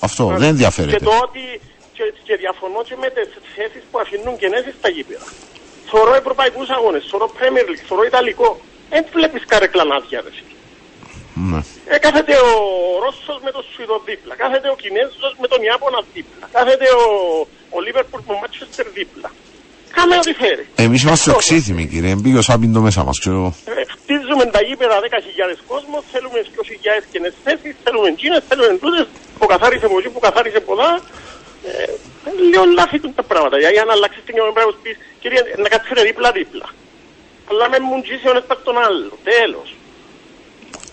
Speaker 2: Αυτό δεν
Speaker 5: Και
Speaker 2: ενδιαφέρεται.
Speaker 5: το ότι και, και διαφωνώ και με τις θέσεις που αφήνουν κενές στα γήπεδα. Θωρώ ευρωπαϊκούς αγώνες, θωρώ Premier League, θωρώ Ιταλικό. Δεν βλέπεις καρεκλανάδια ρε. φίλε.
Speaker 2: Ναι.
Speaker 5: Ε, κάθεται ο Ρώσος με τον Σουηδό δίπλα, κάθεται ο Κινέζος με τον Ιάπωνας δίπλα, κάθεται ο, ο Λίβερπουλ με τον Μάτσεστερ δίπλα. Κάμε ό,τι φέρει.
Speaker 2: Εμείς είμαστε οξύθυμοι, κύριε. Μπήκε ο Σάμπιντο μέσα μας, ξέρω εγώ.
Speaker 5: Ε, Χτίζουμε τα γήπεδα 10.000 κόσμος, θέλουμε 20.000 καινές θέσεις, θέλουμε τζίνες, θέλουμε τούτες, που καθάρισε από εκεί, που καθάρισε από εδώ. Ε, λίγο λάθη του τα πράγματα. Για να αλλάξεις την κοινωνία πρέπει να πεις, κύριε, να κάτσετε δίπλα-δίπλα. Αλλά με μουντζήσει ο ένας πας τον άλλο. Τέλος.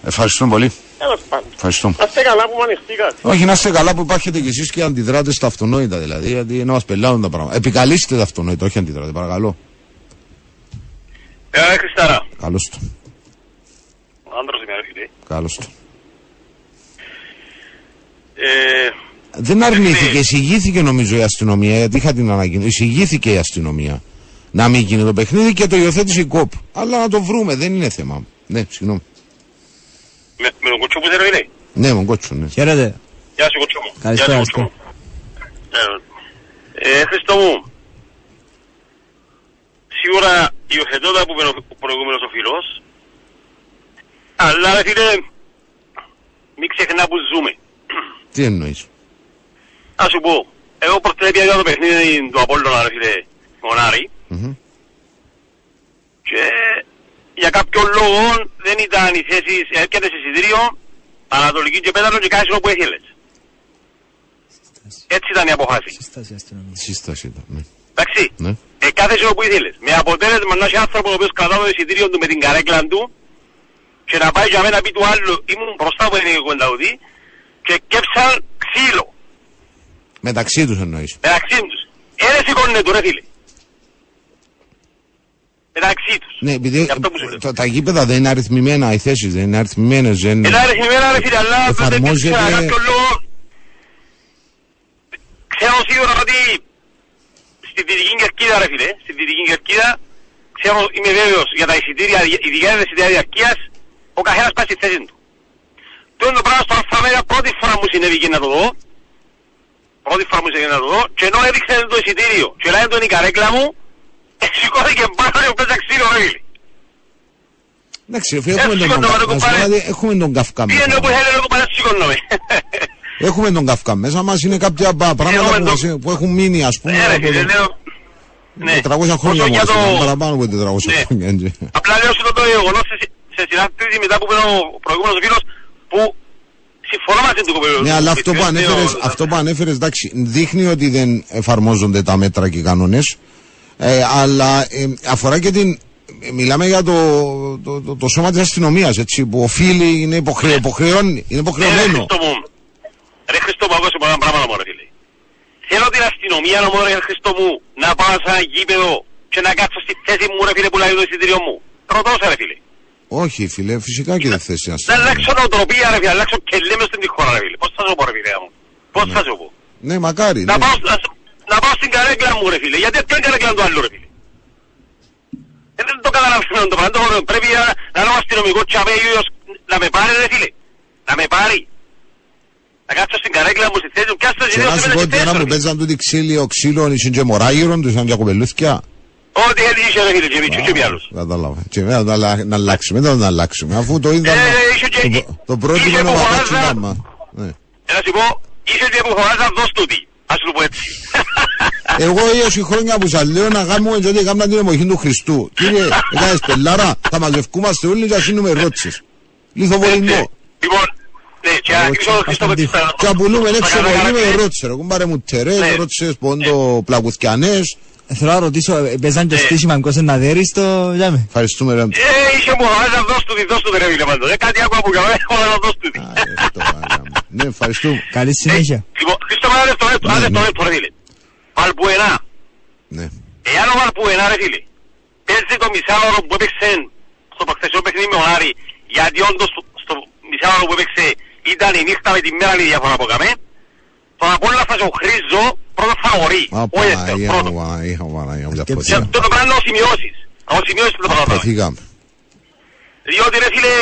Speaker 2: Ευχαριστούμε πολύ.
Speaker 5: Τέλος πάντων.
Speaker 2: Ευχαριστώ.
Speaker 5: Να είστε καλά που με ανοιχτήκατε.
Speaker 2: Όχι, να είστε καλά που υπάρχετε κι εσείς και αντιδράτες στα αυτονόητα δηλαδή, γιατί να μας πελάουν τα πράγματα. Επικαλείστε τα αυτονόητα, όχι αντιδράτες, παρακαλώ.
Speaker 6: Ε, Χριστάρα.
Speaker 2: Καλώς του.
Speaker 6: Ο άντρας είμαι, έρχεται.
Speaker 2: Καλώς του.
Speaker 6: Ε,
Speaker 2: Δεν αρνήθηκε, εισηγήθηκε νομίζω η αστυνομία, γιατί είχα την ανακοίνωση. Εισηγήθηκε η αστυνομία να μην γίνει το παιχνίδι και το υιοθέτησε η ΚΟΠ. Αλλά να το βρούμε, δεν είναι θέμα. Ναι, συγγνώμη.
Speaker 6: Με, με τον κοτσό που δεν είναι.
Speaker 2: Ναι, mon κότσο, ναι.
Speaker 3: Χαίρετε.
Speaker 6: Γεια σου κοτσό μου.
Speaker 3: Καλησπέρα,
Speaker 6: Γεια σου, κοτσό μου. Ε, ε, Χριστό μου, σίγουρα υιοθετώ τα που είπε ο προηγούμενος ο φίλος, αλλά ρε φίλε, μην ξεχνά που ζούμε.
Speaker 2: Τι εννοείς;
Speaker 6: Ας σου πω, εγώ προχτές πήγα το παιχνίδι του Απόλλωνα ρε φίλε, Μονάρη, και για κάποιο λόγο δεν ήταν οι θέσεις, έρχεται σε εισιτήριο, Ανατολική και Πέταλο και κάνεις όπου έχελες. Έτσι ήταν η αποφάση.
Speaker 3: Σύσταση αστυνομίας.
Speaker 2: Σύσταση ήταν, ναι.
Speaker 6: Εντάξει.
Speaker 2: ναι.
Speaker 6: Ε, κάθεσαι όπου ήθελες. Με αποτέλεσμα να έχει άνθρωπος ο οποίος κρατά το εισιτήριο του με την καρέκλα του και να πάει για μένα πει του άλλου ήμουν μπροστά από την κονταουδή και κέψαν ξύλο
Speaker 2: Μεταξύ τους εννοείς.
Speaker 6: μεταξύ τους. Ένα σηκώνε του ρε φίλε. Μεταξύ τους.
Speaker 2: Ναι, επειδή
Speaker 6: Γι' αυτό που σου λέω.
Speaker 2: τα, τα γήπεδα δεν είναι αριθμημένα, οι θέσεις δεν είναι αριθμημένες. Δεν...
Speaker 6: Ένα αριθμημένα ρε φίλε, αλλά δεν
Speaker 2: Εφαρμόζεται-
Speaker 6: ξέρω κάποιο λόγο. Ξέρω σίγουρα ότι στη Δυτική Κερκίδα ρε φίλε, στη Δυτική Κερκίδα, ξέρω, είμαι βέβαιος για τα εισιτήρια, ειδικά για τα εισιτήρια διαρκείας, ο καθένας πάει στη θέση του. Το είναι το πράγμα στο Αλφαβέγα πρώτη φορά μου συνέβη και να το δω, πρώτη φορά μου συνέβη να το δω, και ενώ έδειξε το εισιτήριο και λέει τον η καρέκλα μου, ε, σηκώθηκε πάνω και πέτσα ξύλο ρε φίλε.
Speaker 2: Εντάξει, φίλε, έχουμε τον,
Speaker 6: σηκώνω,
Speaker 2: Καυκά-
Speaker 6: ρε,
Speaker 2: να σου πω
Speaker 6: κουμπάρε.
Speaker 2: κάτι, έχουμε τον Καυκά
Speaker 6: Πήγαινε
Speaker 2: μέσα.
Speaker 6: όπου θέλει εγώ πάνε σηκώνομαι. [laughs]
Speaker 2: Έχουμε τον Καυκά μέσα μας. Είναι κάποια πα- πράγματα
Speaker 6: Έχουμε
Speaker 2: που,
Speaker 6: τον-
Speaker 2: μας- που έχουν μείνει, ας πούμε.
Speaker 6: Ναι, ρε
Speaker 2: από
Speaker 6: φίλε,
Speaker 2: το-
Speaker 6: λέω, ναι.
Speaker 2: 400 χρόνια
Speaker 6: Όσο για
Speaker 2: μόνο.
Speaker 6: το-
Speaker 2: Παραπάνω από 400
Speaker 6: Ναι.
Speaker 2: χρόνια. έτσι.
Speaker 6: Απλά λέω σου το γεγονός σε, σε συνάντηση μετά που πήρε ο προηγούμενος φίλος που συμφωνώ μαζί του κοπέλου.
Speaker 2: Ναι, αλλά αυτό που ανέφερε, αυτό που ανέφερες, εντάξει, δείχνει ότι δεν εφαρμόζονται τα μέτρα και οι κανόνες. Ε, αλλά ε, αφορά και την. ε, Μιλάμε για το, το, το, το σώμα της αστυνομίας, έτσι, που οφείλει, είναι, υποχρεω, υποχρεώνει, είναι
Speaker 6: Ρε
Speaker 2: υποχρεωμένο.
Speaker 6: Χριστό μου, ρε Χριστό μου, ακούσε πολλά πράγματα μου ρε φίλε. Θέλω την αστυνομία να μου ρε Χριστό μου να πάω σε ένα γήπεδο και να κάτσω στη θέση μου ρε φίλε που λέει το εισιτήριο μου. Ρωτώ σε ρε φίλε.
Speaker 2: Όχι, φίλε, φυσικά και δεν θες την
Speaker 6: Να
Speaker 2: αστυνομία.
Speaker 6: αλλάξω νοοτροπία ρε φίλε, να αλλάξω και λέμε στην τη χώρα ρε φίλε. Πώς θα σου πω ρε φίλε μου; Πώς θα σου πω;
Speaker 2: Ναι, μακάρι.
Speaker 6: Να
Speaker 2: ναι.
Speaker 6: πάω, να, να πάω στην καρέκλα μου ρε φίλε. Γιατί αυτή είναι η καρέκλα του άλλου ρε φίλε; Ε, δεν το καταλαβαίνω το πράγμα. το γνωρίζω. Πρέπει να, να είναι ο αστυνομικός τσαβέγιος να με πάρει ρε φίλε. Να με πάρει. Να κάτσω στην καρέκλα μου στη θέση μου. Πιάστε
Speaker 2: Και να σου πω ότι ένα που παίζαν τούτοι ξύλοι, ο ξύλο, ήσουν και μωράγυρον, τους είχαν και κοπελούθια.
Speaker 6: Ό,τι έλεγε είχε ρε φίλε και μίτσου και πιάλους.
Speaker 2: Κατάλαβα. Και μετά να, αλλα- να αλλάξουμε, δεν να αλλάξουμε. Αφού το είδαμε.
Speaker 6: Ε, είχε και-
Speaker 2: το, το πρώτο
Speaker 6: είχε
Speaker 2: είναι ο
Speaker 6: που
Speaker 2: Μαπάτσι
Speaker 6: φωνάζα-
Speaker 2: Μάμα. Ναι.
Speaker 6: Ε, Να σου πω, είσαι και που φωνάζαν δώσ' τούτη. Ας σου το πω έτσι.
Speaker 2: Εγώ 20 χρόνια που σας λέω να κάνουμε και ό,τι έκαναν την εποχή του Χριστού. Κύριε, έκανες πελάρα, θα μαζευκούμαστε όλοι και αφήνουμε ρότσες. Λιθοβολισμό.
Speaker 6: Λοιπόν, ναι, και να κλείσω το Χριστό με τις
Speaker 2: Και απολούμε έξω
Speaker 6: Παρακαλώ,
Speaker 2: πολύ με
Speaker 6: παρακαλώ.
Speaker 2: ρότσες. Εγώ πάρε μου τερές,
Speaker 6: Ναι.
Speaker 2: ρότσες, πόντο, πλακουθιανές.
Speaker 3: Θέλω να ρωτήσω, ε, παίζαν και
Speaker 6: Ναι.
Speaker 3: στήσιμα μήπως να δέρεις το... Για με.
Speaker 2: Ευχαριστούμε ρε.
Speaker 6: Ε, είχε μου, να δώσ' του, δώσ' του ρε φίλε πάντως. Ε, κάτι άκουα που κάνω, ε, [laughs] να δώσ' του.
Speaker 2: Α, ε, το άρα μου. Ναι, ευχαριστούμε.
Speaker 3: Καλή συνέχεια.
Speaker 6: Λοιπόν, Χριστό με ένα λεπτό,
Speaker 2: Ναι,
Speaker 6: ένα λεπτό,
Speaker 2: ναι.
Speaker 6: λεπτό, ρε φίλε. Βαλπουενά.
Speaker 2: Ναι.
Speaker 6: Εάν ο Βαλπουενά, ρε φίλε, παίζει το μισάωρο που έπαιξε στο προχθεσιό παιχνίδι με τον Άρη, γιατί όντως στο- στο μισάωρο που έπαιξε ήταν η νύχτα με τη μέρα η διαφορά που έκαμε, τον Απόλλωνα θα τον χρήζω πρώτος φαβορή.
Speaker 2: Α,
Speaker 6: Όχι δεύτερο,
Speaker 2: Παναγία
Speaker 6: πρώτος.
Speaker 2: μου, Παναγία μου, Παναγία μου, τα
Speaker 3: Και
Speaker 2: φωτιά.
Speaker 6: Και το το κάνω ως σημειώσεις. Ως σημειώσεις το πράγμα.
Speaker 2: Αφήκαμε.
Speaker 6: Διότι ρε φίλε,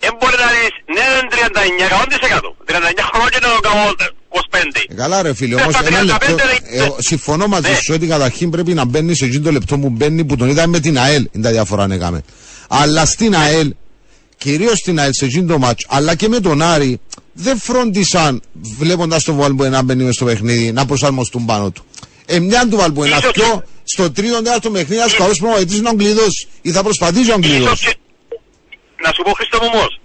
Speaker 6: δεν μπορεί να λες, ναι, είναι 39, 100%. 39 χρόνια και να το κάνω 25.
Speaker 2: Ε, Καλά ρε φίλε,
Speaker 6: Ε,
Speaker 2: όμως
Speaker 6: στα
Speaker 2: ένα
Speaker 6: 35
Speaker 2: λεπτό,
Speaker 6: ρε,
Speaker 2: ε,
Speaker 6: ναι.
Speaker 2: συμφωνώ μαζί
Speaker 6: Ναι.
Speaker 2: σου ότι καταρχήν πρέπει να μπαίνει σε εκείνο το λεπτό που μπαίνει που τον είδαμε με την ΑΕΛ, είναι τα διαφορά να έκαμε. Αλλά στην ΑΕΛ, κυρίως στην ΑΕΛ σε εκείνο το μάτς, αλλά και με τον Άρη, δεν φρόντισαν βλέποντας τον Βαλμπουένα να μπαίνει μες στο παιχνίδι, να προσαρμοστούν πάνω του. Ε, μια του Βαλμπουένα,
Speaker 6: Ίσως
Speaker 2: πιο
Speaker 6: και-
Speaker 2: στο τρίτο τέταρτο παιχνίδι, ένας καλός προπονητής είναι ο Αγγλίδος ή θα προσπαθήσει ο
Speaker 6: Ίσως
Speaker 2: Αγγλίδος.
Speaker 6: και- Να σου πω Χριστό μου όμως,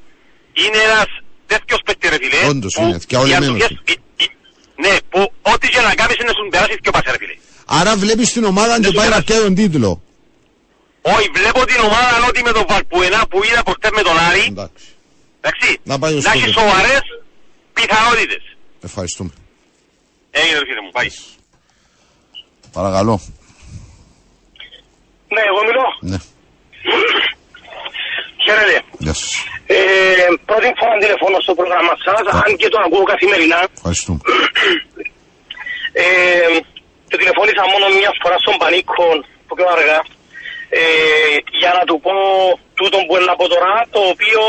Speaker 6: είναι ένας τέτοιος παίκτης ρε φίλε.
Speaker 2: Όντως
Speaker 6: που
Speaker 2: είναι, και όλοι
Speaker 6: οι
Speaker 2: μένουν.
Speaker 6: αντοχές- οι- οι- Ναι, που ό,τι και να κάνεις είναι σου περάσει και πάσε ρε φίλε.
Speaker 2: Άρα βλέπεις την ομάδα και
Speaker 6: Δεν
Speaker 2: πάει
Speaker 6: σου
Speaker 2: να
Speaker 6: πειράζει.
Speaker 2: πιάει τον τίτλο.
Speaker 6: Όχι, βλέπω την ομάδα ότι με τον Βαλπουενά που είδα προχτές με τον Άρη,
Speaker 2: Εντάξει.
Speaker 6: εντάξει,
Speaker 2: Να πάει ως
Speaker 6: να έχει
Speaker 2: τότε.
Speaker 6: σοβαρές πιθανότητες.
Speaker 2: Ευχαριστούμε.
Speaker 6: Έγινε ρε φίλε μου, πάει.
Speaker 2: Παρακαλώ.
Speaker 7: Ναι, εγώ μιλώ.
Speaker 2: Ναι, [clears throat]
Speaker 7: Χαίρετε.
Speaker 2: γεια σας.
Speaker 7: Ε, πρώτη φορά τηλεφώνω στο πρόγραμμα σας, αν και το ακούω καθημερινά.
Speaker 2: Ευχαριστούμε. [clears throat]
Speaker 7: Ε, το τηλεφώνησα μόνο μια φορά στον Πανίκο, που πιο αργά, ε, για να του πω τούτο που είναι από τώρα, το οποίο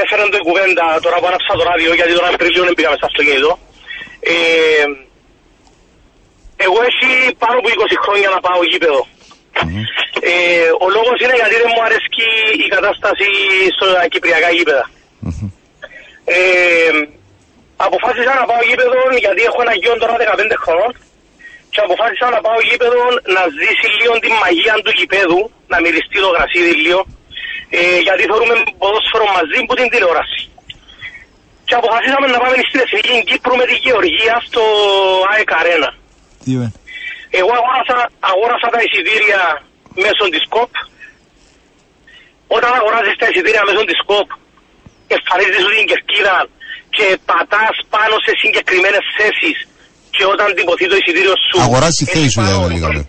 Speaker 7: έφερε το κουβέντα τώρα που άναψα το ράδιο, γιατί τον Απρίλιο δεν πήγαμε στο αυτοκίνητο. Ε, εγώ έχει πάνω από 20 χρόνια να πάω γήπεδο. Ε, ο λόγος είναι γιατί δεν μου αρέσει η κατάσταση στο κυπριακά γήπεδα. Ε, αποφάσισα να πάω γήπεδο γιατί έχω ένα γιο τώρα 15 χρόνων και αποφάσισα να πάω γήπεδο να ζήσει λίγο την μαγεία του γηπέδου, να μυριστεί το γρασίδι λίγο, ε, γιατί θεωρούμε ποδόσφαιρο μαζί που την τηλεόραση. Και αποφασίσαμε να πάμε στην Εθνική Κύπρου με τη Γεωργία στο ΑΕΚ Αρένα.
Speaker 3: Τι είπε;
Speaker 7: Εγώ αγόρασα, αγόρασα τα εισιτήρια μέσω της ΚΟΠ. Όταν αγοράζεις τα εισιτήρια μέσω της ΚΟΠ, εμφανίζεις σου την κερκίδα και πατάς πάνω σε συγκεκριμένες θέσεις και όταν τυπωθεί το εισιτήριο σου...
Speaker 2: Αγοράζεις τη θέση
Speaker 7: έχει
Speaker 2: σου,
Speaker 7: πάνω-
Speaker 2: δηλαδή, λέγαμε.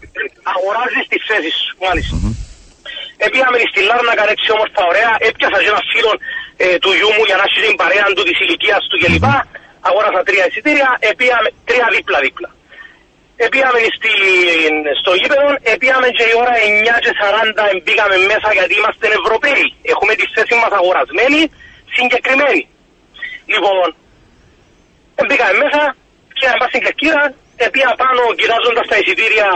Speaker 7: Αγοράζεις τις θέσεις σου, μάλιστα. Επήγαμε στη Λάρνακα έτσι όμορφα ωραία, έπιασα και ένα φίλο ε, του γιού μου για να έχει την παρέα του της ηλικίας του κλπ. Αγόρασα τρία εισιτήρια, επήγαμε τρία δίπλα-δίπλα. Επήγαμε στην, στο γήπεδο, επήγαμε και η ώρα 9 και 40 μπήκαμε μέσα γιατί είμαστε Ευρωπαίοι. Έχουμε τη θέση μας αγορασμένη, συγκεκριμένη. Λοιπόν, μπήκαμε μέσα και να στην κερκίδα, επήγα πάνω κοιτάζοντας τα εισιτήρια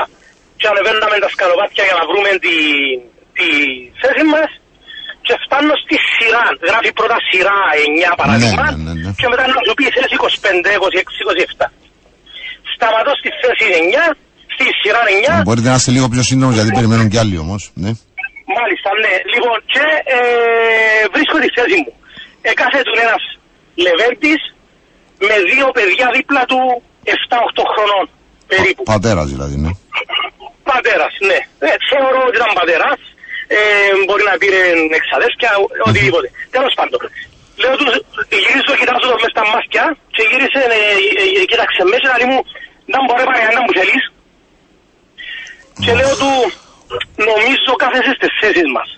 Speaker 7: και ανεβαίναμε τα σκαλοπάτια για να βρούμε τη, τη θέση μας και φτάνω στη σειρά, γράφει πρώτα σειρά 9 παράδειγμα
Speaker 2: ναι, ναι, ναι.
Speaker 7: και μετά να σου πει θέση 25, 26, 27. Σταματώ στη θέση 9, στη σειρά 9,
Speaker 2: Μπορείτε να είστε λίγο πιο σύντομο γιατί περιμένουν κι άλλοι όμως. Ναι.
Speaker 7: Μάλιστα, ναι. Λοιπόν, και ε, βρίσκω τη θέση μου. Εκάθε του ένας Λεβέντης με δύο παιδιά δίπλα του 7-8 χρονών περίπου.
Speaker 2: Πατέρας δηλαδή, ναι.
Speaker 7: Πατέρας, ναι. Ε, θεωρώ ότι ήταν πατέρας. Ε, μπορεί να πήρε εξαδέρφια, οτιδήποτε. Τέλος πάντων. Λέω τους, γυρίζω, κοιτάζω το μες στα μάτια και γύρισε, ε, ε, ε, κοίταξε μέσα, να λέει μου, να μου μπορεί παρέα, να μου θέλεις. Και λέω του, νομίζω κάθεσαι στις θέσεις μας.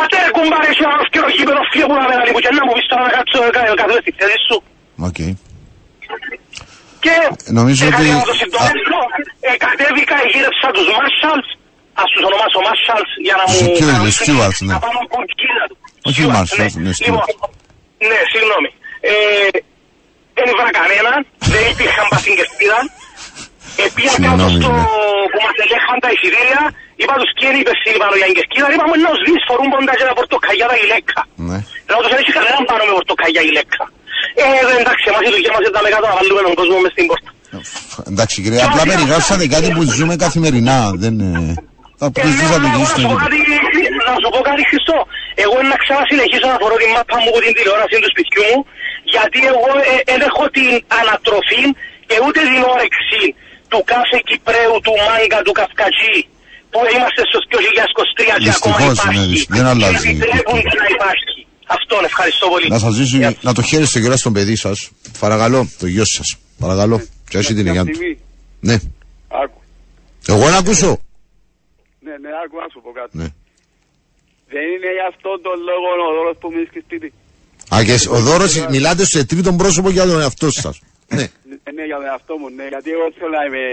Speaker 7: Άτε ρε κουμπάρε, εσύ ο άλλος και ο γήπεδος φύγε που να με λέει, και να μου πεις τώρα να κάτσω, ε, κα- κάθεσαι στη θέση σου.
Speaker 2: Οκ.
Speaker 7: Και
Speaker 2: Νομίζω
Speaker 7: έκανα
Speaker 2: ότι-
Speaker 7: να το συντομεύσω, ε, κατέβηκα, γύρεψα τους marshals, ας τους ονομάσω marshals για να μου...
Speaker 2: Security,
Speaker 7: να μου-
Speaker 2: stewards, ναι.
Speaker 7: Να πάμε από την κίδα του.
Speaker 2: Όχι
Speaker 7: Stewards,
Speaker 2: Marshals, ναι, stewards.
Speaker 7: Λοιπόν, ναι, συγγνώμη. Ε, δεν ήβρα κανέναν, δεν υπήρχαν παθηκευτήρα. Επία κάτω
Speaker 2: Συγγνώμη,
Speaker 7: στο
Speaker 2: ναι.
Speaker 7: που μας ελέγχαν τα εισιτήρια, είπα τους κύριοι υπευθύνοι πάνω για εγκερκίδα, είπαμε να τους δεις φορούν πόντα και τα πορτοκαλιά τα γυλαίκα.
Speaker 2: Ναι.
Speaker 7: Ενώ τους δεν κανέναν πάνω με πορτοκαλιά γυλαίκα. Ε, εδώ εντάξει, εμάς η δουλειά μας ήταν κάτω να βάλουμε τον κόσμο μες στην πόρτα.
Speaker 2: Εντάξει κύριε, απλά περιγράψατε κάτι που ζούμε καθημερινά. Δεν, ε, θα
Speaker 6: Ε, ναι,
Speaker 2: προσθέσατε
Speaker 6: αλλά
Speaker 2: και
Speaker 6: να
Speaker 2: στο
Speaker 6: σου πω κάτι, να σου πω κάτι Χριστό. Εγώ να ξανασυνεχίσω να φορώ την μάπα μου από την τηλεόραση του σπιτιού μου, γιατί εγώ δεν έχω την ανατροφή και ούτε την όρεξη του κάθε Κυπρέου, του Μάγκα, του Καυκατζή, που είμαστε στο 2023 και ακόμα
Speaker 2: Δυστυχώς, ναι,
Speaker 6: υπάρχει.
Speaker 2: δυστυχώς, δεν αλλάζει.
Speaker 6: Και επιτρέπουν να υπάρχει. Αυτόν ευχαριστώ πολύ.
Speaker 2: Να σας ζήσει,
Speaker 6: Γεια.
Speaker 2: να το χαίρεστε κιόλα στον παιδί σας. Παρακαλώ, το γιο σας. Παρακαλώ. Και έχει την υγεία του. Ναι.
Speaker 8: Άκου.
Speaker 2: Εγώ να ακούσω.
Speaker 8: Ναι, ναι, άκου να σου πω κάτι.
Speaker 2: Ναι.
Speaker 8: Δεν είναι γι' αυτόν τον λόγο ο δώρος που μείνεις και σπίτι.
Speaker 2: Α, και ο Δώρος, μιλάτε σε τρίτον πρόσωπο για τον εαυτό σας. [laughs] Ναι.
Speaker 8: Ναι, ναι, για τον εαυτό μου, ναι, γιατί εγώ θέλω να είμαι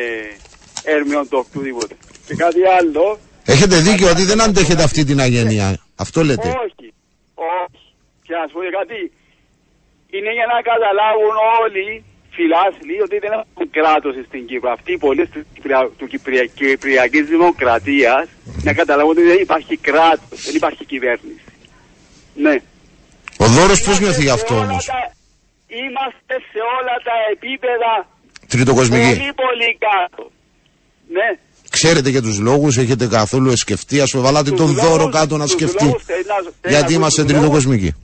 Speaker 8: έρμιον το οτιδήποτε. Και κάτι άλλο,
Speaker 2: Έχετε δίκιο ότι δεν αντέχετε αυτή την αγένεια. Αυτό λέτε.
Speaker 8: όχι, όχι. Και να σου πω και κάτι, είναι για να καταλάβουν όλοι φιλάθλοι ότι δεν έχουν κράτος στην Κύπρο. Αυτοί οι πολίτες του Κυπρια- του Κυπρια- Κυπριακής Δημοκρατίας να καταλάβουν ότι δεν υπάρχει κράτος, δεν υπάρχει κυβέρνηση. Ναι.
Speaker 2: Ο Δώρος πώς
Speaker 8: Είμαστε
Speaker 2: νιώθει γι'
Speaker 8: σε
Speaker 2: αυτό
Speaker 8: όλα
Speaker 2: όμως;
Speaker 8: τα- Είμαστε σε όλα τα επίπεδα
Speaker 2: Τριτοκοσμική.
Speaker 8: πολύ πολύ κάτω. Ναι.
Speaker 2: Ξέρετε και τους λόγους, έχετε καθόλου σκεφτεί, ας πούμε, βάλατε
Speaker 8: Τους
Speaker 2: τον
Speaker 8: λόγους-
Speaker 2: Δώρο κάτω να
Speaker 8: τους
Speaker 2: σκεφτεί.
Speaker 8: λόγους, θέλει να- θέλει να
Speaker 2: Γιατί
Speaker 8: ακούσει
Speaker 2: είμαστε
Speaker 8: τους λόγους.
Speaker 2: τριτοκοσμικοί.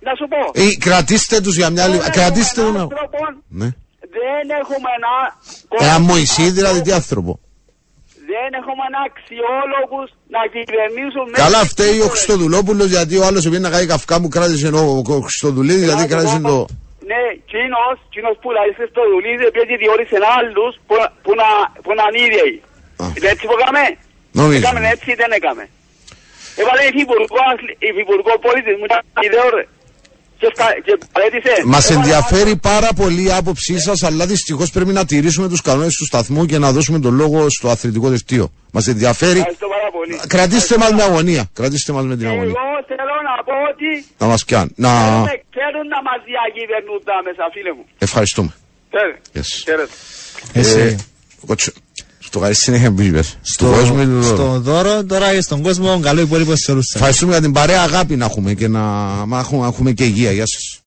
Speaker 8: Να σου πω.
Speaker 2: Ή κρατήστε τους για μια
Speaker 8: Δεν
Speaker 2: λίγο.
Speaker 8: έχουμε
Speaker 2: Κρατήστε
Speaker 8: έναν
Speaker 2: τον.
Speaker 8: άνθρωπο,
Speaker 2: Ναι.
Speaker 8: Δεν έχουμε ένα...
Speaker 2: Ένα Μωυσή, δηλαδή τι άνθρωπο.
Speaker 8: Δεν έχουμε ένα αξιόλογους να κυβερνήσουν... μέσα
Speaker 2: Καλά
Speaker 8: στην
Speaker 2: φταίει ο
Speaker 8: Κύπρο.
Speaker 2: Χριστοδουλόπουλος γιατί ο άλλος επειδή να κάνει καυκά μου κράτησε ο, ο Χριστοδουλίδης δηλαδή
Speaker 8: Να σου
Speaker 2: κράτησε
Speaker 8: πω,
Speaker 2: το...
Speaker 8: Ναι, κοινός, κοινός που λέει στο δουλίδι, επειδή διόρισε άλλους που, που, να, που να είναι ίδιοι.
Speaker 2: Α.
Speaker 8: Είναι έτσι που έκαμε;
Speaker 2: Νομίζω.
Speaker 8: Έκαμε έτσι ή δεν έκαμε. Έβαλε υφυπουργό, αθλη- υφυπουργό πολιτισμού, ήταν ιδέο ρε. Και, στα- και παρέτησε.
Speaker 2: Μας
Speaker 8: Έβαλε
Speaker 2: ενδιαφέρει πάρα πολύ η άποψή σας αλλά δυστυχώς πρέπει να τηρήσουμε τους κανόνες του σταθμού και να δώσουμε τον λόγο στο αθλητικό δελτίο. Μας ενδιαφέρει.
Speaker 8: Ευχαριστώ πάρα πολύ.
Speaker 2: Κρατήστε μας με αγωνία. Κρατήστε μας με την αγωνία.
Speaker 8: Εγώ θέλω να πω ότι
Speaker 2: Να μας πιάνει. Να...
Speaker 8: θέλουν, θέλουν να μας διακυβερνούν τα μέσα, φίλε μου.
Speaker 2: Ευχαριστούμε.
Speaker 8: Θέλε.
Speaker 2: Yes.
Speaker 8: Χαίρετε.
Speaker 2: Ε, κότσο. Στο καλή συνέχεια που είπες. Στον κόσμο ή του δώρου.
Speaker 3: στο δώρο, τώρα και στον κόσμο, καλό υπόλοιπο σε όλους σας.
Speaker 2: Ευχαριστούμε για την παρέα αγάπη να έχουμε και να, να έχουμε, να έχουμε και υγεία. Γεια σας.